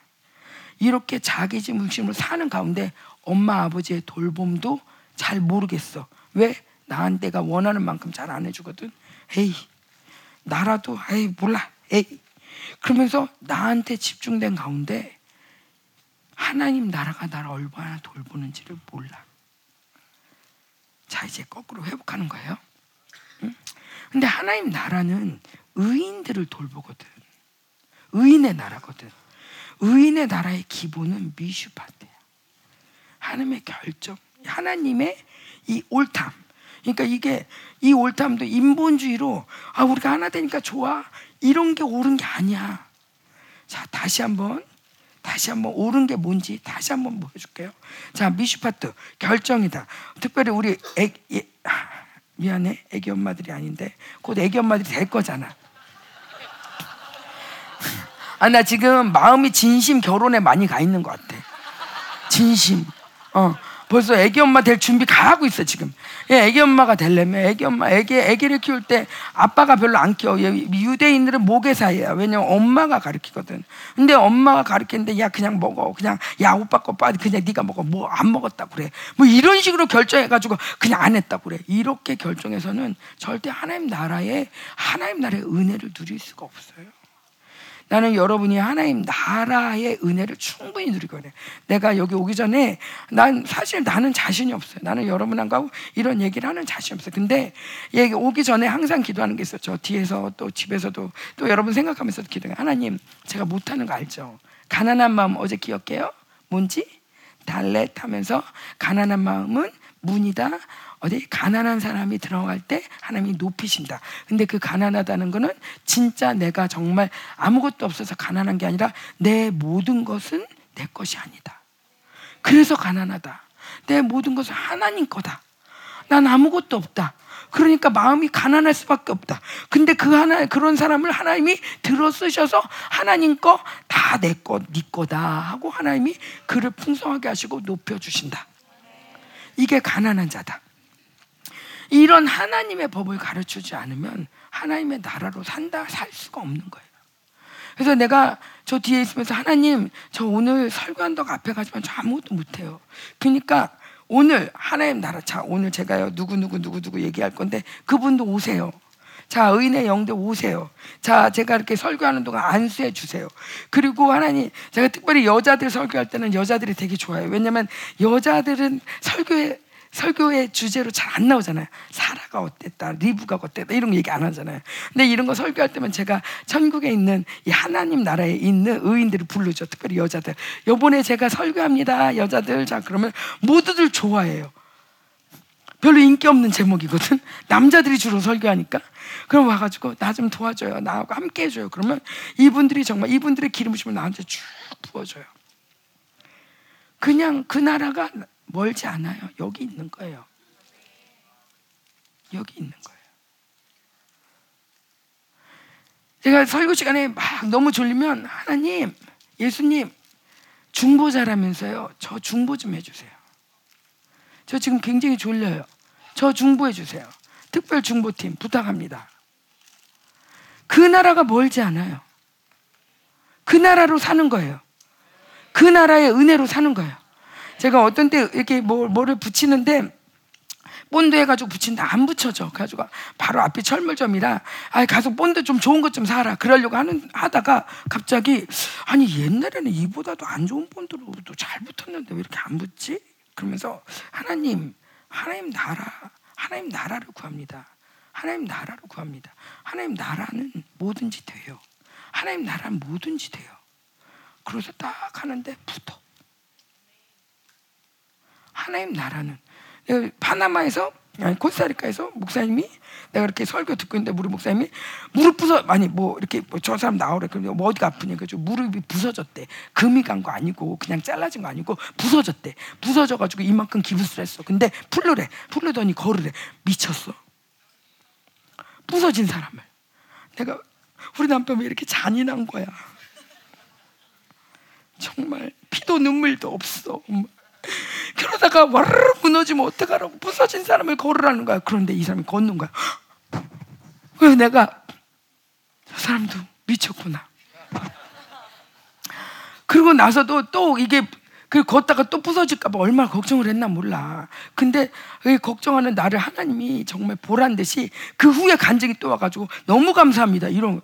이렇게 자기 중심으로 사는 가운데 엄마 아버지의 돌봄도 잘 모르겠어. 왜? 나한테가 원하는 만큼 잘 안 해주거든. 에이, 나라도 에이 몰라. 에이. 그러면서 나한테 집중된 가운데 하나님 나라가 나를 얼마나 돌보는지를 몰라. 자 이제 거꾸로 회복하는 거예요. 응? 근데 하나님 나라는 의인들을 돌보거든. 의인의 나라거든. 의인의 나라의 기본은 미슈파트야. 하나님의 결정, 하나님의 이 옳담. 그러니까 이게 이 옳담도 인본주의로 아 우리가 하나 되니까 좋아 이런 게 옳은 게 아니야. 자 다시 한번 다시 한번 옳은 게 뭔지 다시 한번 보여줄게요. 자 미슈파트 결정이다. 특별히 우리 애, 애, 아, 미안해 애기 엄마들이 아닌데 곧 애기 엄마들이 될 거잖아. 아나 지금 마음이 진심 결혼에 많이 가 있는 것 같아. 진심. 어 벌써 애기 엄마 될 준비 다 하고 있어 지금. 예, 애기 엄마가 되려면 애기 엄마 애기 애기를 키울 때 아빠가 별로 안 키워. 예, 유대인들은 모계사예요. 왜냐면 엄마가 가르치거든. 근데 엄마가 가르치는데 야 그냥 먹어. 그냥 야 오빠 거 빠. 그냥 네가 먹어. 뭐 안 먹었다 그래. 뭐 이런 식으로 결정해가지고 그냥 안 했다 그래. 이렇게 결정해서는 절대 하나님 나라에 하나님 나라의 은혜를 누릴 수가 없어요. 나는 여러분이 하나님 나라의 은혜를 충분히 누리고 해. 내가 여기 오기 전에 난 사실 나는 자신이 없어요. 나는 여러분하고 이런 얘기를 하는 자신이 없어요. 근데 여기 오기 전에 항상 기도하는 게. 저 뒤에서 또 집에서도 또 여러분 생각하면서도 기도해요. 하나님, 제가 못하는 거 알죠? 가난한 마음 어제 기억해요? 뭔지? 달렛 하면서 가난한 마음은 문이다. 어디 가난한 사람이 들어갈 때 하나님이 높이신다. 근데 그 가난하다는 거는 진짜 내가 정말 아무것도 없어서 가난한 게 아니라 내 모든 것은 내 것이 아니다. 그래서 가난하다. 내 모든 것은 하나님 거다. 난 아무것도 없다. 그러니까 마음이 가난할 수밖에 없다. 근데 그 하나 그런 사람을 하나님이 들어 쓰셔서 하나님 거 다 내 거, 네 거다 하고 하나님이 그를 풍성하게 하시고 높여 주신다. 이게 가난한 자다. 이런 하나님의 법을 가르치지 않으면 하나님의 나라로 산다 살 수가 없는 거예요. 그래서 내가 저 뒤에 있으면서 하나님 저 오늘 설교한다고 앞에 가지만 저 아무것도 못해요. 그러니까 오늘 하나님 나라 자 오늘 제가요 누구 누구 누구 누구 얘기할 건데 그분도 오세요. 자 의인의 영대 오세요. 자 제가 이렇게 설교하는 동안 안수해 주세요. 그리고 하나님 제가 특별히 여자들 설교할 때는 여자들이 되게 좋아요. 왜냐면 여자들은 설교에 설교의 주제로 잘 안 나오잖아요. 사라가 어땠다, 리브가 어땠다 이런 거 얘기 안 하잖아요. 근데 이런 거 설교할 때면 제가 천국에 있는 이 하나님 나라에 있는 의인들을 부르죠. 특별히 여자들. 요번에 제가 설교합니다, 여자들. 자 그러면 모두들 좋아해요. 별로 인기 없는 제목이거든. 남자들이 주로 설교하니까. 그럼 와가지고 나 좀 도와줘요. 나하고 함께 해줘요. 그러면 이분들이 정말 이분들의 기름 부심을 나한테 쭉 부어줘요. 그냥 그 나라가 멀지 않아요. 여기 있는 거예요. 여기 있는 거예요. 제가 설교 시간에 막 너무 졸리면 하나님, 예수님 중보자라면서요. 저 중보 좀 해주세요. 저 지금 굉장히 졸려요. 저 중보해 주세요. 특별 중보팀 부탁합니다. 그 나라가 멀지 않아요. 그 나라로 사는 거예요. 그 나라의 은혜로 사는 거예요. 제가 어떤 때 이렇게 뭐, 뭐를 붙이는데 본드 해가지고 붙인다 안 붙여져. 그래가지고 바로 앞이 철물점이라 아 가서 본드 좀 좋은 것 좀 사라. 그러려고 하는 하다가 갑자기 아니 옛날에는 이보다도 안 좋은 본드로도 잘 붙었는데 왜 이렇게 안 붙지? 그러면서 하나님, 하나님 나라, 하나님 나라를 구합니다. 하나님 나라를 구합니다. 하나님 나라는 뭐든지 돼요. 하나님 나라는 뭐든지 돼요. 그래서 딱 하는데 붙어. 하나님 나라는. 파나마에서 아니 코스타리카에서 목사님이 내가 이렇게 설교 듣고 있는데 무릎 목사님이 무릎 부서 아니 뭐 이렇게 뭐 저 사람 나오래 그러면 뭐 어디가 아프냐 그래서 무릎이 부서졌대. 금이 간 거 아니고 그냥 잘라진 거 아니고 부서졌대. 부서져 가지고 이만큼 기부스를 했어. 근데 풀르래. 풀르더니 걸으래. 미쳤어. 부서진 사람을. 내가 우리 남편 왜 이렇게 잔인한 거야. 정말 피도 눈물도 없어. 엄마. 그러다가 와르르 무너지면 어떡하라고 부서진 사람을 걸으라는 거야. 그런데 이 사람이 걷는 거야. 그래서 내가 저 사람도 미쳤구나. 그리고 나서도 또 이게 그 걷다가 또 부서질까봐 얼마나 걱정을 했나 몰라. 근데 이 걱정하는 나를 하나님이 정말 보란 듯이 그 후에 간증이 또 와가지고 너무 감사합니다. 이런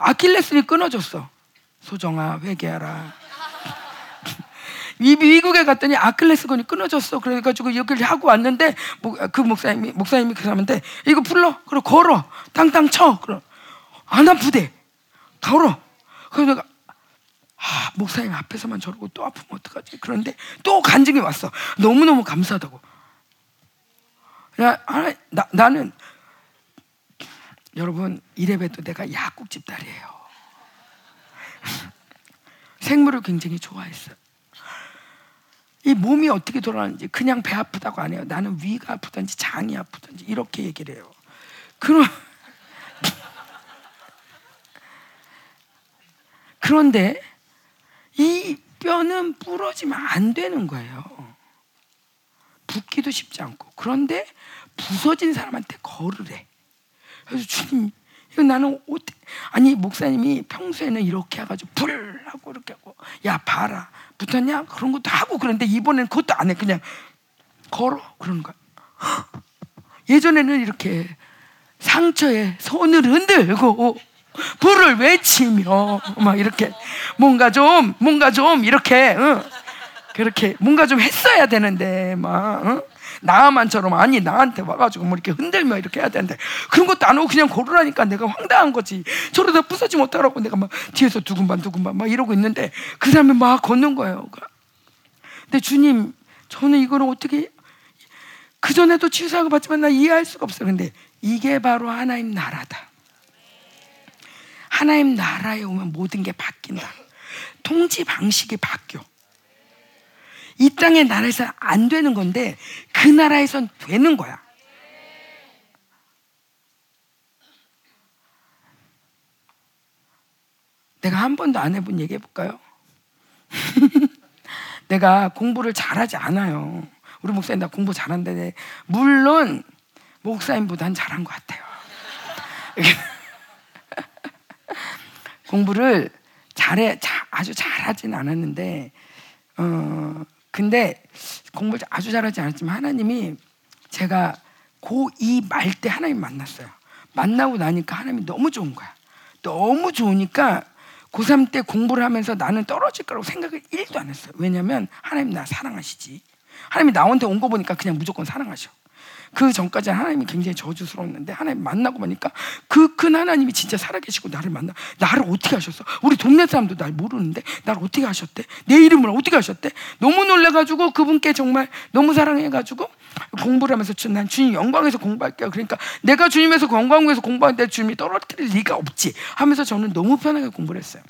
아킬레스니 끊어졌어. 소정아 회개하라. 이 미국에 갔더니 아킬레스건이 끊어졌어. 그래가지고 여기를 하고 왔는데 목- 그 목사님이 목사님이 그 사람한테 이거 풀러 그리고 걸어 땅땅 쳐. 그럼 안 아프대. 걸어. 그래서 내가 아, 목사님 앞에서만 저러고 또 아프면 어떡하지? 그런데 또 간증이 왔어. 너무너무 감사하다고. 야, 아, 나, 나는 여러분 이래봬도 내가 약국집 딸이에요. 생물을 굉장히 좋아했어요. 이 몸이 어떻게 돌아가는지 그냥 배 아프다고 안 해요. 나는 위가 아프든지 장이 아프든지 이렇게 얘기를 해요. 그런 그런데 이 뼈는 부러지면 안 되는 거예요. 붓기도 쉽지 않고 그런데 부서진 사람한테 걸으래. 그래서 주님 나는 어떻게 아니 목사님이 평소에는 이렇게 해가지고 불 하고 이렇게 하고 야 봐라. 붙었냐? 그런 것도 하고 그런데 이번엔 그것도 안 해. 그냥 걸어. 그러는 거야. 예전에는 이렇게 상처에 손을 흔들고 불을 외치며 막 이렇게 뭔가 좀 뭔가 좀 이렇게 응. 그렇게 뭔가 좀 했어야 되는데 막 응? 나만처럼 아니 나한테 와가지고 뭐 이렇게 흔들며 이렇게 해야 되는데 그런 것도 안 하고 그냥 걸으라니까 내가 황당한 거지. 저러다 부서지면 어떡하라고 내가 막 뒤에서 두근반 두근반 막 이러고 있는데 그 사람이 막 걷는 거예요. 근데 주님 저는 이거를 어떻게 그 전에도 치유사고 받지만 나 이해할 수가 없어요. 근데 이게 바로 하나님 나라다. 하나님 나라에 오면 모든 게 바뀐다. 통치 방식이 바뀌어 이 땅의 나라에서 안 되는 건데 그 나라에선 되는 거야. 내가 한 번도 안 해본 얘기 해볼까요? 내가 공부를 잘하지 않아요. 우리 목사님 나 공부 잘한다네. 물론 목사님보단 잘한 것 같아요. 공부를 잘해 자, 아주 잘하진 않았는데 어 근데 공부를 아주 잘하지 않았지만 하나님이 제가 고2 말 때 하나님 만났어요. 만나고 나니까 하나님이 너무 좋은 거야. 너무 좋으니까 고3 때 공부를 하면서 나는 떨어질 거라고 생각을 1도 안 했어요. 왜냐면 하나님 나 사랑하시지. 하나님이 나한테 온 거 보니까 그냥 무조건 사랑하셔. 그 전까지는 하나님이 굉장히 저주스러웠는데 하나님 만나고 보니까 그 큰 하나님이 진짜 살아계시고 나를 만나 나를 어떻게 하셨어? 우리 동네 사람도 날 모르는데 나를 어떻게 하셨대? 내 이름을 어떻게 하셨대? 너무 놀래가지고 그분께 정말 너무 사랑해가지고 공부를 하면서 주- 난 주님 영광에서 공부할게요. 그러니까 내가 주님에서 영광에서 공부하는데 주님이 떨어뜨릴 리가 없지 하면서 저는 너무 편하게 공부를 했어요.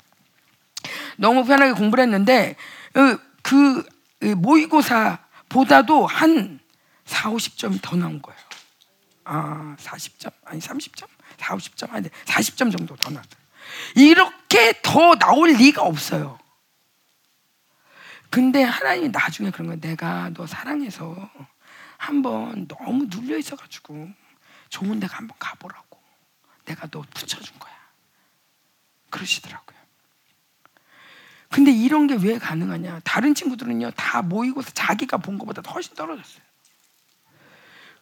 너무 편하게 공부를 했는데 어, 그 어, 모의고사보다도 한 4, 50점이 더 나온 거예요. 아, 40점? 아니 30점? 4, 50점? 아니 40점 정도 더 나왔어요. 이렇게 더 나올 리가 없어요. 근데 하나님이 나중에 그런 거예요. 내가 너 사랑해서 한번 너무 눌려 있어가지고 좋은 데가 한번 가보라고. 내가 너 붙여준 거야. 그러시더라고요. 근데 이런 게 왜 가능하냐? 다른 친구들은요 다 모이고서 자기가 본 것보다 훨씬 떨어졌어요.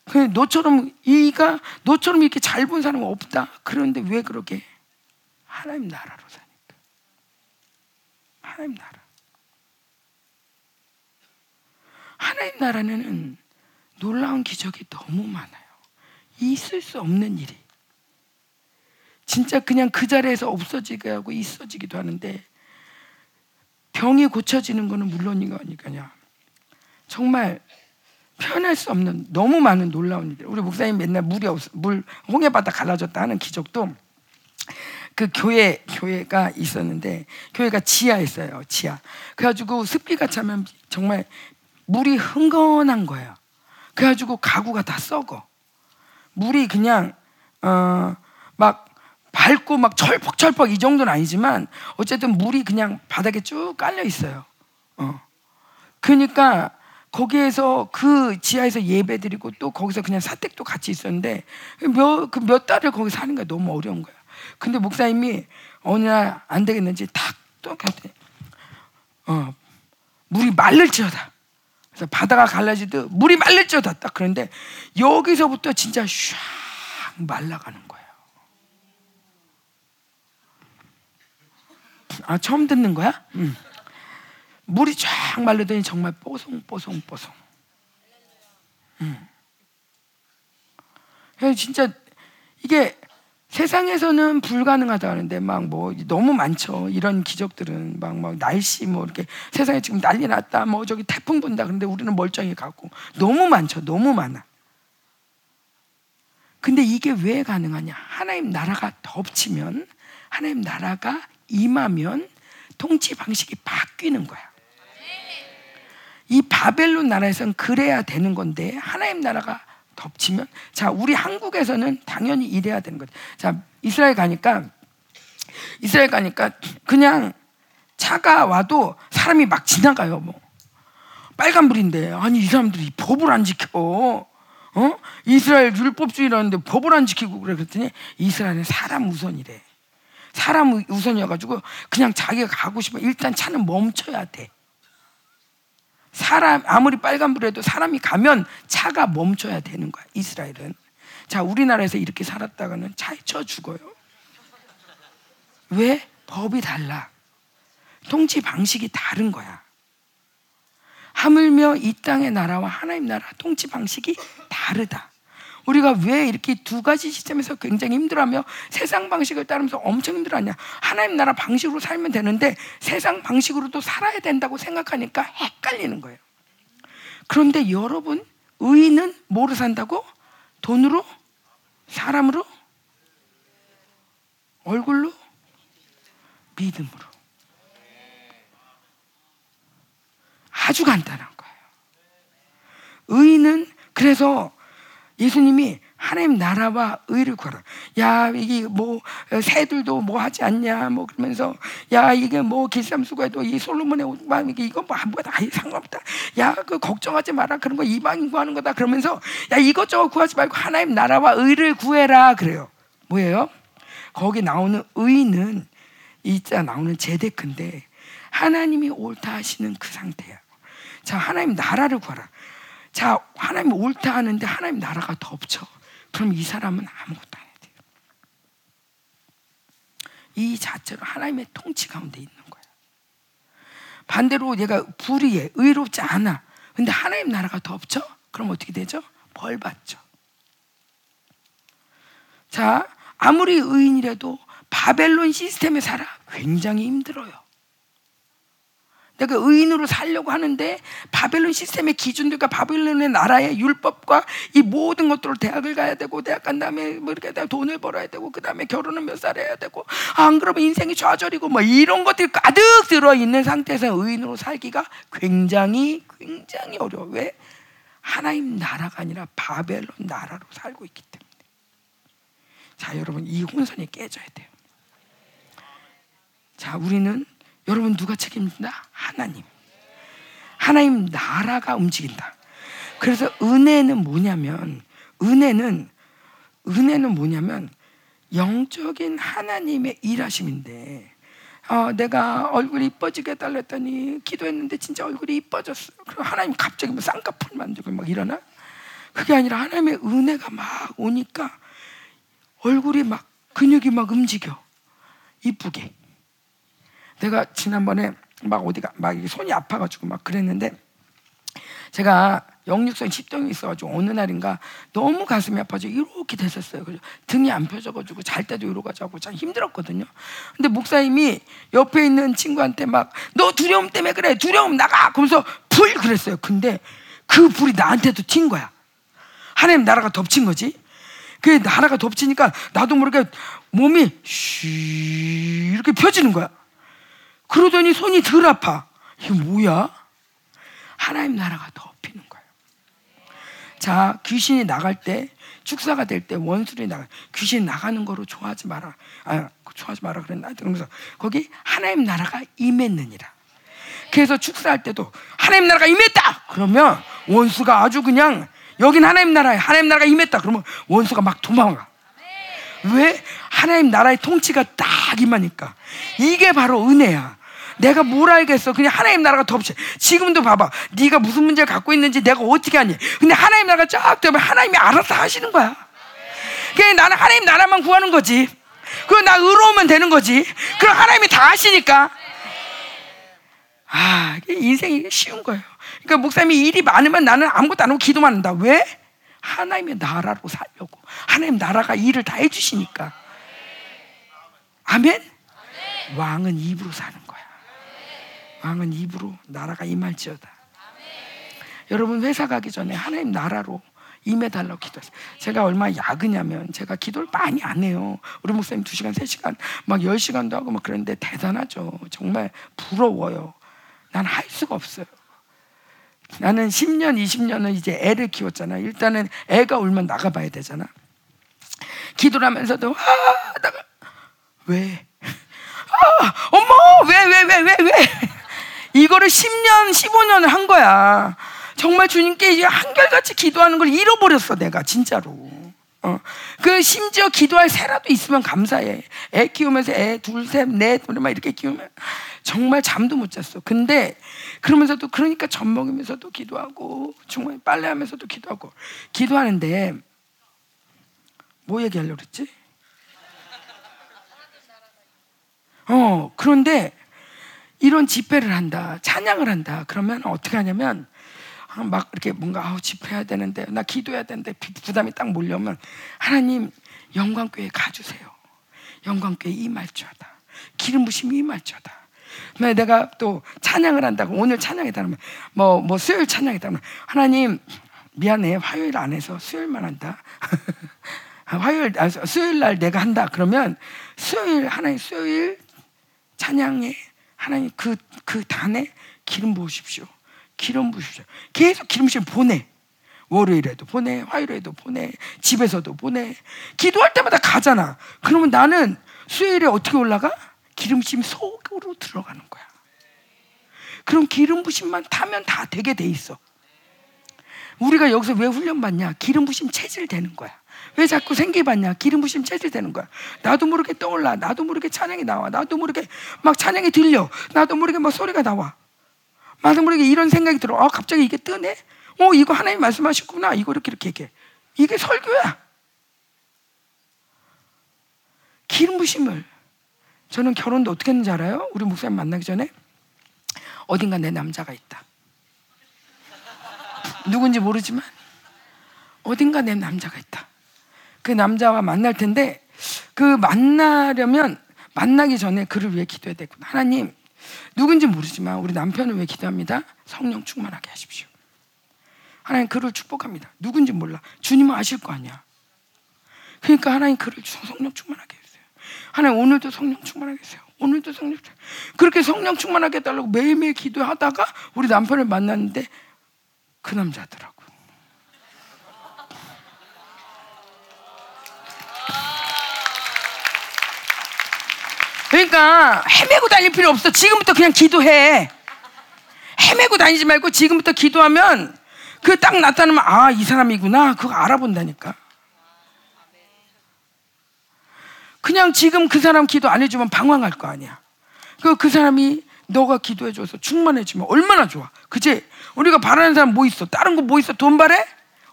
그 너처럼 이가 너처럼 이렇게 잘 본 사람은 없다. 그런데 왜 그러게? 하나님 나라로 사니까. 하나님 나라. 하나님 나라는 놀라운 기적이 너무 많아요. 있을 수 없는 일이. 진짜 그냥 그 자리에서 없어지게 하고 있어지기도 하는데 병이 고쳐지는 거는 물론이거니까요. 정말 표현할 수 없는 너무 많은 놀라운 일들. 우리 목사님 맨날 물이 없, 물 홍해 바다 갈라졌다 하는 기적도 그 교회 교회가 있었는데 교회가 지하에 있어요. 지하. 그래가지고 습기가 차면 정말 물이 흥건한 거예요. 그래가지고 가구가 다 썩어. 물이 그냥 어 막 밝고 막 철퍽철퍽 이 정도는 아니지만 어쨌든 물이 그냥 바닥에 쭉 깔려 있어요. 어. 그러니까 거기에서 그 지하에서 예배 드리고 또 거기서 그냥 사택도 같이 있었는데 몇, 그 몇 달을 거기 사는 게 너무 어려운 거야. 근데 목사님이 어느 날 안 되겠는지 탁또 갔더니 어, 물이 말를지어다. 그래서 바다가 갈라지듯 물이 말릴지어다 딱 그런데 여기서부터 진짜 샥 말라가는 거예요. 아 처음 듣는 거야? 응. 물이 쫙 말르더니 정말 뽀송뽀송뽀송. 응. 그래서 진짜 이게 세상에서는 불가능하다 하는데 막 뭐 너무 많죠. 이런 기적들은 막 막 날씨 뭐 이렇게 세상에 지금 난리 났다. 뭐 저기 태풍 분다. 그런데 우리는 멀쩡히 갖고 너무 많죠. 너무 많아. 근데 이게 왜 가능하냐? 하나님 나라가 덮치면 하나님 나라가 임하면 통치 방식이 바뀌는 거야. 이 바벨론 나라에서는 그래야 되는 건데 하나님 나라가 덮치면 자 우리 한국에서는 당연히 이래야 되는 거죠. 자 이스라엘 가니까 이스라엘 가니까 그냥 차가 와도 사람이 막 지나가요. 뭐 빨간불인데 아니 이 사람들이 법을 안 지켜. 어? 이스라엘 율법주의라는데 법을 안 지키고 그래 그랬더니 이스라엘은 사람 우선이래. 사람 우선이어가지고 그냥 자기가 가고 싶으면 일단 차는 멈춰야 돼. 사람 아무리 빨간불에도 사람이 가면 차가 멈춰야 되는 거야. 이스라엘은. 자, 우리나라에서 이렇게 살았다가는 차에 쳐 죽어요. 왜? 법이 달라. 통치 방식이 다른 거야. 하물며 이 땅의 나라와 하나님 나라 통치 방식이 다르다. 우리가 왜 이렇게 두 가지 시스템에서 굉장히 힘들어하며 세상 방식을 따르면서 엄청 힘들어하냐? 하나님 나라 방식으로 살면 되는데 세상 방식으로도 살아야 된다고 생각하니까 헷갈리는 거예요. 그런데 여러분, 의인은 뭐로 산다고? 돈으로? 사람으로? 얼굴로? 믿음으로. 아주 간단한 거예요. 의인은 그래서 예수님이 하나님 나라와 의를 구하라. 야, 이게 뭐 새들도 뭐 하지 않냐, 뭐 그러면서 야, 이게 뭐 길쌈수가도 이 솔로몬의 옷만 이게 이거 뭐 아무것도 아예 상관없다. 야, 그 걱정하지 마라. 그런 거 이방인 구하는 거다. 그러면서 야, 이것저것 구하지 말고 하나님 나라와 의를 구해라. 그래요. 뭐예요? 거기 나오는 의는 이자 나오는 제데크인데 하나님이 옳다 하시는 그 상태야. 자, 하나님 나라를 구하라. 자, 하나님 옳다 하는데 하나님 나라가 덮쳐. 그럼 이 사람은 아무것도 안 해야 돼요. 이 자체로 하나님의 통치 가운데 있는 거야. 반대로 얘가 불의해, 의롭지 않아. 근데 하나님 나라가 덮쳐? 그럼 어떻게 되죠? 벌 받죠. 자, 아무리 의인이라도 바벨론 시스템에 살아 굉장히 힘들어요. 내가 의인으로 살려고 하는데 바벨론 시스템의 기준들과 바벨론의 나라의 율법과 이 모든 것들을 대학을 가야 되고 대학 간 다음에 뭐 이렇게 돈을 벌어야 되고 그 다음에 결혼은 몇 살 해야 되고 안 그러면 인생이 좌절이고 뭐 이런 것들이 가득 들어 있는 상태에서 의인으로 살기가 굉장히 굉장히 어려워. 왜? 하나님 나라가 아니라 바벨론 나라로 살고 있기 때문에. 자, 여러분 이 혼선이 깨져야 돼요. 자, 우리는 여러분 누가 책임진다? 하나님. 하나님 나라가 움직인다. 그래서 은혜는 뭐냐면 은혜는 은혜는 뭐냐면 영적인 하나님의 일하심인데 어, 내가 얼굴이 이뻐지게 달랬더니 기도했는데 진짜 얼굴이 이뻐졌어. 그럼 하나님 갑자기 뭐 쌍꺼풀 만들고 막 일어나? 그게 아니라 하나님의 은혜가 막 오니까 얼굴이 막 근육이 막 움직여 이쁘게. 내가 지난번에 막 어디가 막 손이 아파가지고 막 그랬는데 제가 역류성 십동이 있어가지고 어느 날인가 너무 가슴이 아파서 이렇게 됐었어요. 그래서 등이 안 펴져가지고 잘 때도 이러고 자고 참 힘들었거든요. 근데 목사님이 옆에 있는 친구한테 막 너 두려움 때문에 그래 두려움 나가 그러면서 불 그랬어요. 근데 그 불이 나한테도 튄 거야. 하나님 나라가 덮친 거지. 그 나라가 덮치니까 나도 모르게 몸이 쉬 이렇게 펴지는 거야. 그러더니 손이 덜 아파. 이게 뭐야? 하나님 나라가 덮이는 거예요. 자, 귀신이 나갈 때, 축사가 될 때, 원수들이 나가, 귀신 나가는 거로 좋아하지 마라. 아, 좋아하지 마라 그랬나? 그러면서 거기 하나님 나라가 임했느니라. 그래서 축사할 때도 하나님 나라가 임했다! 그러면 원수가 아주 그냥 여긴 하나님 나라에 하나님 나라가 임했다. 그러면 원수가 막 도망가. 왜? 하나님 나라의 통치가 딱 임하니까. 이게 바로 은혜야. 내가 뭘 알겠어? 그냥 하나님 나라가 덮치. 지금도 봐봐. 네가 무슨 문제를 갖고 있는지 내가 어떻게 아니? 근데 하나님 나라가 쫙 되면 하나님이 알아서 하시는 거야. 그냥 나는 하나님 나라만 구하는 거지. 그럼 나 의로우면 되는 거지. 그럼 하나님이 다 하시니까. 아, 인생이 쉬운 거예요. 그러니까 목사님이 일이 많으면 나는 아무것도 안 하고 기도만 한다. 왜? 하나님의 나라로 살려고. 하나님 나라가 일을 다 해주시니까. 아멘? 왕은 입으로 사는. 왕은 입으로 나라가 임할지어다. 여러분 회사 가기 전에 하나님 나라로 임해달라고 기도했어요. 제가 얼마나 야그냐면 제가 기도를 많이 안 해요. 우리 목사님 2시간, 3시간, 막 10시간도 하고 막 그랬는데 대단하죠. 정말 부러워요. 난 할 수가 없어요. 나는 10년, 20년은 이제 애를 키웠잖아. 일단은 애가 울면 나가봐야 되잖아. 기도를 하면서도, 아, 나가. 왜? 아, 어머, 왜, 왜, 왜, 왜, 왜? 이거를 10년, 15년을 한 거야. 정말 주님께 한결같이 기도하는 걸 잃어버렸어, 내가, 진짜로. 어. 그 심지어 기도할 새라도 있으면 감사해. 애 키우면서 애 둘, 셋, 넷, 막 이렇게 키우면 정말 잠도 못 잤어. 근데 그러면서도 그러니까 젖 먹으면서도 기도하고 정말 빨래하면서도 기도하고 기도하는데 뭐 얘기하려고 그랬지? 어, 그런데 이런 집회를 한다, 찬양을 한다. 그러면 어떻게 하냐면 아, 막 이렇게 뭔가 아우 집회해야 되는데 나 기도해야 되는데 부담이 딱 몰려오면 하나님 영광교회 가주세요. 영광교회 임할지어다. 기름 부심이 임할지어다. 내가 또 찬양을 한다고 오늘 찬양이다 그러면 뭐, 뭐 수요일 찬양이다 그러면 하나님 미안해 화요일 안 해서 수요일만 한다. 화요일 아, 수요일 날 내가 한다 그러면 수요일 하나님 수요일 찬양에 하나님 그, 그 단에 기름 부으십시오. 기름 부으십시오. 계속 기름 부으시면 보내. 월요일에도 보내, 화요일에도 보내, 집에서도 보내. 기도할 때마다 가잖아. 그러면 나는 수요일에 어떻게 올라가? 기름심 속으로 들어가는 거야. 그럼 기름 부심만 타면 다 되게 돼 있어. 우리가 여기서 왜 훈련 받냐? 기름 부심 체질 되는 거야. 왜 자꾸 생기 받냐? 기름 부심 체질 되는 거야. 나도 모르게 떠올라. 나도 모르게 찬양이 나와. 나도 모르게 막 찬양이 들려. 나도 모르게 막 소리가 나와. 나도 모르게 이런 생각이 들어. 아, 갑자기 이게 뜨네? 어, 이거 하나님 말씀하셨구나. 이거 이렇게 이렇게 얘기해. 이게 설교야. 기름 부심을. 저는 결혼도 어떻게 했는지 알아요? 우리 목사님 만나기 전에 어딘가 내 남자가 있다. 누군지 모르지만 어딘가 내 남자가 있다. 그 남자와 만날 텐데 그 만나려면 만나기 전에 그를 위해 기도해야 되구나. 하나님 누군지 모르지만 우리 남편을 위해 기도합니다. 성령 충만하게 하십시오. 하나님 그를 축복합니다. 누군지 몰라. 주님은 아실 거 아니야. 그러니까 하나님 그를 성령 충만하게 해주세요. 하나님 오늘도 성령 충만하게 해주세요. 오늘도 성령 충만. 그렇게 성령 충만하게 해달라고 매일매일 기도하다가 우리 남편을 만났는데 그 남자더라고. 그러니까 헤매고 다닐 필요 없어. 지금부터 그냥 기도해. 헤매고 다니지 말고 지금부터 기도하면 그 딱 나타나면 아, 이 사람이구나. 그거 알아본다니까. 그냥 지금 그 사람 기도 안 해주면 방황할 거 아니야. 그, 그 사람이 너가 기도해줘서 충만해지면 얼마나 좋아. 그치? 우리가 바라는 사람 뭐 있어? 다른 거 뭐 있어? 돈 바래?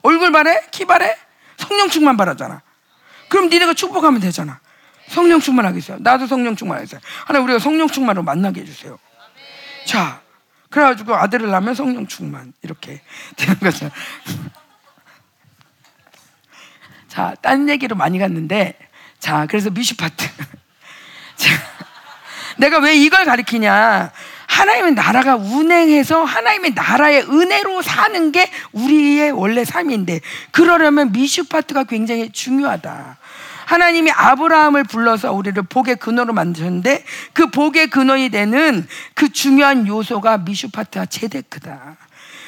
얼굴 바래? 키 바래? 성령 충만 바라잖아. 그럼 니네가 축복하면 되잖아. 성령 충만하게 했어요. 나도 성령 충만하게 했어요. 하나 우리가 성령 충만으로 만나게 해주세요. 자, 그래가지고 아들을 낳으면 성령 충만 이렇게 되는 거죠. 자, 딴 얘기로 많이 갔는데, 자, 그래서 미슈 파트. 자, 내가 왜 이걸 가리키냐? 하나님의 나라가 운행해서 하나님의 나라의 은혜로 사는 게 우리의 원래 삶인데, 그러려면 미슈파트가 굉장히 중요하다. 하나님이 아브라함을 불러서 우리를 복의 근원으로 만드셨는데, 그 복의 근원이 되는 그 중요한 요소가 미슈파트와 제데크다.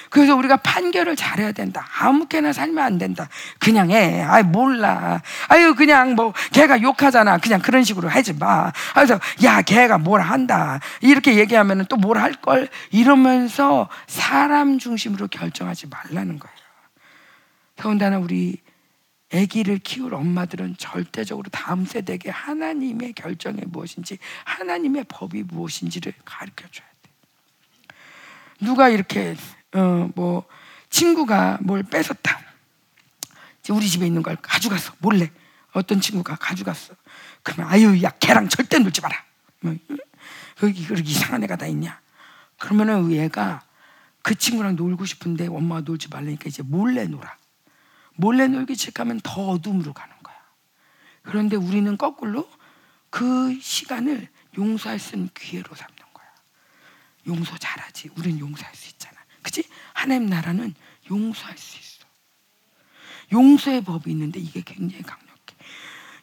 그래서 우리가 판결을 잘해야 된다. 아무렇게나 살면 안 된다. 그냥 해. 아이 몰라. 아유 그냥 뭐 걔가 욕하잖아. 그냥 그런 식으로 하지 마. 그래서 야 걔가 뭘 한다. 이렇게 얘기하면 또 뭘 할걸 이러면서 사람 중심으로 결정하지 말라는 거예요. 더군다나 우리 아기를 키울 엄마들은 절대적으로 다음 세대에게 하나님의 결정이 무엇인지 하나님의 법이 무엇인지를 가르쳐 줘야 돼. 누가 이렇게 어 뭐 친구가 뭘 뺏었다. 우리 집에 있는 걸 가져갔어 몰래 어떤 친구가 가져갔어. 그러면 아유 야 걔랑 절대 놀지 마라. 뭐, 여기 그렇게 이상한 애가 다 있냐? 그러면은 얘가 그 친구랑 놀고 싶은데 엄마가 놀지 말라니까 이제 몰래 놀아. 몰래 놀기 시작하면 더 어둠으로 가는 거야. 그런데 우리는 거꾸로 그 시간을 용서할 수 있는 기회로 삼는 거야. 용서 잘하지. 우리는 용서할 수 있잖아. 그치? 하나님 나라는 용서할 수 있어. 용서의 법이 있는데 이게 굉장히 강력해.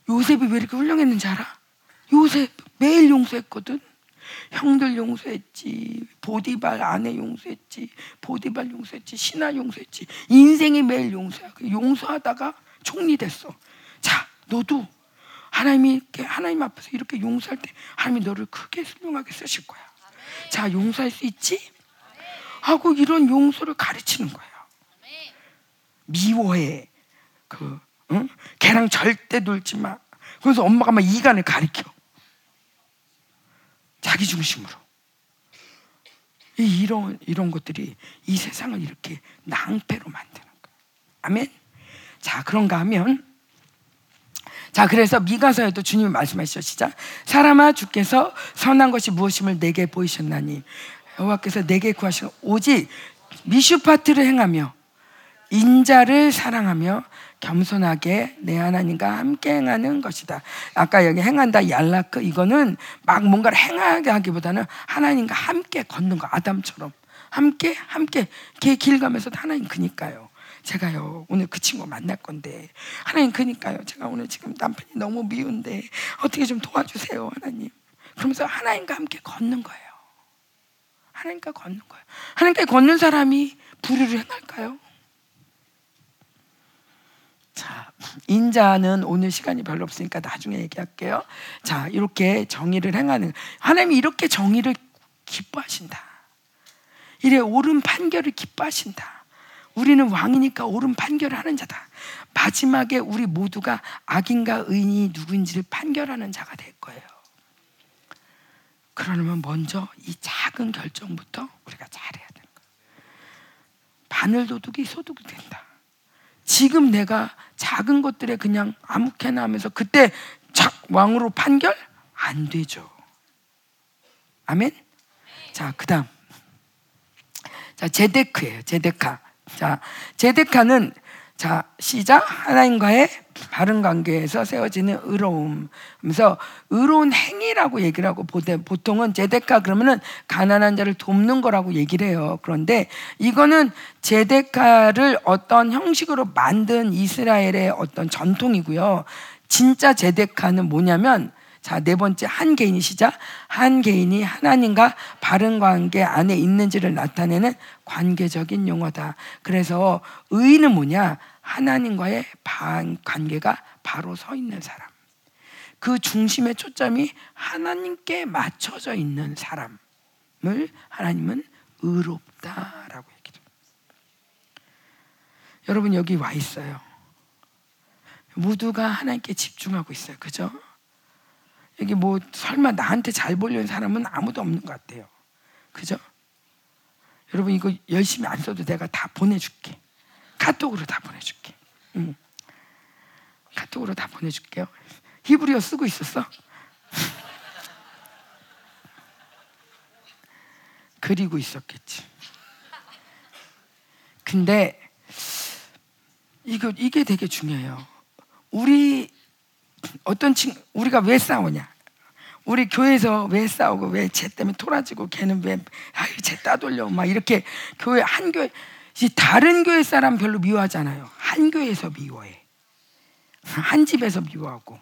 요셉이 왜 이렇게 훌륭했는지 알아? 요셉 매일 용서했거든. 형들 용서했지, 보디발 아내 용서했지, 보디발 용서했지, 신하 용서했지. 인생이 매일 용서야. 그 용서하다가 총리 됐어. 자, 너도 하나님이 하나님 앞에서 이렇게 용서할 때 하나님이 너를 크게 훌륭하게 쓰실 거야. 자, 용서할 수 있지? 하고 이런 용서를 가르치는 거예요. 미워해. 그, 응? 걔랑 절대 놀지 마. 그래서 엄마가 막 이간을 가리켜. 자기 중심으로. 이- 이런 이런 것들이 이 세상을 이렇게 낭패로 만드는 거예요. 아멘. 자 그런가 하면 자 그래서 미가서에도 주님이 말씀하시죠 사람아 주께서 선한 것이 무엇임을 내게 보이셨나니 여호와께서 내게 구하시고 오직 미슈파트를 행하며 인자를 사랑하며 겸손하게 내 하나님과 함께 행하는 것이다. 아까 여기 행한다 얄라크 이거는 막 뭔가를 행하게 하기보다는 하나님과 함께 걷는 거 아담처럼. 함께 함께. 길, 길 가면서 하나님 그니까요. 제가요 오늘 그 친구 만날 건데. 하나님 그니까요. 제가 오늘 지금 남편이 너무 미운데 어떻게 좀 도와주세요 하나님. 그러면서 하나님과 함께 걷는 거예요. 하나님과 걷는 거예요. 하나님과 걷는 사람이 불의를 행할까요? 자, 인자는 오늘 시간이 별로 없으니까 나중에 얘기할게요. 자, 이렇게 정의를 행하는 하나님이 이렇게 정의를 기뻐하신다. 이래 옳은 판결을 기뻐하신다. 우리는 왕이니까 옳은 판결을 하는 자다. 마지막에 우리 모두가 악인가 의인이 누구인지를 판결하는 자가 될 거예요. 그러려면 먼저 이 작은 결정부터 우리가 잘해야 되는 거예요. 바늘 도둑이 소득이 된다. 지금 내가 작은 것들에 그냥 아무렇게나 하면서 그때 착 왕으로 판결 안 되죠. 아멘. 자, 그다음. 자, 제데크예요. 제데카. 자, 제데카는 자, 시작 하나님과의 바른 관계에서 세워지는 의로움. 그래서 의로운 행위라고 얘기를 하고 보통은 제데카 그러면은 가난한 자를 돕는 거라고 얘기를 해요. 그런데 이거는 제데카를 어떤 형식으로 만든 이스라엘의 어떤 전통이고요. 진짜 제데카는 뭐냐면 자, 네 번째 한 개인이 시작. 한 개인이 하나님과 바른 관계 안에 있는지를 나타내는 관계적인 용어다. 그래서 의는 뭐냐? 하나님과의 관계가 바로 서 있는 사람. 그 중심의 초점이 하나님께 맞춰져 있는 사람을 하나님은 의롭다라고 얘기해요. 여러분 여기 와 있어요. 모두가 하나님께 집중하고 있어요. 그죠? 여기 뭐 설마 나한테 잘 보려는 사람은 아무도 없는 것 같아요. 그죠? 여러분 이거 열심히 안 써도 내가 다 보내줄게. 카톡으로 다 보내줄게. 응. 카톡으로 다 보내줄게요. 히브리어 쓰고 있었어? 그리고 있었겠지. 근데 이거 이게 되게 중요해요. 우리 어떤 친 우리가 왜 싸우냐? 우리 교회에서 왜 싸우고 왜 쟤 때문에 토라지고 걔는 왜 아유 쟤 따돌려 막 이렇게 교회 한 교회 이 다른 교회 사람 별로 미워하잖아요. 한 교회에서 미워해. 한 집에서 미워하고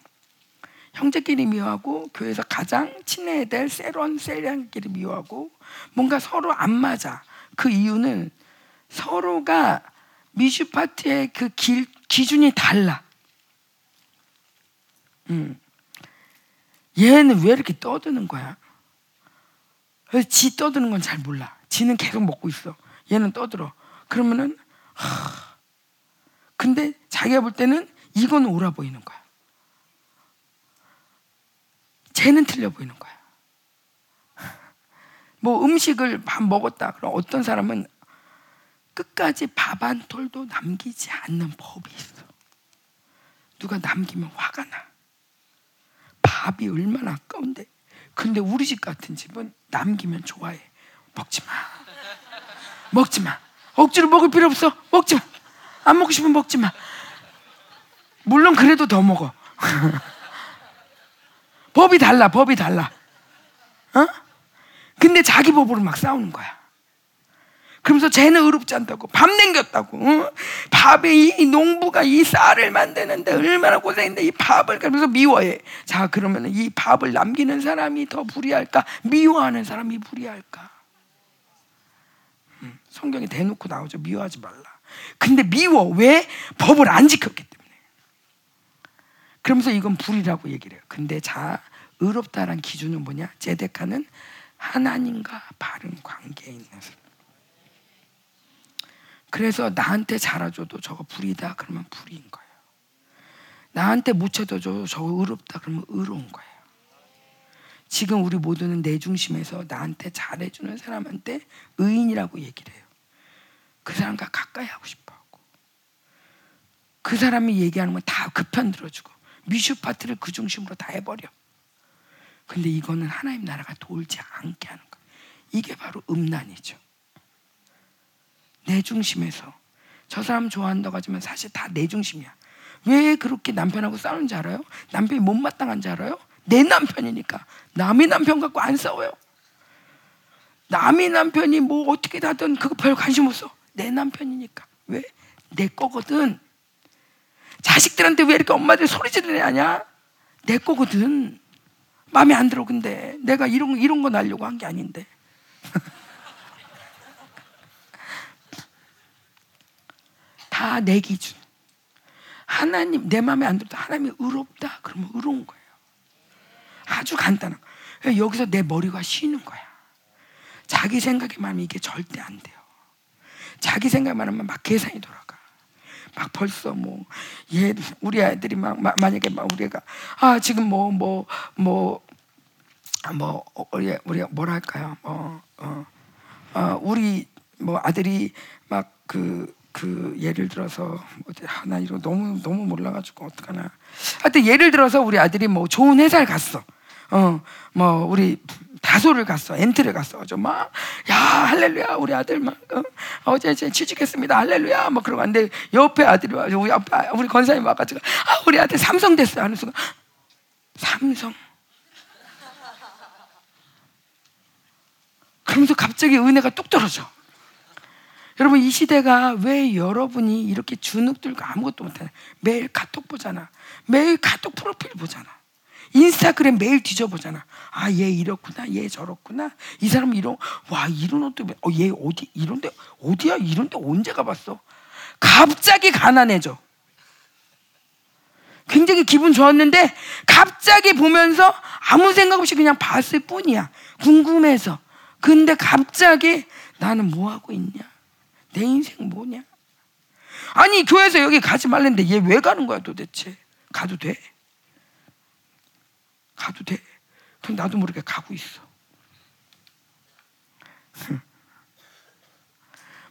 형제끼리 미워하고 교회에서 가장 친해야 될 cell원 cell원끼리 미워하고 뭔가 서로 안 맞아. 그 이유는 서로가 미슈 파티의 그 길, 기준이 달라. 음. 얘는 왜 이렇게 떠드는 거야? 그래서 지 떠드는 건 잘 몰라. 지는 계속 먹고 있어. 얘는 떠들어. 그러면은 하, 근데 자기가 볼 때는 이건 옳아 보이는 거야. 쟤는 틀려 보이는 거야. 뭐 음식을 밥 먹었다. 그럼 어떤 사람은 끝까지 밥 한 톨도 남기지 않는 법이 있어. 누가 남기면 화가 나. 밥이 얼마나 아까운데. 근데 우리 집 같은 집은 남기면 좋아해. 먹지 마. 먹지 마. 억지로 먹을 필요 없어. 먹지 마. 안 먹고 싶으면 먹지 마. 물론 그래도 더 먹어. 법이 달라. 법이 달라. 어? 근데 자기 법으로 막 싸우는 거야. 그러면서 쟤는 의롭지 않다고 밥 남겼다고 어? 밥에 이 농부가 이 쌀을 만드는데 얼마나 고생인데 이 밥을 그러면서 미워해. 자 그러면 이 밥을 남기는 사람이 더 불의할까? 미워하는 사람이 불의할까? 음, 성경에 대놓고 나오죠. 미워하지 말라. 근데 미워. 왜? 법을 안 지켰기 때문에. 그러면서 이건 불이라고 얘기를 해요. 근데 자 의롭다란 기준은 뭐냐? 제데카는 하나님과 바른 관계에 있는 사람 그래서 나한테 잘해줘도 저거 불이다 그러면 불인 거예요. 나한테 묻혀도 저거 의롭다 그러면 의로운 거예요. 지금 우리 모두는 내 중심에서 나한테 잘해주는 사람한테 의인이라고 얘기를 해요. 그 사람과 가까이 하고 싶어 하고. 그 사람이 얘기하는 건다그편 들어주고 미슈 파트를 그 중심으로 다 해버려. 근데 이거는 하나님 나라가 돌지 않게 하는 거예요. 이게 바로 음란이죠. 내 중심에서 저 사람 좋아한다고 하지만 사실 다 내 중심이야. 왜 그렇게 남편하고 싸우는지 알아요? 남편이 못마땅한지 알아요? 내 남편이니까 남의 남편 갖고 안 싸워요. 남의 남편이 뭐 어떻게 하든 그거 별 관심 없어. 내 남편이니까 왜? 내 거거든. 자식들한테 왜 이렇게 엄마들 소리 지르냐? 내 거거든. 마음에 안 들어 근데 내가 이런 이런 거 날려고 한 게 아닌데. 다 내 기준. 하나님 내 마음에 안 들어도 하나님이 의롭다 그러면 의로운 거예요. 아주 간단한 거. 여기서 내 머리가 쉬는 거야. 자기 생각에만 이게 절대 안 돼요. 자기 생각만 하면 막 계산이 돌아가. 막 벌써 뭐, 얘, 우리 아이들이 막, 마, 만약에 막 우리가, 아, 지금 뭐, 뭐, 뭐, 뭐, 우리, 우리가 뭐라 할까요? 뭐, 어, 어, 우리 뭐 아들이 막 그, 그 예를 들어서 뭐지 하나 이거 너무 너무 몰라가지고 어떡하나. 하여튼 예를 들어서 우리 아들이 뭐 좋은 회사를 갔어. 어 뭐 우리 다소를 갔어. 엔트를 갔어. 저막야 할렐루야 우리 아들 막 어, 제 이제 취직했습니다. 할렐루야 막 그러고 왔는데 옆에 아들이 와 우리 아빠 우리 권사님 와가지고 아 우리 아들 삼성 됐어 하는 순간 삼성? 그러면서 갑자기 은혜가 뚝 떨어져. 여러분 이 시대가 왜 여러분이 이렇게 주눅들고 아무것도 못하냐? 매일 카톡 보잖아. 매일 카톡 프로필 보잖아. 인스타그램 매일 뒤져보잖아. 아, 얘 이렇구나, 얘 저렇구나. 이 사람 이런, 와, 이런 옷도, 어, 얘 어디, 이런데, 어디야, 이런데 언제 가봤어? 갑자기 가난해져. 굉장히 기분 좋았는데, 갑자기 보면서 아무 생각 없이 그냥 봤을 뿐이야. 궁금해서. 근데 갑자기 나는 뭐 하고 있냐? 내 인생 뭐냐? 아니 교회에서 여기 가지 말랬는데 얘 왜 가는 거야 도대체? 가도 돼? 가도 돼? 그럼 나도 모르게 가고 있어.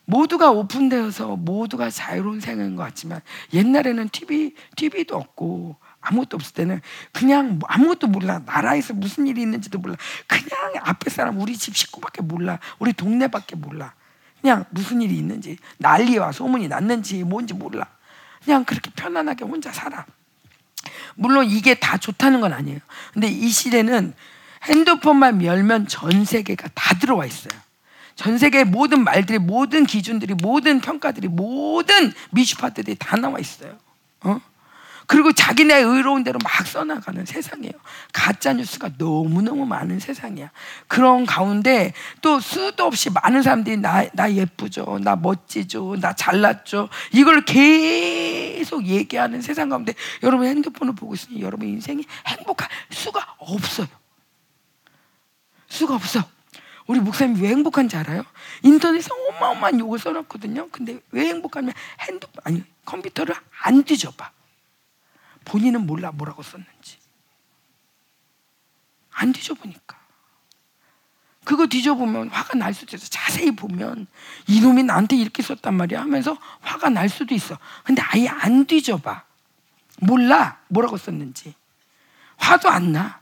모두가 오픈되어서 모두가 자유로운 생활인 것 같지만 옛날에는 TV TV도 없고 아무것도 없을 때는 그냥 뭐 아무것도 몰라. 나라에서 무슨 일이 있는지도 몰라. 그냥 앞에 사람 우리 집 식구밖에 몰라. 우리 동네밖에 몰라. 그냥 무슨 일이 있는지 난리와 소문이 났는지 뭔지 몰라. 그냥 그렇게 편안하게 혼자 살아. 물론 이게 다 좋다는 건 아니에요. 근데 이 시대는 핸드폰만 열면 전 세계가 다 들어와 있어요. 전 세계의 모든 말들이, 모든 기준들이, 모든 평가들이, 모든 미슈파들이 다 나와 있어요. 어? 그리고 자기네 의로운 대로 막 써나가는 세상이에요. 가짜 뉴스가 너무너무 많은 세상이야. 그런 가운데 또 수도 없이 많은 사람들이 나, 나 예쁘죠. 나 멋지죠. 나 잘났죠. 이걸 계속 얘기하는 세상 가운데 여러분 핸드폰을 보고 있으니 여러분 인생이 행복할 수가 없어요. 수가 없어. 우리 목사님 왜 행복한지 알아요? 인터넷에 어마어마한 욕을 써놨거든요. 근데 왜 행복하냐면 핸드폰, 아니, 컴퓨터를 안 뒤져봐. 본인은 몰라 뭐라고 썼는지. 안 뒤져보니까. 그거 뒤져보면 화가 날 수도 있어. 자세히 보면 이놈이 나한테 이렇게 썼단 말이야 하면서 화가 날 수도 있어. 근데 아예 안 뒤져봐. 몰라 뭐라고 썼는지. 화도 안 나.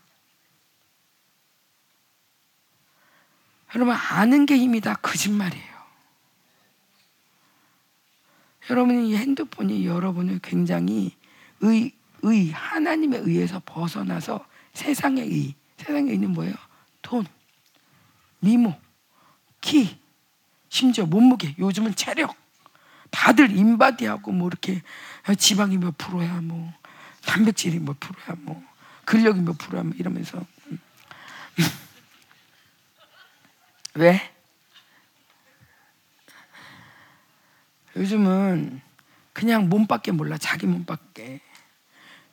여러분 아는 게 힘이다 거짓말이에요. 여러분이 이 핸드폰이 여러분을 굉장히 의, 의 하나님의 의에서 벗어나서 세상의 의. 세상의 의는 뭐예요? 돈, 미모, 키, 심지어 몸무게. 요즘은 체력. 다들 인바디하고 뭐 이렇게 지방이 몇 프로야 뭐 단백질이 몇 프로야 뭐 근력이 몇 프로야 뭐 이러면서. 왜? 요즘은 그냥 몸밖에 몰라 자기 몸밖에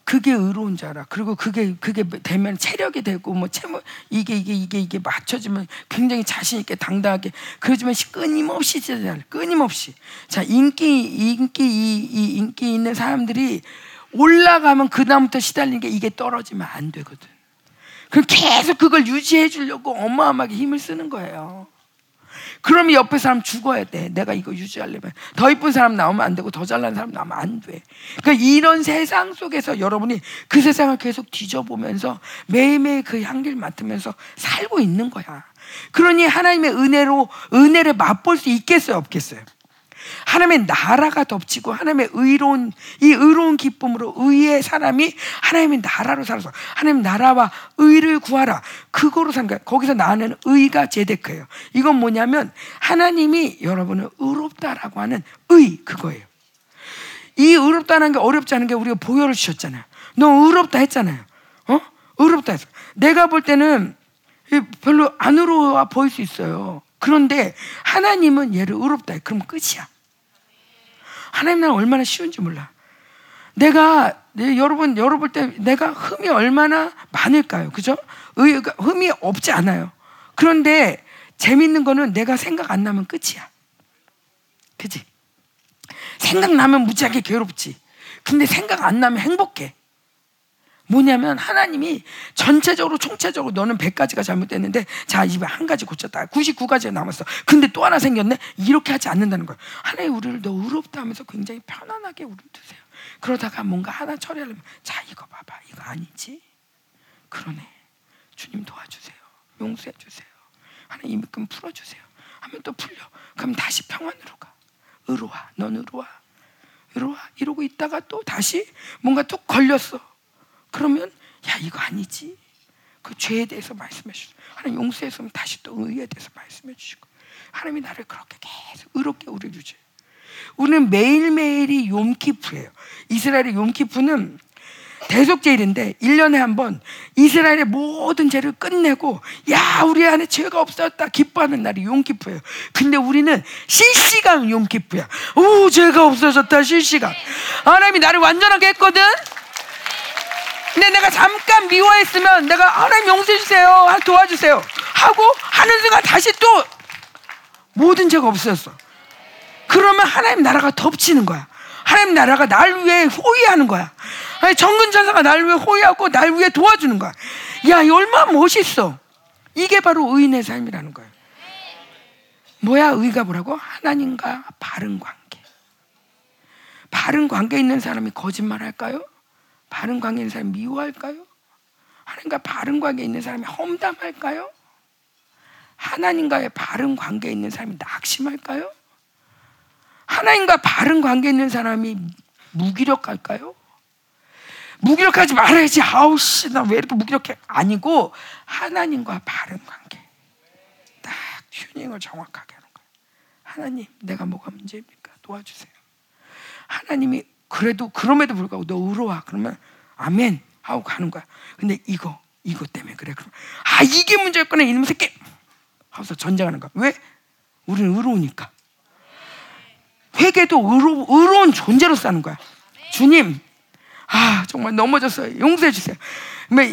그게 의로운 줄 알아. 그리고 그게 그게 되면 체력이 되고 뭐 체모 이게 이게 이게 이게 맞춰지면 굉장히 자신 있게 당당하게 그러지만 끊임없이 진짜 끊임없이 자 인기 인기 이, 이 인기 있는 사람들이 올라가면 그 다음부터 시달리는 게 이게 떨어지면 안 되거든. 그럼 계속 그걸 유지해 주려고 어마어마하게 힘을 쓰는 거예요. 그러면 옆에 사람 죽어야 돼. 내가 이거 유지하려면. 더 이쁜 사람 나오면 안 되고 더 잘난 사람 나오면 안 돼. 그러니까 이런 세상 속에서 여러분이 그 세상을 계속 뒤져보면서 매일매일 그 향기를 맡으면서 살고 있는 거야. 그러니 하나님의 은혜로, 은혜를 맛볼 수 있겠어요? 없겠어요? 하나님의 나라가 덮치고 하나님의 의로운 이 의로운 기쁨으로 의의 사람이 하나님의 나라로 살아서 하나님 나라와 의를 구하라 그거로 산 거야. 거기서 나는 의가 제데크예요. 이건 뭐냐면 하나님이 여러분을 의롭다라고 하는 의 그거예요. 이 의롭다는 게 어렵지 않은 게 우리가 보혈을 주셨잖아요. 너 의롭다 했잖아요. 어? 의롭다 했어. 내가 볼 때는 별로 안 의로워 보일 수 있어요. 그런데 하나님은 얘를 의롭다 해. 그럼 끝이야. 하나님 나라 얼마나 쉬운지 몰라. 내가 네, 여러분 여러분 때 내가 흠이 얼마나 많을까요? 그죠? 의, 흠이 없지 않아요. 그런데 재밌는 거는 내가 생각 안 나면 끝이야. 그지? 생각나면 무지하게 괴롭지. 근데 생각 안 나면 행복해. 뭐냐면 하나님이 전체적으로 총체적으로 너는 100가지가 잘못됐는데 자 이제 한 가지 고쳤다. 99가지가 남았어. 근데 또 하나 생겼네? 이렇게 하지 않는다는 거예요. 하나님 우리를 너 의롭다 하면서 굉장히 편안하게 우리를 두세요. 그러다가 뭔가 하나 처리하려면 자 이거 봐 봐. 이거 아니지? 그러네. 주님 도와주세요. 용서해 주세요. 하나님 입금 풀어 주세요. 하면 또 풀려. 그럼 다시 평안으로 가. 의로와 넌 의로와 의로와 이러고 있다가 또 다시 뭔가 툭 걸렸어 그러면 야 이거 아니지. 그 죄에 대해서 말씀해 주시고 하나님 용서했으면 다시 또 의에 대해서 말씀해 주시고 하나님이 나를 그렇게 계속 의롭게 우리 유지. 우리는 매일매일이 용키프예요. 이스라엘의 용키프는 대속제일인데 1년에 한 번 이스라엘의 모든 죄를 끝내고 야 우리 안에 죄가 없었다 기뻐하는 날이 용키프예요. 근데 우리는 실시간 용키프야. 오 죄가 없어졌다 실시간. 하나님이 나를 완전하게 했거든. 근데 내가 잠깐 미워했으면 내가 하나님 용서해 주세요. 도와주세요. 하고 하는 순간 다시 또 모든 죄가 없어졌어. 그러면 하나님 나라가 덮치는 거야. 하나님 나라가 날 위해 호위하는 거야. 정근 전사가 날 위해 호위하고 날 위해 도와주는 거야. 야, 이 얼마나 멋있어. 이게 바로 의인의 삶이라는 거예요. 뭐야 의가 뭐라고? 하나님과 바른 관계. 바른 관계 있는 사람이 거짓말 할까요? 바른 관계 있는 사람이 미워할까요? 하나님과 바른 관계 있는 사람이 험담할까요? 하나님과의 바른 관계 있는 사람이 낙심할까요? 하나님과 바른 관계 있는 사람이 무기력할까요? 무기력하지 말아야지. 아우 씨, 나 왜 이렇게 무기력해? 아니고 하나님과 바른 관계. 딱 튜닝을 정확하게 하는 거예요. 하나님, 내가 뭐가 문제입니까? 도와주세요. 하나님이 그래도 그럼에도 불구하고 너 울어와. 그러면 아멘 하고 가는 거야. 근데 이거 이거 때문에 그래. 그럼 아 이게 문제였구나 이놈 새끼. 하면서 전쟁하는 거야. 왜? 우리는 의로우니까. 회개도 의로, 의로운 존재로 사는 거야. 주님, 아 정말 넘어졌어요. 용서해 주세요.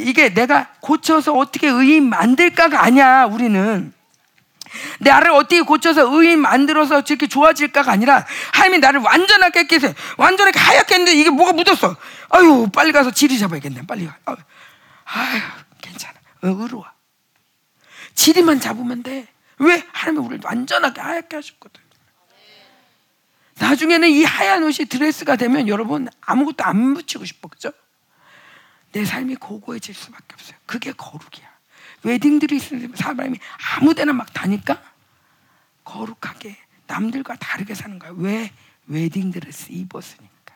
이게 내가 고쳐서 어떻게 의인 만들까가 아니야. 우리는 나를 어떻게 고쳐서 의인 만들어서 이렇게 좋아질까가 아니라 하나님이 나를 완전하게 깨서 완전하게 하얗게 했는데 이게 뭐가 묻었어. 아유 빨리 가서 지리 잡아야겠네. 빨리 가. 아유, 아유 괜찮아. 어, 의로워. 지리만 잡으면 돼. 왜? 하나님이 우리를 완전하게 하얗게 하셨거든. 나중에는 이 하얀 옷이 드레스가 되면 여러분 아무것도 안 붙이고 싶어. 그죠? 내 삶이 고고해질 수밖에 없어요. 그게 거룩이야. 있는 사람이 아무데나 막 다니까 거룩하게 남들과 다르게 사는 거야. 왜? 웨딩드레스 입었으니까.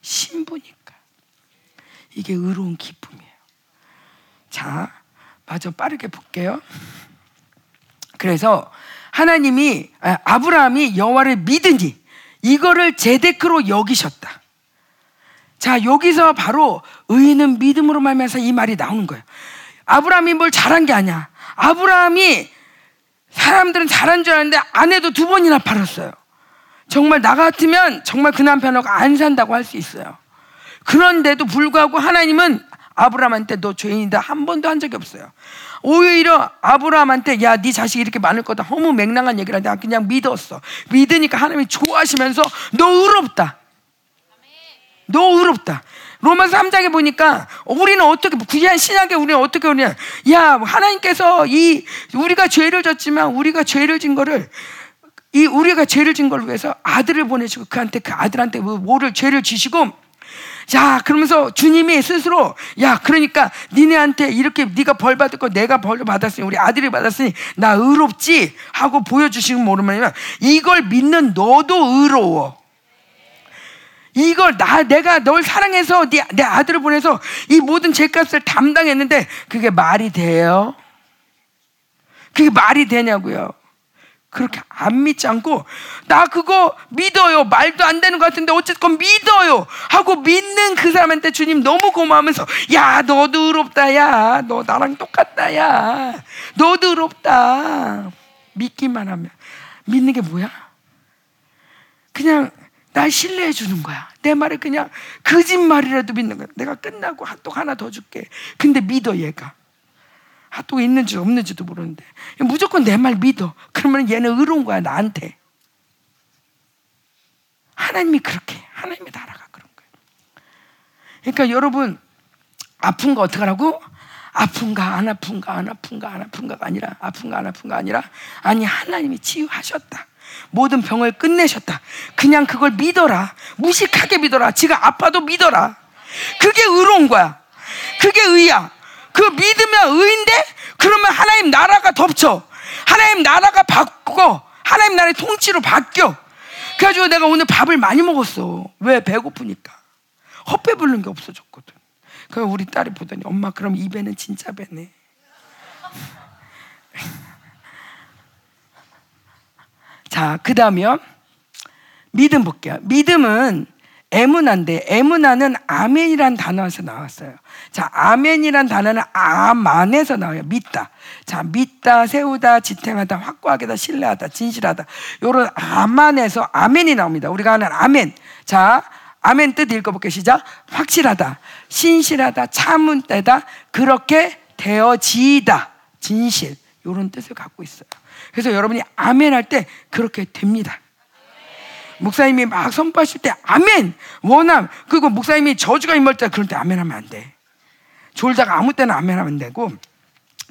신부니까. 이게 의로운 기쁨이에요. 자, 마저 빠르게 볼게요. 그래서 하나님이 아, 아브라함이 여호와를 믿으니 이거를 제데크로 여기셨다. 자, 여기서 바로 의인은 믿음으로 말면서 이 말이 나오는 거예요. 아브라함이 뭘 잘한 게 아니야. 아브라함이 사람들은 잘한 줄 알았는데 아내도 두 번이나 팔았어요. 정말 나 같으면 정말 그 남편하고 안 산다고 할 수 있어요. 그런데도 불구하고 하나님은 아브라함한테 너 죄인이다 한 번도 한 적이 없어요. 오히려 아브라함한테 야 네 자식이 이렇게 많을 거다 허무 맹랑한 얘기를 하는데 그냥 믿었어. 믿으니까 하나님이 좋아하시면서 너 의롭다. 너 의롭다. 로마서 3장에 보니까 우리는 어떻게 구약 신약에 우리는 어떻게 오냐? 야 하나님께서 이 우리가 죄를 졌지만 우리가 죄를 진 거를 이 우리가 죄를 진 걸 위해서 아들을 보내시고 그한테 그 아들한테 뭐 뭐를 죄를 지시고 자 그러면서 주님이 스스로 야 그러니까 니네한테 이렇게 네가 벌 받을 거 내가 벌 받았으니 우리 아들이 받았으니 나 의롭지 하고 보여주시면 모르면 이걸 믿는 너도 의로워. 이걸 나 내가 널 사랑해서 네, 내 아들을 보내서 이 모든 죄값을 담당했는데 그게 말이 돼요? 그게 말이 되냐고요? 그렇게 안 믿지 않고 나 그거 믿어요 말도 안 되는 것 같은데 어쨌건 믿어요 하고 믿는 그 사람한테 주님 너무 고마우면서 야 너도 의롭다 야너 나랑 똑같다 야 너도 의롭다 믿기만 하면 믿는 게 뭐야? 그냥 날 신뢰해 주는 거야. 내 말을 그냥 거짓말이라도 믿는 거야. 내가 끝나고 핫도그 하나 더 줄게. 근데 믿어 얘가. 핫도그 있는지 없는지도 모르는데 무조건 내 말 믿어. 그러면 얘는 의로운 거야 나한테. 하나님이 그렇게 하나님의 나라가 그런 거예요. 그러니까 여러분 아픈 거 어떡하라고? 아픈가 안 아픈가 안 아픈가 안 아픈가가 아니라 아픈가 안 아픈가 아니라 아니 하나님이 치유하셨다. 모든 병을 끝내셨다. 그냥 그걸 믿어라. 무식하게 믿어라. 지가 아파도 믿어라. 그게 의로운 거야. 그게 의야. 그 믿으면 의인데 그러면 하나님 나라가 덮쳐. 하나님 나라가 바꾸고 하나님 나라의 통치로 바뀌어. 그래가지고 내가 오늘 밥을 많이 먹었어. 왜? 배고프니까. 헛배 부르는 게 없어졌거든. 그럼 우리 딸이 보더니 엄마 그럼 이 배는 진짜 배네. 자, 그 다음이요. 믿음 볼게요. 믿음은 에문한데 에문하는 아멘이란 단어에서 나왔어요. 자, 아멘이란 단어는 아만에서 나와요. 믿다. 자, 믿다, 세우다, 지탱하다, 확고하게다, 신뢰하다, 진실하다. 요런 아만에서 아멘이 나옵니다. 우리가 하는 아멘. 자, 아멘 뜻 읽어볼게요. 시작. 확실하다, 신실하다, 참은 때다, 그렇게 되어지다. 진실. 요런 뜻을 갖고 있어요. 그래서 여러분이 아멘 할 때 그렇게 됩니다. 목사님이 막 선포하실 때 아멘 원함 그리고 목사님이 저주가 임할 때 그럴 때 아멘 하면 안 돼. 졸다가 아무 때나 아멘 하면 되고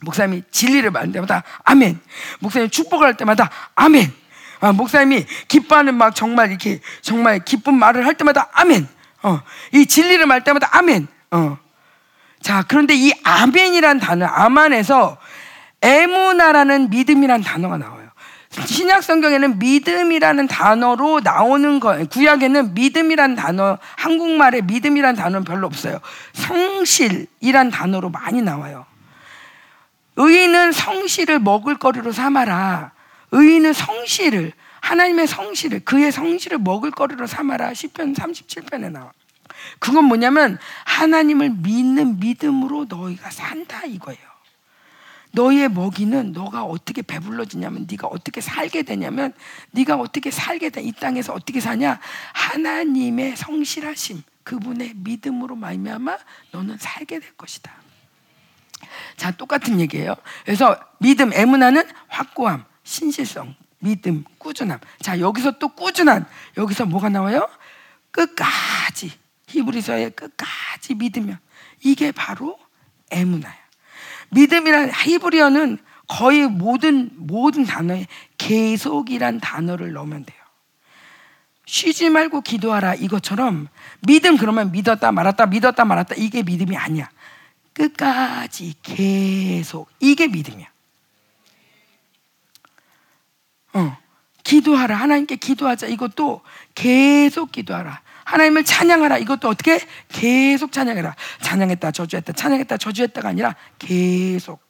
목사님이 진리를 말할 때마다 아멘. 목사님 축복을 할 때마다 아멘. 아, 목사님이 기뻐하는 막 정말 이렇게 정말 기쁜 말을 할 때마다 아멘. 어, 이 진리를 말 때마다 아멘. 어. 자, 그런데 이 아멘이란 단어, 아만에서 에무나라는 믿음이란 단어가 나와요. 신약 성경에는 믿음이라는 단어로 나오는 거, 구약에는 믿음이란 단어, 한국말에 믿음이란 단어는 별로 없어요. 성실이란 단어로 많이 나와요. 의인은 성실을 먹을 거리로 삼아라. 의인은 성실을 하나님의 성실을 그의 성실을 먹을 거리로 삼아라. 시편 37편에 나와. 그건 뭐냐면 하나님을 믿는 믿음으로 너희가 산다 이거예요. 너희의 먹이는 너가 어떻게 배불러지냐면 네가 어떻게 살게 되냐면 네가 어떻게 살게 돼이 땅에서 어떻게 사냐 하나님의 성실하심 그분의 믿음으로 말미암아 너는 살게 될 것이다. 자 똑같은 얘기예요. 그래서 믿음 에무나는 확고함, 신실성, 믿음, 꾸준함. 자 여기서 또 꾸준한 여기서 뭐가 나와요? 끝까지 히브리서의 끝까지 믿으면 이게 바로 에무나야. 믿음이란 히브리어는 거의 모든 모든 단어에 계속이란 단어를 넣으면 돼요. 쉬지 말고 기도하라 이것처럼 믿음 그러면 믿었다 말았다 믿었다 말았다 이게 믿음이 아니야. 끝까지 계속 이게 믿음이야. 어, 기도하라 하나님께 기도하자 이것도 계속 기도하라. 하나님을 찬양하라. 이것도 어떻게? 계속 찬양해라. 찬양했다, 저주했다, 찬양했다, 저주했다가 아니라 계속.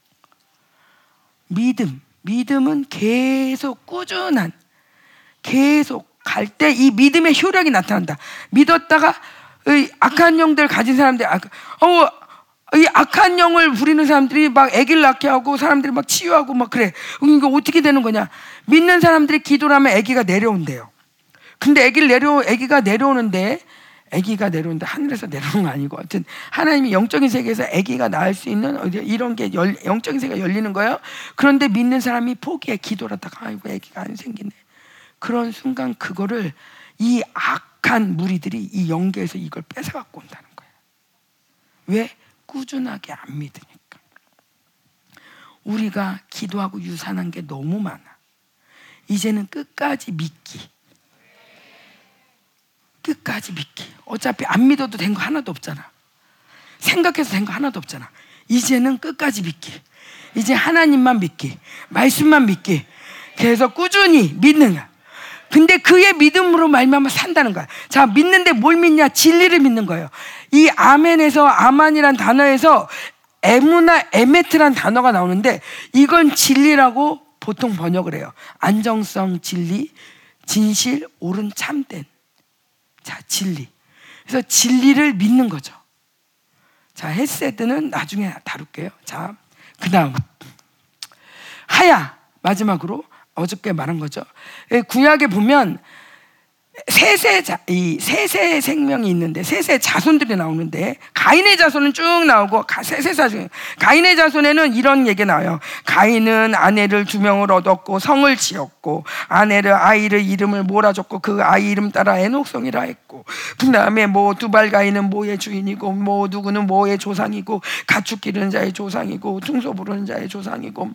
믿음. 믿음은 계속 꾸준한, 계속 갈 때 이 믿음의 효력이 나타난다. 믿었다가 이 악한 영들 가진 사람들, 악, 어, 이 악한 영을 부리는 사람들이 막 아기를 낳게 하고 사람들이 막 치유하고 막 그래. 이거 어떻게 되는 거냐? 믿는 사람들이 기도를 하면 아기가 내려온대요. 근데 아기를 내려 아기가 내려오는데 아기가 내려오는데 하늘에서 내려오는 거 아니고 하여튼 하나님이 영적인 세계에서 아기가 낳을 수 있는 이런 게 열, 영적인 세계가 열리는 거예요. 그런데 믿는 사람이 포기해 기도를 하다가 아이고 아기가 안 생기네. 그런 순간 그거를 이 악한 무리들이 이 영계에서 이걸 뺏어 갖고 온다는 거예요. 왜? 꾸준하게 안 믿으니까. 우리가 기도하고 유산한 게 너무 많아. 이제는 끝까지 믿기. 끝까지 믿기. 어차피 안 믿어도 된 거 하나도 없잖아. 생각해서 된 거 하나도 없잖아. 이제는 끝까지 믿기. 이제 하나님만 믿기. 말씀만 믿기. 그래서 꾸준히 믿는 거야. 근데 그의 믿음으로 말미암아 산다는 거야. 자, 믿는데 뭘 믿냐? 진리를 믿는 거예요. 이 아멘에서 아만이란 단어에서 에무나 에메트란 단어가 나오는데 이건 진리라고 보통 번역을 해요. 안정성 진리, 진실, 옳은 참된. 자, 진리. 그래서 진리를 믿는 거죠. 자, 헤세드는 나중에 다룰게요. 자, 그 다음. 하야. 마지막으로 어저께 말한 거죠. 예, 구약에 보면 세세 자, 이 세세 생명이 있는데 세세 자손들이 나오는데 가인의 자손은 쭉 나오고 세세 자손 가인의 자손에는 이런 얘기 나와요. 가인은 아내를 두 명을 얻었고 성을 지었고 아내를 아이를 이름을 몰아줬고 그 아이 이름 따라 에녹성이라 했고 그다음에 뭐 두발 가인은 모의 주인이고 뭐 누구는 모의 조상이고 가축 기르는 자의 조상이고 퉁소 부르는 자의 조상이고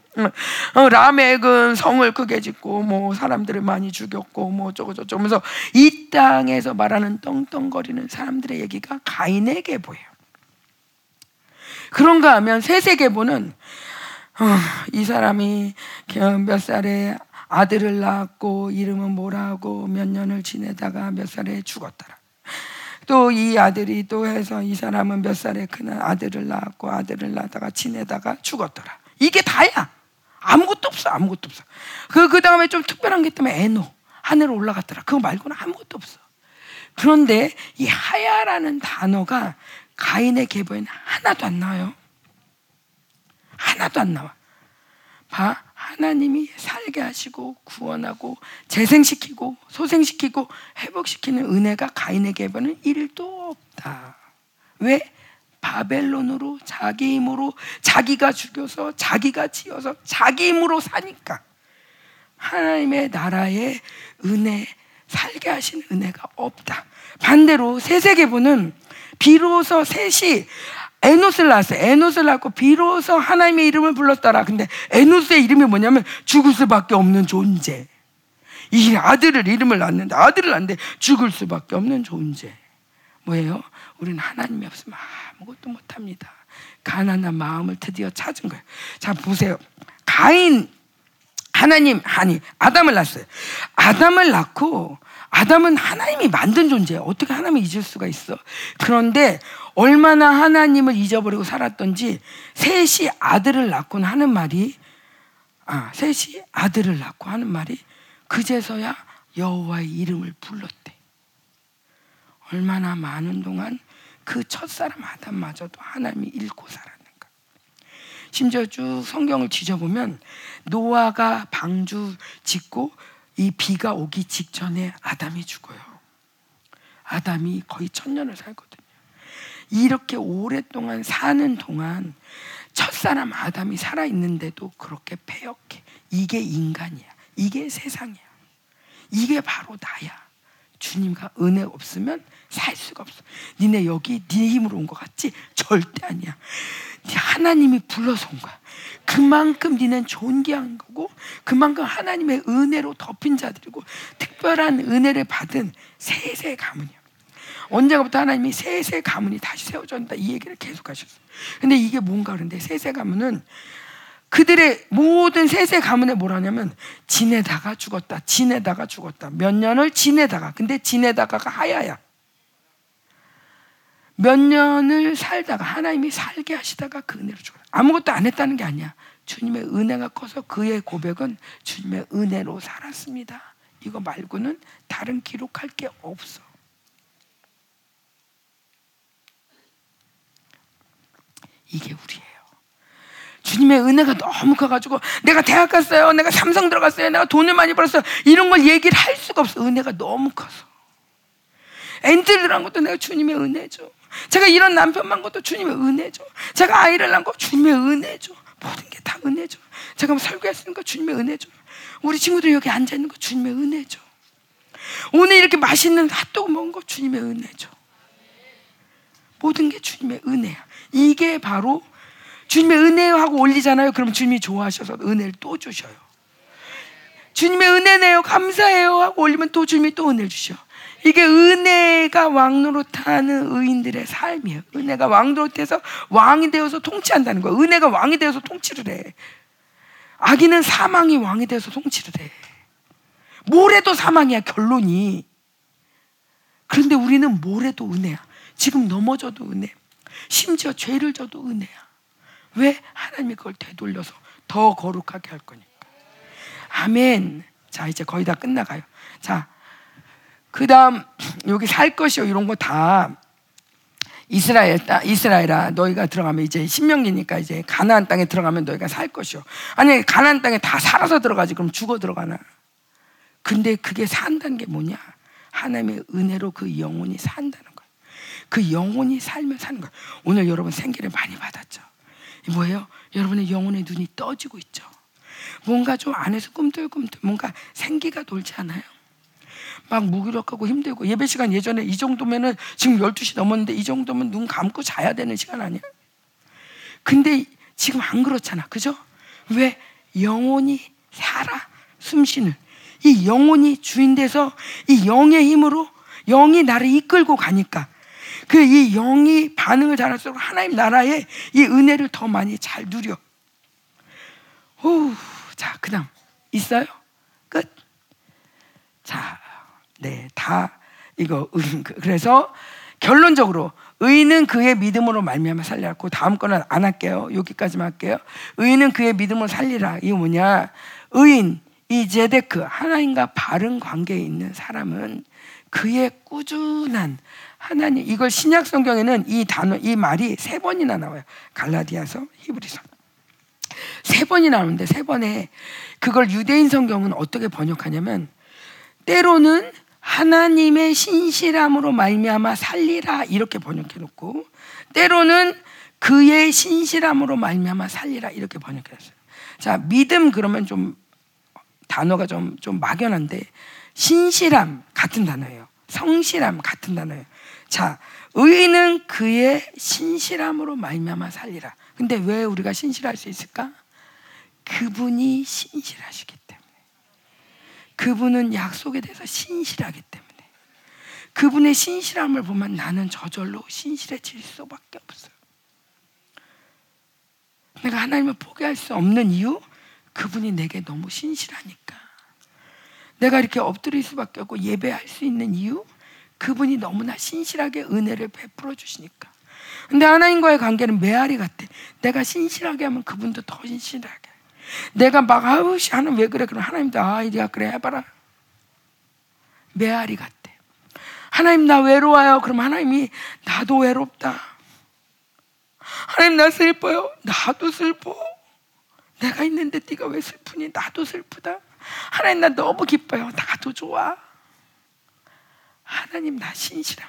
어, 라멕은 성을 크게 짓고 뭐 사람들을 많이 죽였고 뭐 저거 저쩌 면서 이 땅에서 말하는 떵떵거리는 사람들의 얘기가 가인에게 보여요. 그런가 하면 세세계보는 어, 이 사람이 몇 살에 아들을 낳았고 이름은 뭐라고 몇 년을 지내다가 몇 살에 죽었더라. 또 이 아들이 또 해서 이 사람은 몇 살에 그날 아들을 낳았고 아들을 낳다가 지내다가 죽었더라. 이게 다야. 아무것도 없어. 아무것도 없어. 그, 그 다음에 좀 특별한 게 있다면 에노. 하늘로 올라갔더라. 그거 말고는 아무것도 없어. 그런데 이 하야라는 단어가 가인의 계보에는 하나도 안 나와요. 하나도 안 나와. 봐. 하나님이 살게 하시고 구원하고 재생시키고 소생시키고 회복시키는 은혜가 가인의 계보는 1도 없다. 왜? 바벨론으로 자기 힘으로 자기가 죽여서 자기가 지어서 자기 힘으로 사니까 하나님의 나라의 은혜 살게 하신 은혜가 없다. 반대로 세세계보는 비로소 셋이 에노스를 낳았어요. 에노스를 낳고 비로소 하나님의 이름을 불렀더라. 근데 에노스의 이름이 뭐냐면 죽을 수밖에 없는 존재. 이 아들을 이름을 낳는데 아들을 낳는데 죽을 수밖에 없는 존재. 뭐예요? 우리는 하나님이 없으면 아무것도 못합니다. 가난한 마음을 드디어 찾은 거예요. 자 보세요. 가인 하나님 아니 아담을 낳았어요. 아담을 낳고 아담은 하나님이 만든 존재예요. 어떻게 하나님을 잊을 수가 있어? 그런데 얼마나 하나님을 잊어버리고 살았던지 셋이 아들을 낳곤 하는 말이 아 셋이 아들을 낳고 하는 말이 그제서야 여호와의 이름을 불렀대. 얼마나 많은 동안 그 첫사람 아담마저도 하나님이 잃고 살았는가. 심지어 쭉 성경을 뒤져보면 노아가 방주 짓고 이 비가 오기 직전에 아담이 죽어요. 아담이 거의 천년을 살거든요. 이렇게 오랫동안 사는 동안 첫사람 아담이 살아있는데도 그렇게 패역해. 이게 인간이야. 이게 세상이야. 이게 바로 나야. 주님과 은혜 없으면 살 수가 없어. 니네 여기 네 힘으로 온 것 같지? 절대 아니야. 하나님이 불러서 온 거야. 그만큼 니는 존귀한 거고 그만큼 하나님의 은혜로 덮인 자들이고 특별한 은혜를 받은 세세 가문이야. 언제부터 하나님이 세세 가문이 다시 세워졌다 이 얘기를 계속 하셨어요. 근데 이게 뭔가 그런데 세세 가문은 그들의 모든 세세 가문에 뭐라냐면 지내다가 죽었다. 지내다가 죽었다. 몇 년을 지내다가. 근데 지내다가가 하야야. 몇 년을 살다가 하나님이 살게 하시다가 그 은혜로 죽었다. 아무것도 안 했다는 게 아니야. 주님의 은혜가 커서 그의 고백은 주님의 은혜로 살았습니다. 이거 말고는 다른 기록할 게 없어. 이게 우리예요. 주님의 은혜가 너무 커가지고 내가 대학 갔어요. 내가 삼성 들어갔어요. 내가 돈을 많이 벌었어요. 이런 걸 얘기를 할 수가 없어. 은혜가 너무 커서. 들어간 것도 내가 주님의 은혜죠. 제가 이런 남편 만 것도 주님의 은혜죠. 제가 아이를 낳은 거 주님의 은혜죠. 모든 게 다 은혜죠. 제가 뭐 설교했으니까 주님의 은혜죠. 우리 친구들 여기 앉아 있는 거 주님의 은혜죠. 오늘 이렇게 맛있는 핫도그 먹은 거 주님의 은혜죠. 모든 게 주님의 은혜야. 이게 바로 주님의 은혜요 하고 올리잖아요. 그럼 주님이 좋아하셔서 은혜를 또 주셔요. 주님의 은혜네요. 감사해요 하고 올리면 또 주님이 또 은혜를 주셔. 이게 은혜가 왕노릇하는 의인들의 삶이에요. 은혜가 왕노릇해서 왕이 되어서 통치한다는 거예요. 은혜가 왕이 되어서 통치를 해. 악인은 사망이 왕이 되어서 통치를 해. 뭐래도 사망이야 결론이. 그런데 우리는 뭐래도 은혜야. 지금 넘어져도 은혜. 심지어 죄를 져도 은혜야. 왜 하나님이 그걸 되돌려서 더 거룩하게 할 거니까. 아멘. 자 이제 거의 다 끝나가요. 자 그 다음 여기 살 것이요 이런 거 다 이스라엘 이스라엘아 너희가 들어가면 이제 신명기니까 이제 가나안 땅에 들어가면 너희가 살 것이요. 아니 가나안 땅에 다 살아서 들어가지 그럼 죽어 들어가나? 근데 그게 산다는 게 뭐냐? 하나님의 은혜로 그 영혼이 산다는 거예요. 그 영혼이 살면 사는 거예요. 오늘 여러분 생기를 많이 받았죠. 뭐예요? 여러분의 영혼의 눈이 떠지고 있죠. 뭔가 좀 안에서 꿈틀꿈틀 뭔가 생기가 돌지 않아요? 막 무기력하고 힘들고 예배 시간 예전에 이 정도면은 지금 12시 넘었는데 이 정도면 눈 감고 자야 되는 시간 아니야? 근데 지금 안 그렇잖아. 그죠? 왜 영혼이 살아 숨쉬는 이 영혼이 주인 돼서 이 영의 힘으로 영이 나를 이끌고 가니까 그 이 영이 반응을 잘할수록 하나님 나라의 이 은혜를 더 많이 잘 누려. 오, 자, 그다음 있어요? 끝. 자, 네, 다 이거 그래서 결론적으로 의인은 그의 믿음으로 말미암아 살리라. 그 다음 거는 안 할게요. 여기까지만 할게요. 의인은 그의 믿음으로 살리라. 이게 뭐냐? 의인 이 제데크 하나님과 바른 관계에 있는 사람은 그의 꾸준한 하나님 이걸 신약 성경에는 이 단어 이 말이 세 번이나 나와요. 갈라디아서 히브리서 세 번이 나오는데 세 번에 그걸 유대인 성경은 어떻게 번역하냐면 때로는 하나님의 신실함으로 말미암아 살리라 이렇게 번역해 놓고 때로는 그의 신실함으로 말미암아 살리라 이렇게 번역했어요. 자 믿음 그러면 좀 단어가 좀 좀 막연한데 신실함 같은 단어예요. 성실함 같은 단어예요. 자 의인은 그의 신실함으로 말미암아 살리라. 근데 왜 우리가 신실할 수 있을까? 그분이 신실하시기. 그분은 약속에 대해서 신실하기 때문에. 그분의 신실함을 보면 나는 저절로 신실해질 수밖에 없어요. 내가 하나님을 포기할 수 없는 이유 그분이 내게 너무 신실하니까. 내가 이렇게 엎드릴 수밖에 없고 예배할 수 있는 이유 그분이 너무나 신실하게 은혜를 베풀어 주시니까. 근데 하나님과의 관계는 메아리 같아. 내가 신실하게 하면 그분도 더 신실하게. 내가 막 아우 씨 하는 왜 그래? 그럼 하나님도 아 이리가 그래 해봐라. 메아리 같아. 하나님 나 외로워요. 그럼 하나님이 나도 외롭다. 하나님 나 슬퍼요. 나도 슬퍼. 내가 있는데 네가 왜 슬프니? 나도 슬프다. 하나님 나 너무 기뻐요. 나도 좋아. 하나님 나 신실함.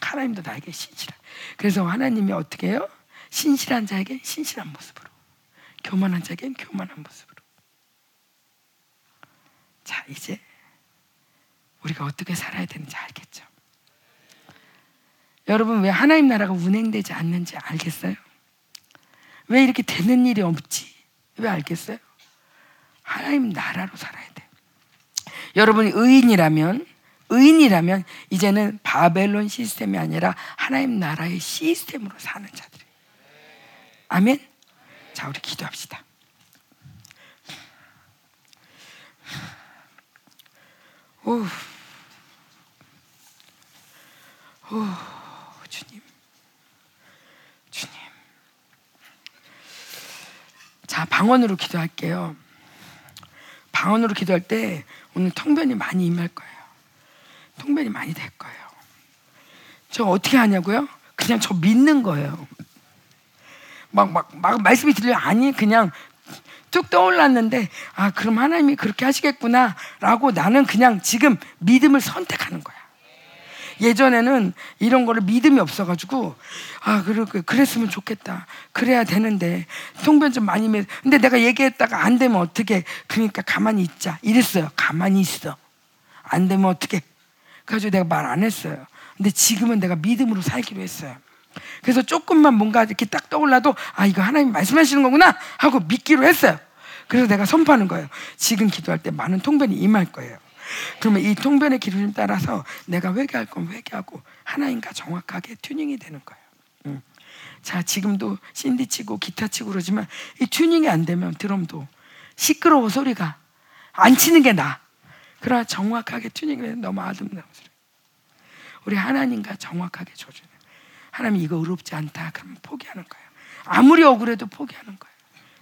하나님도 나에게 신실함. 그래서 하나님이 어떻게 해요? 신실한 자에게 신실한 모습으로, 교만한 자에겐 교만한 모습으로. 자 이제 우리가 어떻게 살아야 되는지 알겠죠? 여러분 왜 하나님 나라가 운행되지 않는지 알겠어요? 왜 이렇게 되는 일이 없지? 왜 알겠어요? 하나님 나라로 살아야 돼. 여러분이 의인이라면 의인이라면 이제는 바벨론 시스템이 아니라 하나님 나라의 시스템으로 사는 자들이. 아멘. 자, 우리 기도합시다. 오, 오, 주님, 주님. 자, 방언으로 기도할게요. 방언으로 기도할 때 오늘 통변이 많이 임할 거예요. 통변이 많이 될 거예요. 저 어떻게 하냐고요? 그냥 저 믿는 거예요. 막, 막, 막 말씀이 들려. 아니 그냥 쭉 떠올랐는데 아 그럼 하나님이 그렇게 하시겠구나라고 나는 그냥 지금 믿음을 선택하는 거야. 예전에는 이런 거를 믿음이 없어가지고 아 그렇게 그랬으면 좋겠다. 그래야 되는데 통변 좀 많이 매 근데 내가 얘기했다가 안 되면 어떻게 그러니까 가만히 있자. 이랬어요. 가만히 있어. 안 되면 어떻게 그래가지고 내가 말 안 했어요. 근데 지금은 내가 믿음으로 살기로 했어요 그래서 조금만 뭔가 이렇게 딱 떠올라도 아 이거 하나님 말씀하시는 거구나 하고 믿기로 했어요 그래서 내가 선포하는 거예요 지금 기도할 때 많은 통변이 임할 거예요 그러면 이 통변의 기준에 따라서 내가 회개할 건 회개하고 하나님과 정확하게 튜닝이 되는 거예요. 음. 자, 지금도 신디 치고 기타 치고 그러지만 이 튜닝이 안 되면 드럼도 시끄러워 소리가 안 치는 게 나. 그러나 정확하게 튜닝이 되면 너무 아름다운 소리. 우리 하나님과 정확하게 조준해. 하나님 이거 의롭지 않다. 그러면 포기하는 거예요. 아무리 억울해도 포기하는 거예요.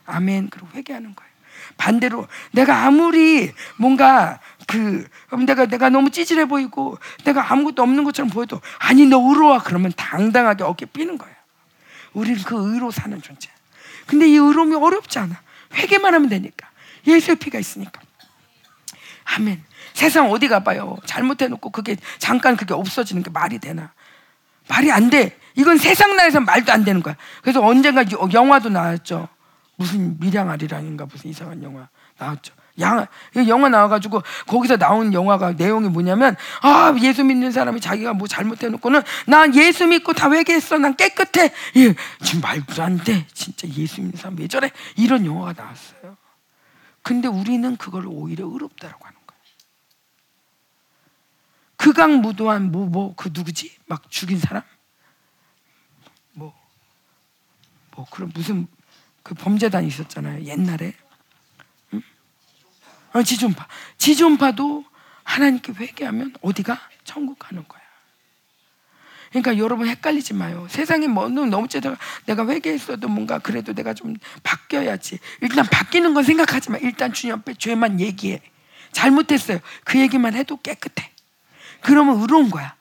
아멘. 그리고 회개하는 거예요. 반대로 내가 아무리 뭔가 그 내가 내가 너무 찌질해 보이고 내가 아무것도 없는 것처럼 보여도 아니 너 의로워 그러면 당당하게 어깨 삐는 거야. 우리는 그 의로 사는 존재. 근데 이 의로움이 어렵지 않아. 회개만 하면 되니까. 예수의 피가 있으니까. 아멘. 세상 어디 가봐요. 잘못해놓고 그게 잠깐 그게 없어지는 게 말이 되나? 말이 안 돼. 이건 세상 나라에서 말도 안 되는 거야. 그래서 언젠가 영화도 나왔죠. 무슨 미량아리랑인가 무슨 이상한 영화 나왔죠. 양, 영화 나와가지고 거기서 나온 영화가 내용이 뭐냐면 아 예수 믿는 사람이 자기가 뭐 잘못해놓고는 난 예수 믿고 다 회개했어 난 깨끗해 예, 지금 말도 안 돼 진짜 예수 믿는 사람 왜 저래 이런 영화가 나왔어요. 근데 우리는 그걸 오히려 의롭다라고 하는. 극악무도한 뭐 뭐 그 누구지 막 죽인 사람 뭐뭐 그런 무슨 그 범죄단 있었잖아요 옛날에 응? 어, 지존파 지존파도 하나님께 회개하면 어디가 천국 가는 거야. 그러니까 여러분 헷갈리지 마요. 세상에 뭐 너무 째다가 내가 회개했어도 뭔가 그래도 내가 좀 바뀌어야지. 일단 바뀌는 건 생각하지 마. 일단 주님 앞에 죄만 얘기해. 잘못했어요. 그 얘기만 해도 깨끗해. 그러면 의로운 거야.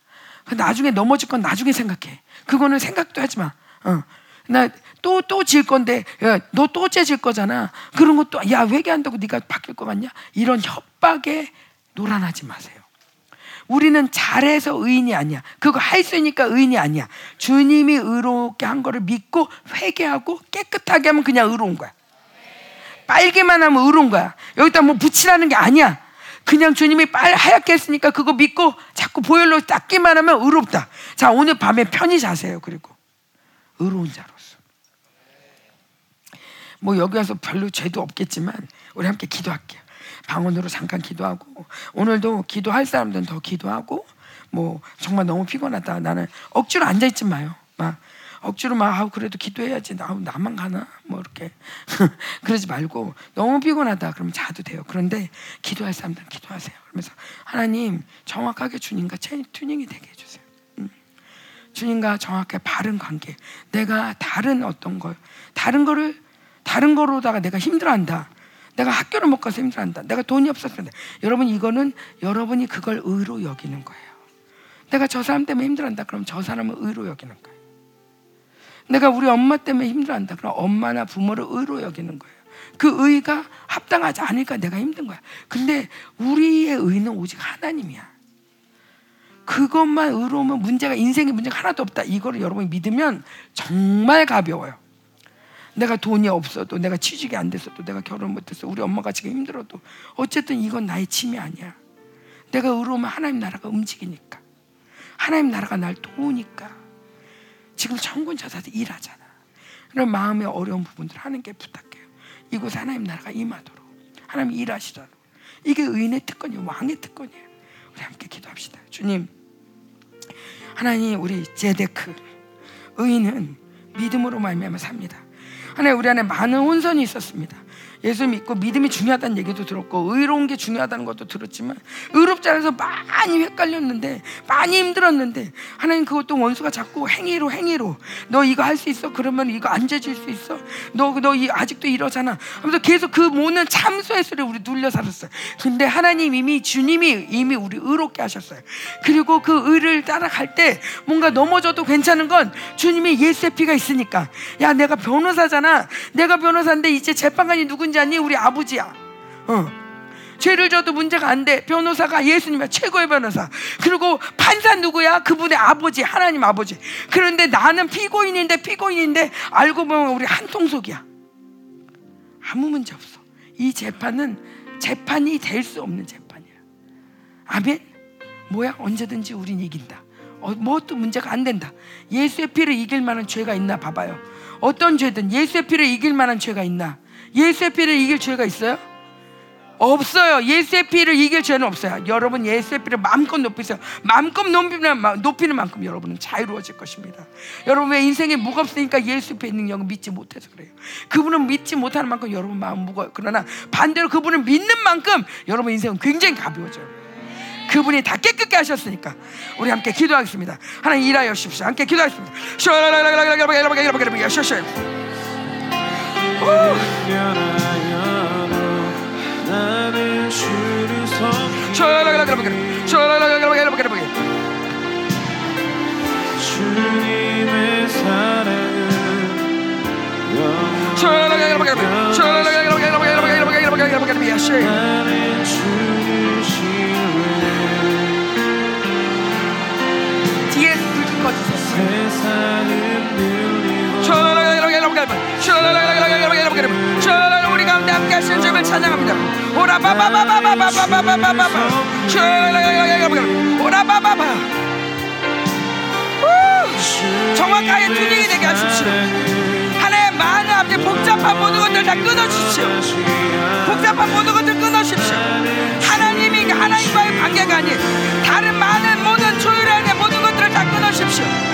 나중에 넘어질 건 나중에 생각해. 그거는 생각도 하지 마. 어. 나또 또 질 건데 너 또 째질 거잖아. 그런 것도 야 회개한다고 네가 바뀔 것 같냐? 이런 협박에 노란하지 마세요. 우리는 잘해서 의인이 아니야. 그거 할 수 있으니까 의인이 아니야. 주님이 의롭게 한 거를 믿고 회개하고 깨끗하게 하면 그냥 의로운 거야. 빨개만 하면 의로운 거야. 여기다 뭐 붙이라는 게 아니야. 그냥 주님이 빨 하얗게 했으니까 그거 믿고 자꾸 보혈로 닦기만 하면 의롭다. 자 오늘 밤에 편히 자세요. 그리고 의로운 자로서. 뭐 여기 와서 별로 죄도 없겠지만 우리 함께 기도할게요. 방언으로 잠깐 기도하고 오늘도 기도할 사람들은 더 기도하고 뭐 정말 너무 피곤하다. 나는 억지로 앉아 있지 마요. 막 억지로 막 아우 그래도 기도해야지. 나 나만 가나? 뭐 이렇게 그러지 말고 너무 피곤하다. 그러면 자도 돼요. 그런데 기도할 사람들은 기도하세요. 그러면서 하나님 정확하게 주님과 튜닝이 되게 해주세요. 음. 주님과 정확하게 바른 관계. 내가 다른 어떤 걸 다른 거를 다른 거로다가 내가 힘들어한다. 내가 학교를 못 가서 힘들어한다. 내가 돈이 없었는데 여러분 이거는 여러분이 그걸 의로 여기는 거예요. 내가 저 사람 때문에 힘들어한다. 그럼 저 사람을 의로 여기는 거예요. 내가 우리 엄마 때문에 힘들어한다. 그럼 엄마나 부모를 의로 여기는 거예요. 그 의가 합당하지 않으니까 내가 힘든 거야. 근데 우리의 의는 오직 하나님이야. 그것만 의로우면 문제가 인생에 문제가 하나도 없다. 이거를 여러분이 믿으면 정말 가벼워요. 내가 돈이 없어도 내가 취직이 안 됐어도 내가 결혼 못했어 우리 엄마가 지금 힘들어도 어쨌든 이건 나의 짐이 아니야. 내가 의로우면 하나님 나라가 움직이니까 하나님 나라가 날 도우니까 지금 천군자사들 일하잖아. 그런 마음의 어려운 부분들 하나님께 부탁해요. 이곳에 하나님 나라가 임하도록 하나님 일하시도록 이게 의인의 특권이에요. 왕의 특권이에요. 우리 함께 기도합시다. 주님 하나님 우리 제데크 의인은 믿음으로 말미암아 삽니다. 하나님 우리 안에 많은 혼선이 있었습니다. 예수 믿고 믿음이 중요하다는 얘기도 들었고 의로운 게 중요하다는 것도 들었지만 의롭지 않아서 많이 헷갈렸는데 많이 힘들었는데 하나님 그것도 원수가 자꾸 행위로 행위로. 너 이거 할 수 있어? 그러면 이거 안 죄질 수 있어? 너너 아직도 이러잖아. 하면서 계속 그 모든 참소의 소리에 우리 눌려 살았어요. 근데 하나님 이미 주님이 이미 우리 의롭게 하셨어요. 그리고 그 의를 따라갈 때 뭔가 넘어져도 괜찮은 건 주님이 예수의 피가 있으니까. 야 내가 변호사잖아. 내가 변호사인데 이제 재판관이 누군지 아니? 우리 아버지야. 어. 죄를 져도 문제가 안 돼. 변호사가 예수님의 최고의 변호사. 그리고 판사 누구야? 그분의 아버지, 하나님 아버지. 그런데 나는 피고인인데 피고인인데 알고 보면 우리 한통속이야. 아무 문제 없어. 이 재판은 재판이 될 수 없는 재판이야. 아멘. 뭐야? 언제든지 우린 이긴다. 어, 뭐도 문제가 안 된다. 예수의 피를 이길 만한 죄가 있나 봐봐요. 어떤 죄든 예수의 피를 이길 만한 죄가 있나? 예수의 피를 이길 죄가 있어요? 없어요. 예수의 피를 이길 죄는 없어요. 여러분 예수의 피를 마음껏 높이세요. 마음껏 높이는, 높이는 만큼 여러분은 자유로워질 것입니다. 여러분의 인생이 무겁으니까 예수의 피 능력을 믿지 못해서 그래요. 그분은 믿지 못하는 만큼 여러분 마음 무거워요. 그러나 반대로 그분을 믿는 만큼 여러분 인생은 굉장히 가벼워져요. 그분이 다 깨끗게 하셨으니까 우리 함께 기도하겠습니다. 하나님 일하여 주십시오. 함께 기도하겠습니다. 나는 주를 섬기 주님의 사랑은 나는 주를 신뢰 뒤에 불좀 꺼주세요. 세상은 늘리고 함께 하시는 주님을 찬양합니다. 오라바바바바바바바바바바바 오라바바바 정확하게 튜닝이 되게 하십시오. 하나의 많은 앞에 복잡한 모든 것들 다 끊어주십시오. 복잡한 모든 것들 끊어주십시오. 하나님이 하나님과의 관계가 아닌 다른 많은 모든 조율안의 모든 것들을 다 끊어주십시오.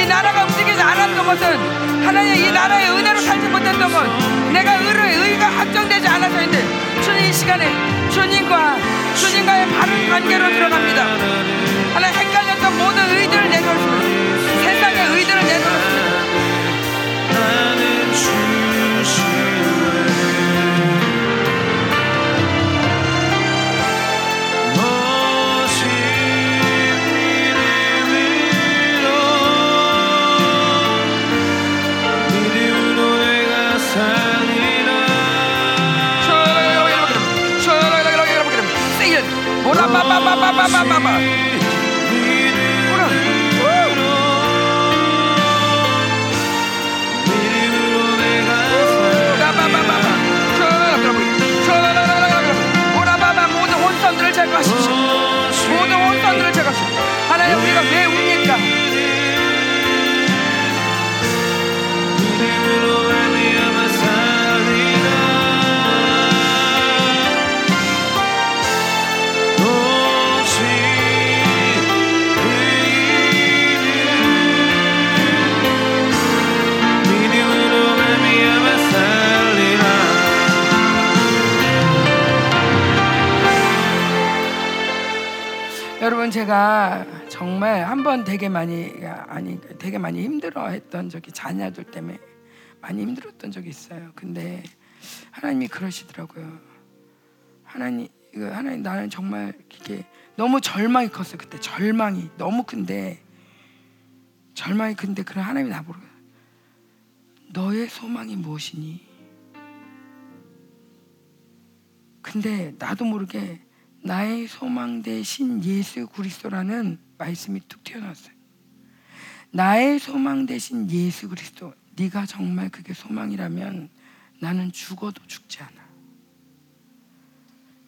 이 나라가 움직이지 않았던 것은 하나님 이 나라의 은혜로 살지 못했던 건 내가 의의 의가 확정되지 않아서인데 주님 이 시간에 주님과 주님과의 바른 관계로 들어갑니다. 하나님 헷갈렸던 모든 의들을 내놓습니다. 세상의 의들을 주시네 모든 혼선들을 제거하십시오 모든 혼선들을 제거하십시오 하나님 우리가 왜 웁니 여러분 제가 정말 한 번 되게 많이 아니 되게 많이 힘들어했던 적이 자녀들 때문에 많이 힘들었던 적이 있어요. 근데 하나님이 그러시더라고요. 하나님 하나님 나는 정말 이게 너무 절망이 컸어요. 그때 절망이 너무 큰데 절망이 큰데 그런 하나님이 나보고 너의 소망이 무엇이니? 근데 나도 모르게 나의 소망 대신 예수 그리스도라는 말씀이 툭 튀어나왔어요. 나의 소망 대신 예수 그리스도. 네가 정말 그게 소망이라면 나는 죽어도 죽지 않아.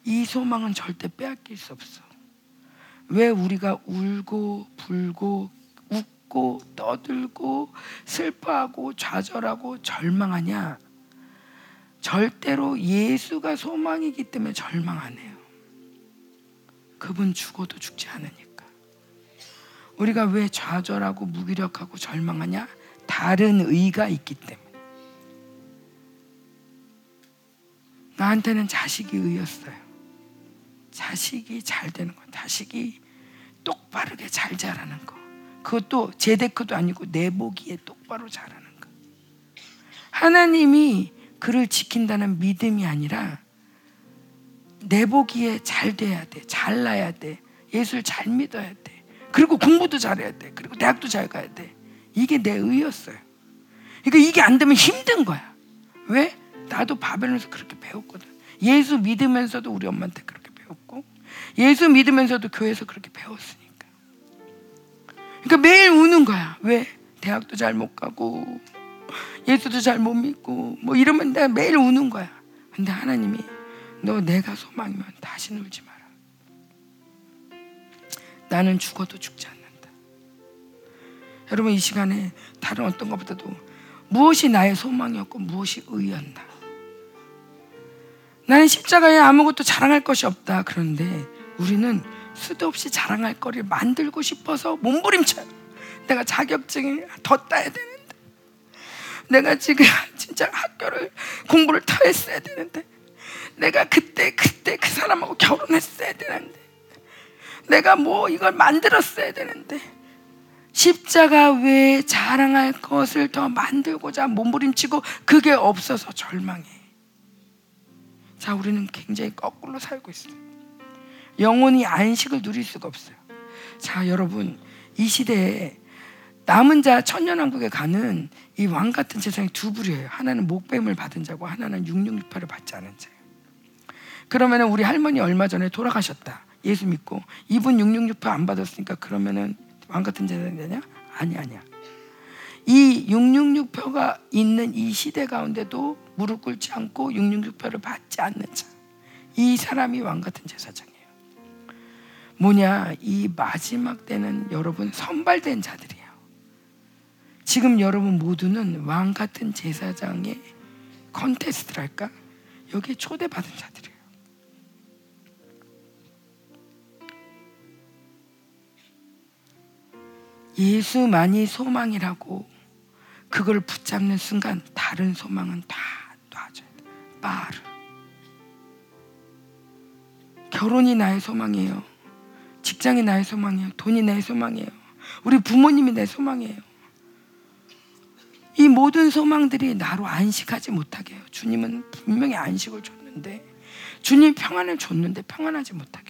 이 소망은 절대 빼앗길 수 없어. 왜 우리가 울고 불고 웃고 떠들고 슬퍼하고 좌절하고 절망하냐? 절대로 예수가 소망이기 때문에 절망 안 해요. 그분 죽어도 죽지 않으니까. 우리가 왜 좌절하고 무기력하고 절망하냐? 다른 의가 있기 때문에. 나한테는 자식이 의였어요. 자식이 잘 되는 거, 자식이 똑바르게 잘 자라는 거. 그것도 제데크도 아니고 내 보기에 똑바로 자라는 거. 하나님이 그를 지킨다는 믿음이 아니라 내 보기에 잘 돼야 돼. 잘나야 돼. 예수를 잘 믿어야 돼. 그리고 공부도 잘해야 돼. 그리고 대학도 잘 가야 돼. 이게 내 의였어요. 그러니까 이게 안 되면 힘든 거야. 왜? 나도 바벨론에서 그렇게 배웠거든. 예수 믿으면서도 우리 엄마한테 그렇게 배웠고, 예수 믿으면서도 교회에서 그렇게 배웠으니까. 그러니까 매일 우는 거야. 왜? 대학도 잘 못 가고, 예수도 잘 못 믿고, 뭐 이러면 내가 매일 우는 거야. 근데 하나님이 너 내가 소망이면 다시는 울지 마라. 나는 죽어도 죽지 않는다. 여러분 이 시간에 다른 어떤 것보다도 무엇이 나의 소망이었고 무엇이 의였나. 나는 십자가에 아무것도 자랑할 것이 없다. 그런데 우리는 수도 없이 자랑할 거리를 만들고 싶어서 몸부림쳐요. 내가 자격증을 더 따야 되는데. 내가 지금 진짜 학교를 공부를 더 했어야 되는데. 내가 그때 그때 그 사람하고 결혼했어야 되는데 내가 뭐 이걸 만들었어야 되는데 십자가 외에 자랑할 것을 더 만들고자 몸부림치고 그게 없어서 절망해. 자, 우리는 굉장히 거꾸로 살고 있어요. 영혼이 안식을 누릴 수가 없어요. 자, 여러분, 이 시대에 남은 자 천년왕국에 가는 이 왕 같은 세상이 두 부류예요. 하나는 목뱀을 받은 자고 하나는 666파를 받지 않은 자예요. 그러면은 우리 할머니 얼마 전에 돌아가셨다. 예수 믿고 이분 666표 안 받았으니까 그러면은 왕 같은 재산이 되냐? 아니 아니야. 이 666표가 있는 이 시대 가운데도 무릎 꿇지 않고 666표를 받지 않는 자. 이 사람이 왕 같은 제사장이에요. 뭐냐? 이 마지막 때는 여러분 선발된 자들이에요. 지금 여러분 모두는 왕 같은 제사장의 컨테스트랄까? 여기에 초대받은 자들이에요. 예수만이 소망이라고 그걸 붙잡는 순간 다른 소망은 다 놔줘야 돼. 빠르. 결혼이 나의 소망이에요. 직장이 나의 소망이에요. 돈이 나의 소망이에요. 우리 부모님이 내 소망이에요. 이 모든 소망들이 나로 안식하지 못하게 해요. 주님은 분명히 안식을 줬는데 주님 평안을 줬는데 평안하지 못하게.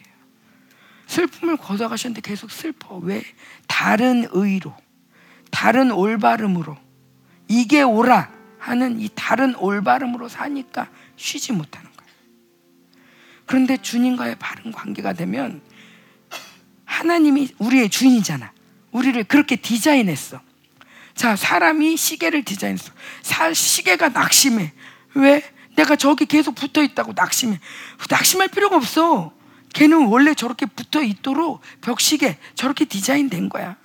슬픔을 거둬가셨는데 계속 슬퍼. 왜? 다른 의로, 다른 올바름으로 이게 오라 하는 이 다른 올바름으로 사니까 쉬지 못하는 거예요. 그런데 주님과의 바른 관계가 되면 하나님이 우리의 주인이잖아. 우리를 그렇게 디자인했어. 자, 사람이 시계를 디자인했어. 사, 시계가 낙심해. 왜? 내가 저기 계속 붙어 있다고 낙심해. 낙심할 필요가 없어. 걔는 원래 저렇게 붙어 있도록 벽시계 저렇게 디자인된 거야.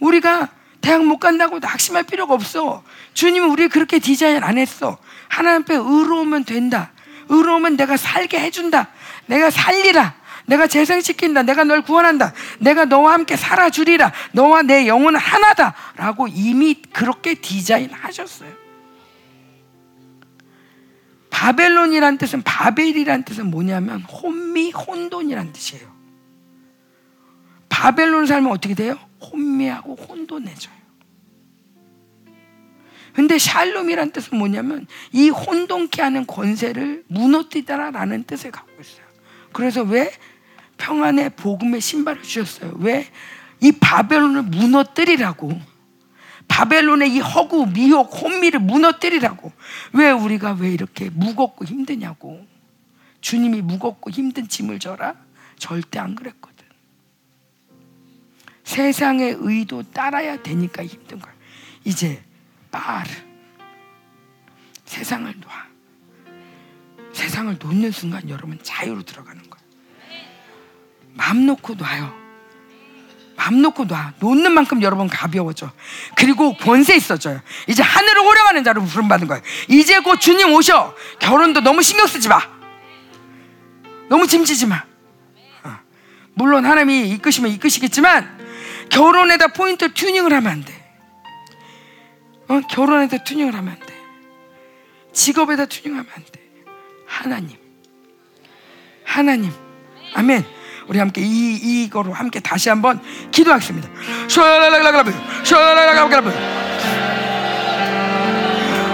우리가 대학 못 간다고 낙심할 필요가 없어. 주님은 우리 그렇게 디자인 안 했어. 하나님 앞에 의로우면 된다. 의로우면 내가 살게 해준다. 내가 살리라. 내가 재생시킨다. 내가 널 구원한다. 내가 너와 함께 살아주리라. 너와 내 영혼은 하나다. 라고 이미 그렇게 디자인하셨어요. 바벨론이란 뜻은 바벨이란 뜻은 뭐냐면 혼미, 혼돈이란 뜻이에요. 바벨론 살면 어떻게 돼요? 혼미하고 혼돈해져요. 근데 샬롬이란 뜻은 뭐냐면 이 혼돈케 하는 권세를 무너뜨리다라는 뜻을 갖고 있어요. 그래서 왜 평안의 복음의 신발을 주셨어요? 왜 이 바벨론을 무너뜨리라고 바벨론의 이 허구, 미혹, 혼미를 무너뜨리라고 왜 우리가 왜 이렇게 무겁고 힘드냐고 주님이 무겁고 힘든 짐을 져라? 절대 안 그랬거든. 세상의 의도 따라야 되니까 힘든 거야. 이제 빠르 세상을 놔. 세상을 놓는 순간 여러분 자유로 들어가는 거예요. 마음 놓고 놔요. 마음 놓고 놔. 놓는 만큼 여러분 가벼워져. 그리고 권세 있어져요. 이제 하늘을 오려가는 자로 부름받은 거예요. 이제 곧 주님 오셔. 결혼도 너무 신경 쓰지 마. 너무 짐지지 마. 어. 물론 하나님이 이끄시면 이끄시겠지만 결혼에다 포인트 튜닝을 하면 안 돼. 어? 결혼에다 튜닝을 하면 안 돼. 직업에다 튜닝하면 안 돼. 하나님. 하나님. 아멘. 우리 함께 이 이거로 함께 다시 한번 기도하겠습니다. 샤랄랄랄랄랄. 샤랄랄랄랄랄.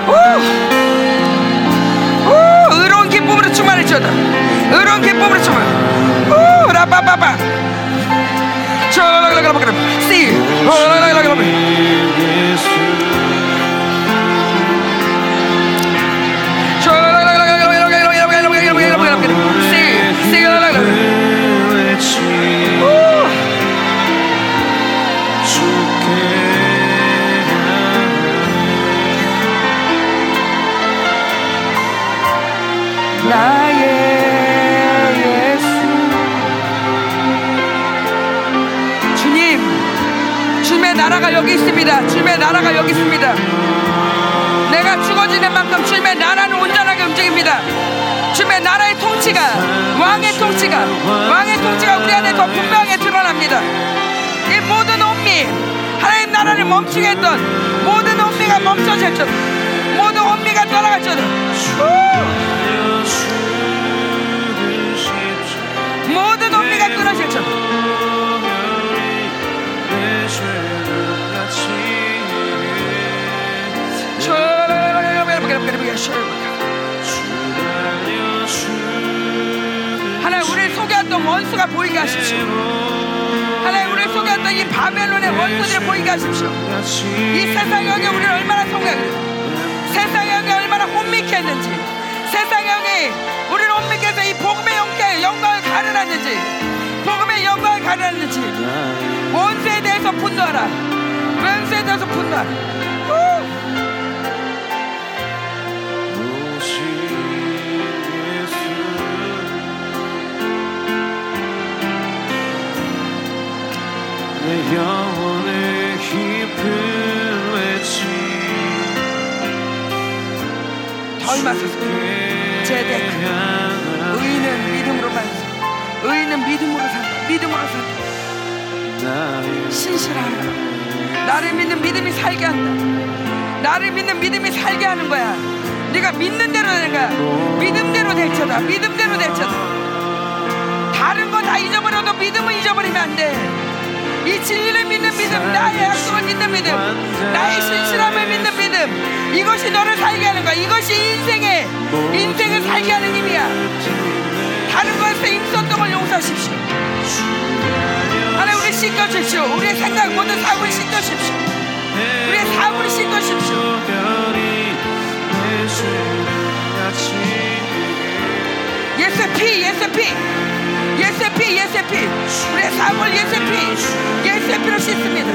오! 오! 의로운 기쁨으로 충만해져다. 의로운 기쁨으로 충만. 오! 라빠빠빠. 샤랄랄랄랄랄. 씨. 샤랄랄랄랄랄. 있습니다. 주님의 나라가 여기 있습니다. 내가 죽어지는 만큼 주님의 나라는 온전하게 움직입니다. 주님의 나라의 통치가 왕의 통치가 왕의 통치가 우리 안에 더 분명하게 드러납니다. 이 모든 온미 하나님 나라를 멈추게 했던 모든 온미가 멈춰졌죠. 모든 온미가 떠나갔죠. 모든 온미가 끊어졌죠 하나님 우리를 속였던 원수가 보이게 하십시오. 하나님 우리를 속였던 이 바벨론의 원수들을 보이게 하십시오. 이 세상 영이 우리를 얼마나 속여 세상 영이 얼마나 혼미케 했는지 세상 영이 우리를 혼미케 해서 이 복음의 영광, 영광을 가르놨는지 복음의 영광을 가르놨는지 원수에 대해서 분노하라 분노하라 후! 내 영혼의 깊은 외침. 덜 마소서 제대. 의인은 믿음으로만 사 의인은 믿음으로 산다 믿음으로 산다 신실하라 나를 믿는 믿음이 살게 한다. 나를 믿는 믿음이 살게 하는 거야. 네가 믿는 대로 되는 거야. 믿음대로 될 쳐다. 믿음대로 될 쳐다. 다른 거 다 잊어버려도 믿음은 잊어버리면 안 돼. 이 진리를 믿는 믿음, 나의 약속을 믿는 믿음, 나의 신실함을 믿는 믿음, 이것이 너를 살게 하는 거야. 이것이 인생의 인생을 살게 하는 힘이야. 다른 것에 걸 용서하십시오. 하나님 우리 씻겨 주십시오. 우리의 생각 모든 사고를 씻겨 주십시오. 우리의 사고를 씻겨 주십시오. 예수의 피, 예수의 피, 예수의 피, 예수의 피. 우리의 사고를 예수의 피, 예수의 피로 씻습니다.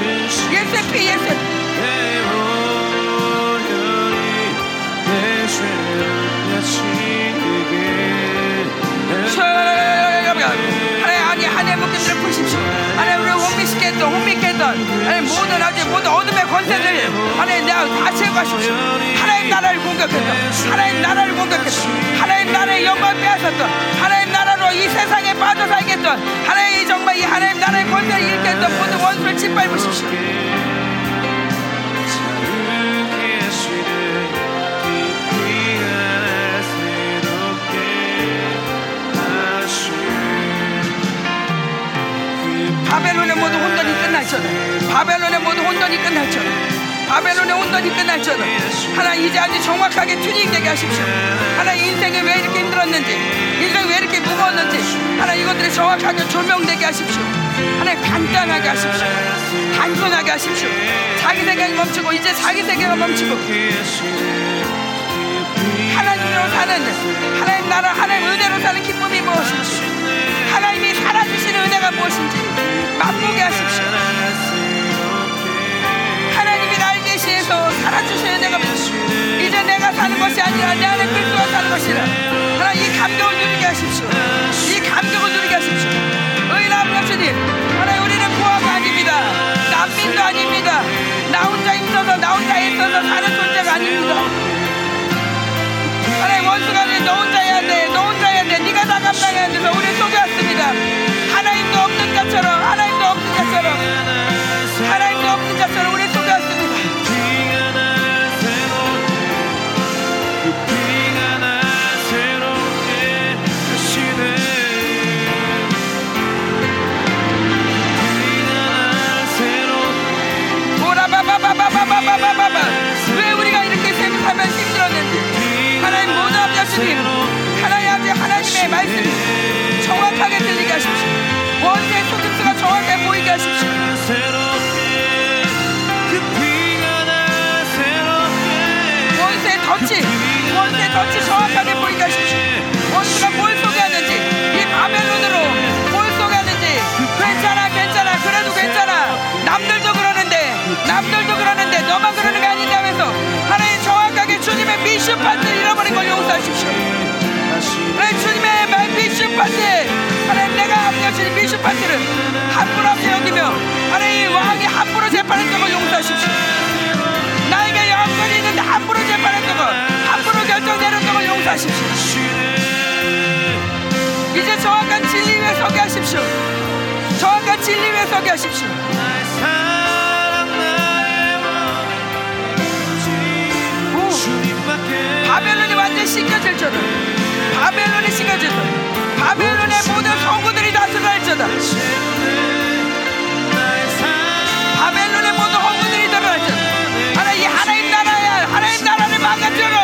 예수의 피, 예수의 피. 하나님 아니 하나님 목숨들을 푸십시오. 하나님 우리 혼미시게 했던 혼미케 했던 모든 아주 모든 어둠의 권세들 하나님 내가 다 제거하십시오. 하나님 나라를 공격했던 하나님 나라를 공격했던 하나님 나라의 영광 빼앗았던 하나님 나라로 이 세상에 빠져 살겠던 하나님 정말 이 하나님 나라의 권세를 잃게 했던 모든 원수를 짓밟으십시오 바벨론의 모든 혼돈이 끝날지어다 바벨론의 모든 혼돈이 끝날지어다 바벨론의 혼돈이 끝날지어다 하나님 이제 아주 정확하게 튜닝되게 하십시오. 하나님 인생이 왜 이렇게 힘들었는지 인생이 왜 이렇게 무거웠는지 하나님 이것들이 정확하게 조명되게 하십시오. 하나님 간단하게 하십시오. 단순하게 하십시오. 자기 생각이 멈추고 이제 자기 세계가 멈추고 하나님으로 사는 하나님 나라 하나님 은혜로 사는 기쁨이 무엇인지 하나님이 살아주시는 은혜가 무엇인지 맛보게 하십시오. 하나님이 날 대신해서 살아주시는 무엇인지 이제 내가 사는 것이 아니라 내 안에 그리스도가 사는 것이라. 하나님 이 감격을 누리게 하십시오. 이 감격을 누리게 하십시오. 의인한 아버지님 하나님 우리는 부하가 아닙니다. 난민도 아닙니다. 나 혼자 힘써서 나 혼자 애써서 사는 존재가 아닙니다. 하나님 원수가 아니 너 혼자 해야 돼 너 혼자 해야 돼. 네가 다 감당해야 돼 미슈파트를 잃어버린 걸 용서하십시오. 하나님 주님의 말 미슈파트 하나님 내가 아버지 미슈파트를 함부로 얕게 여기며 하나님 왕이 함부로 재판했던 걸 용서하십시오. 나에게 영권이 있는데 함부로 재판했던 거 함부로 결정 내렸던 걸 용서하십시오. 이제 정확한 진리 위에 서게 하십시오. 정확한 진리 위에 서게 하십시오 바벨론이 완전 씻겨질지어다 바벨론이 씻겨질지어다 바벨론의 모든 성구들이 다 드러날지어다 바벨론의 모든 성구들이 드러날지어다 하나님 이 하나님 나라야 하나님 나라를 망가뜨는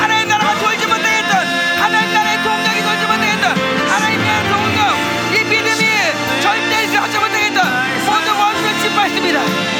하나님 나라가 돌지 못하겠던 하나님 나라의 동력이 돌지 못하겠던 하나님의 동력 이 믿음이 절대 하지 못하겠던 모든 원수를 짓밟습니다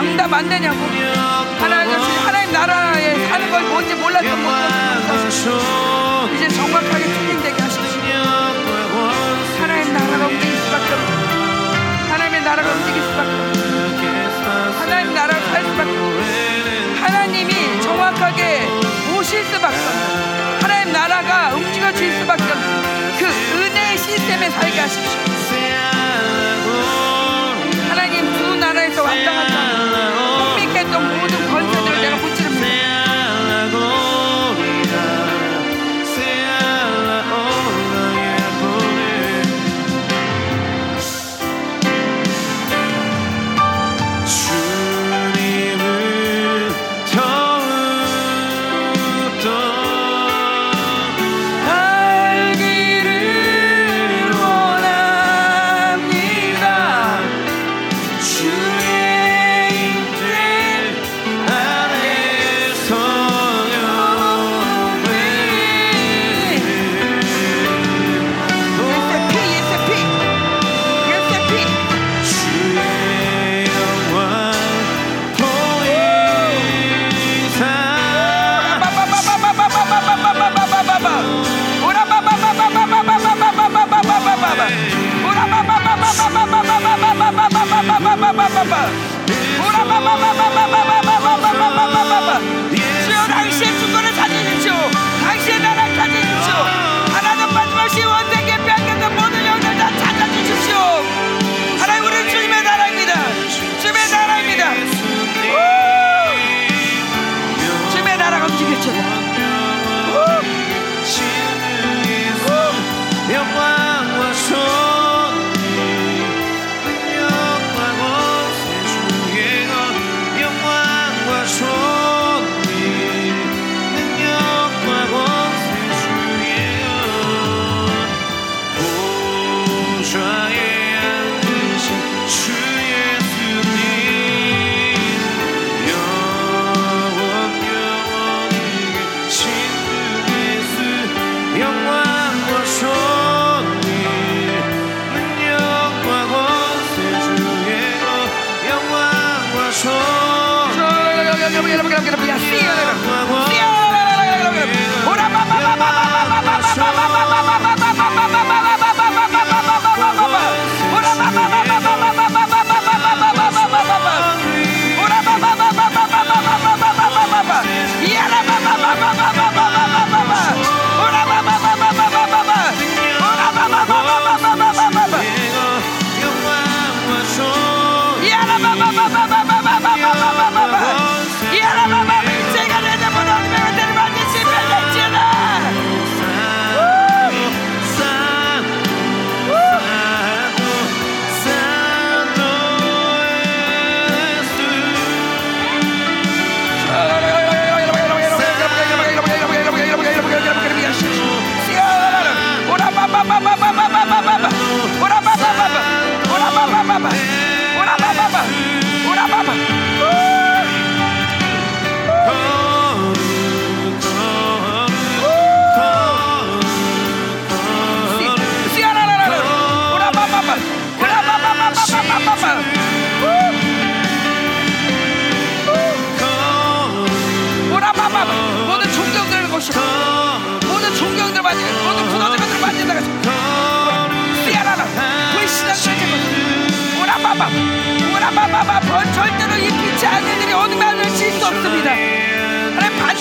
응답 안 되냐고. 하나님 하나님 나라에 사는 걸 뭔지 몰랐던 것같 이제 정확하게 틀린되게 하십시오. 하나님 나라가 움직일 수밖에 없고 하나님의 나라가 움직일 수밖에 없고 하나님 나라가 살 수밖에 없고 하나님이 정확하게 오실 수밖에 없고 하나님 나라가 움직여질 수밖에 없고 그 은혜의 시스템에 살게 하십시오. 하나님 두 나라에서 왔다 갔다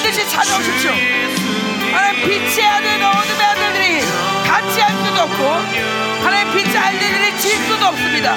반드시 찾아오십시오. 하나님 빛의 아들 어둠의 아들들이 같이 할 수도 없고 하나님 빛의 아들들이 질 수도 없습니다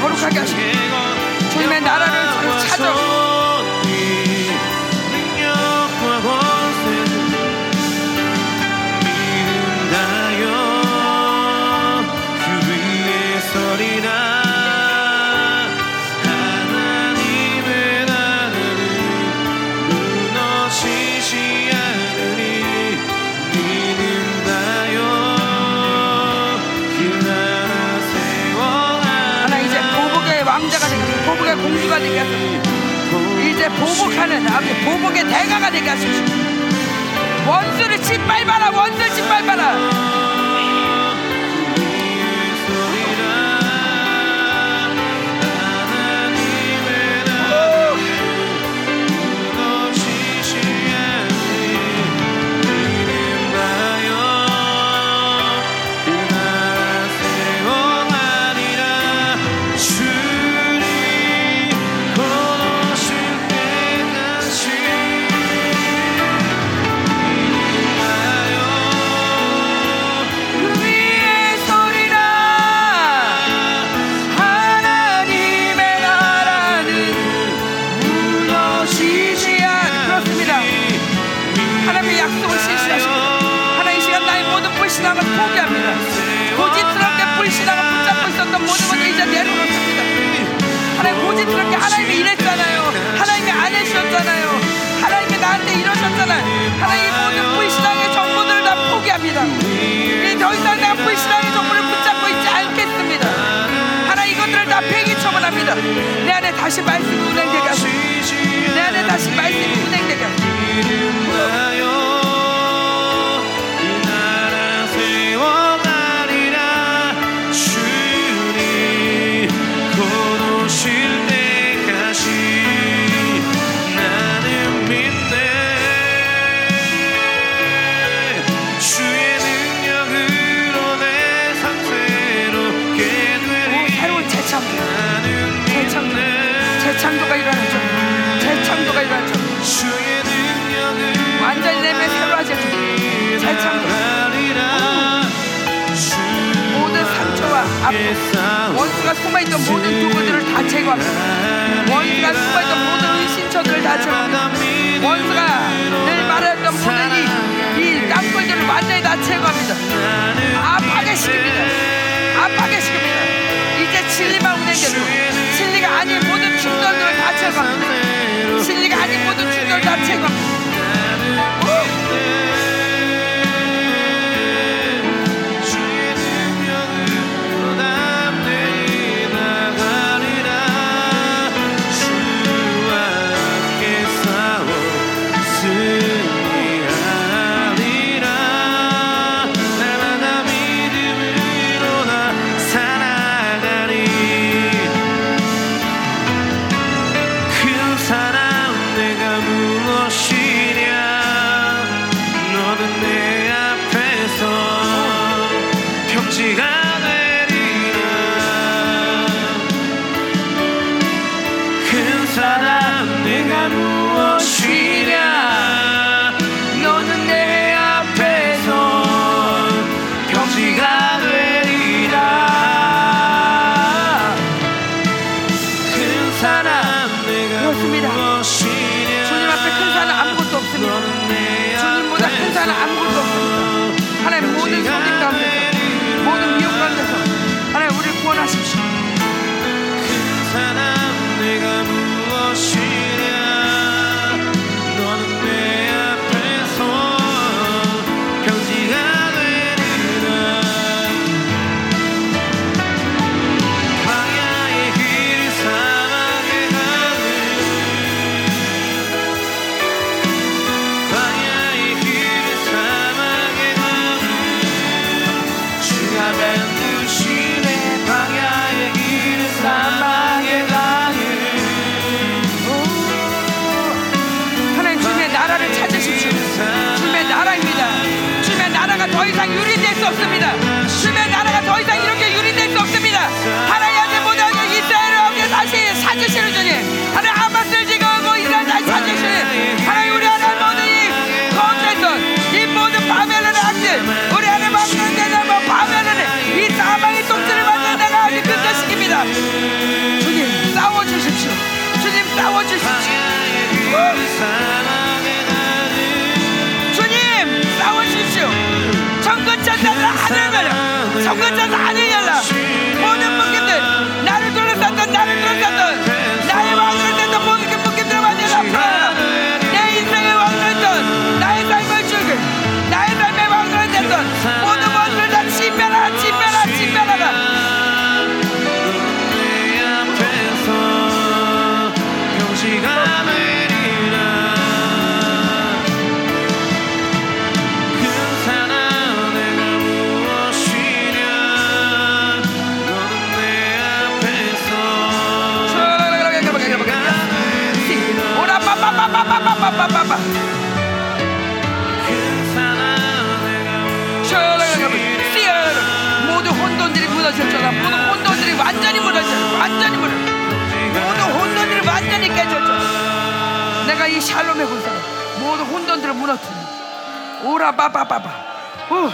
거룩하게 하시고. 주님의 나라를 찾아 보복의 공주가 되게 하소서. 이제 보복하는 아버지 보복의 대가가 되게 하소서. 원수를 짓밟아라 원수를 짓밟아라 하나님 이 모든 불신앙의 정보들을 다 포기합니다. 이제 더 이상 내가 불신앙의 정보를 붙잡고 있지 않겠습니다. 하나님 이것들을 다 폐기 처분합니다. 내 안에 다시 말씀이 운행되게 재창조 모든 상처와 아픔 원수가 숨어있던 모든 두부들을 다 제거합니다. 원수가 숨어있던 모든 의신처들을 다 제거합니다. 원수가 늘 말했던 모든 이, 이 땅굴들을 완전히 다 제거합니다. 아파게 시킵니다. 아파게 시킵니다. 이제 진리만 운행되고 진리가 아닌 모든 충돌들을 다 제거합니다. 진리가 아닌 모든 충돌을 다 제거합니다 It's 무너졌잖아. 모든 혼돈들이 완전히 무너졌어 완전히 무너졌어 모든 혼돈들이 완전히 깨졌죠. 내가 이 샬롬의 군사로 모든 혼돈들을 무너뜨려 오라 빠빠빠빠 오.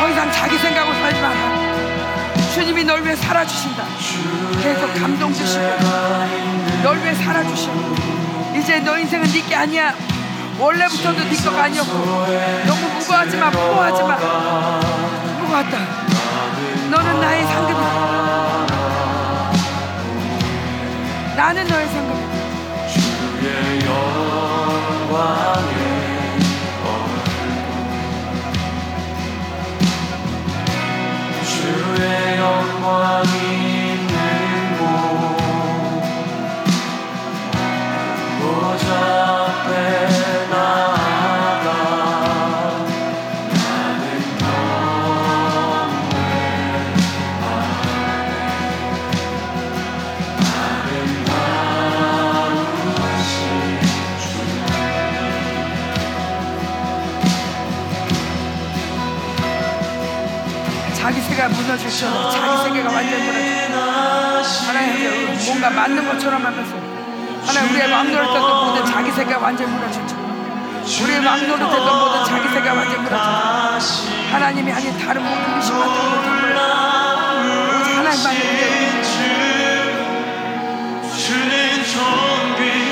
더 이상 자기 생각으로 살지 마라. 주님이 널 위해 살아주신다. 계속 감동 주시고 널 위해 살아주시고 이제 너 인생은 네게 아니야 원래부터도 네 거가 아니었고. 너무 무거워하지 마 무거워하지 마. 무거웠다. 너는 나의 상급이다. 나는 너의 상급이다. 주의 영광이 알아. 자기 세계가 완전 무너져 하나님 뭔가 맞는 것처럼 하면서 하나님 우리의 왕노릇 했던 모든 자기 세계가 완전 무너졌죠 우리의 왕노릇 했던 모든 자기 세계가 완전 무너졌죠 하나님이 아닌 다른 모든 의심받던 모든 오직 하나님만을 위해 주는 존귀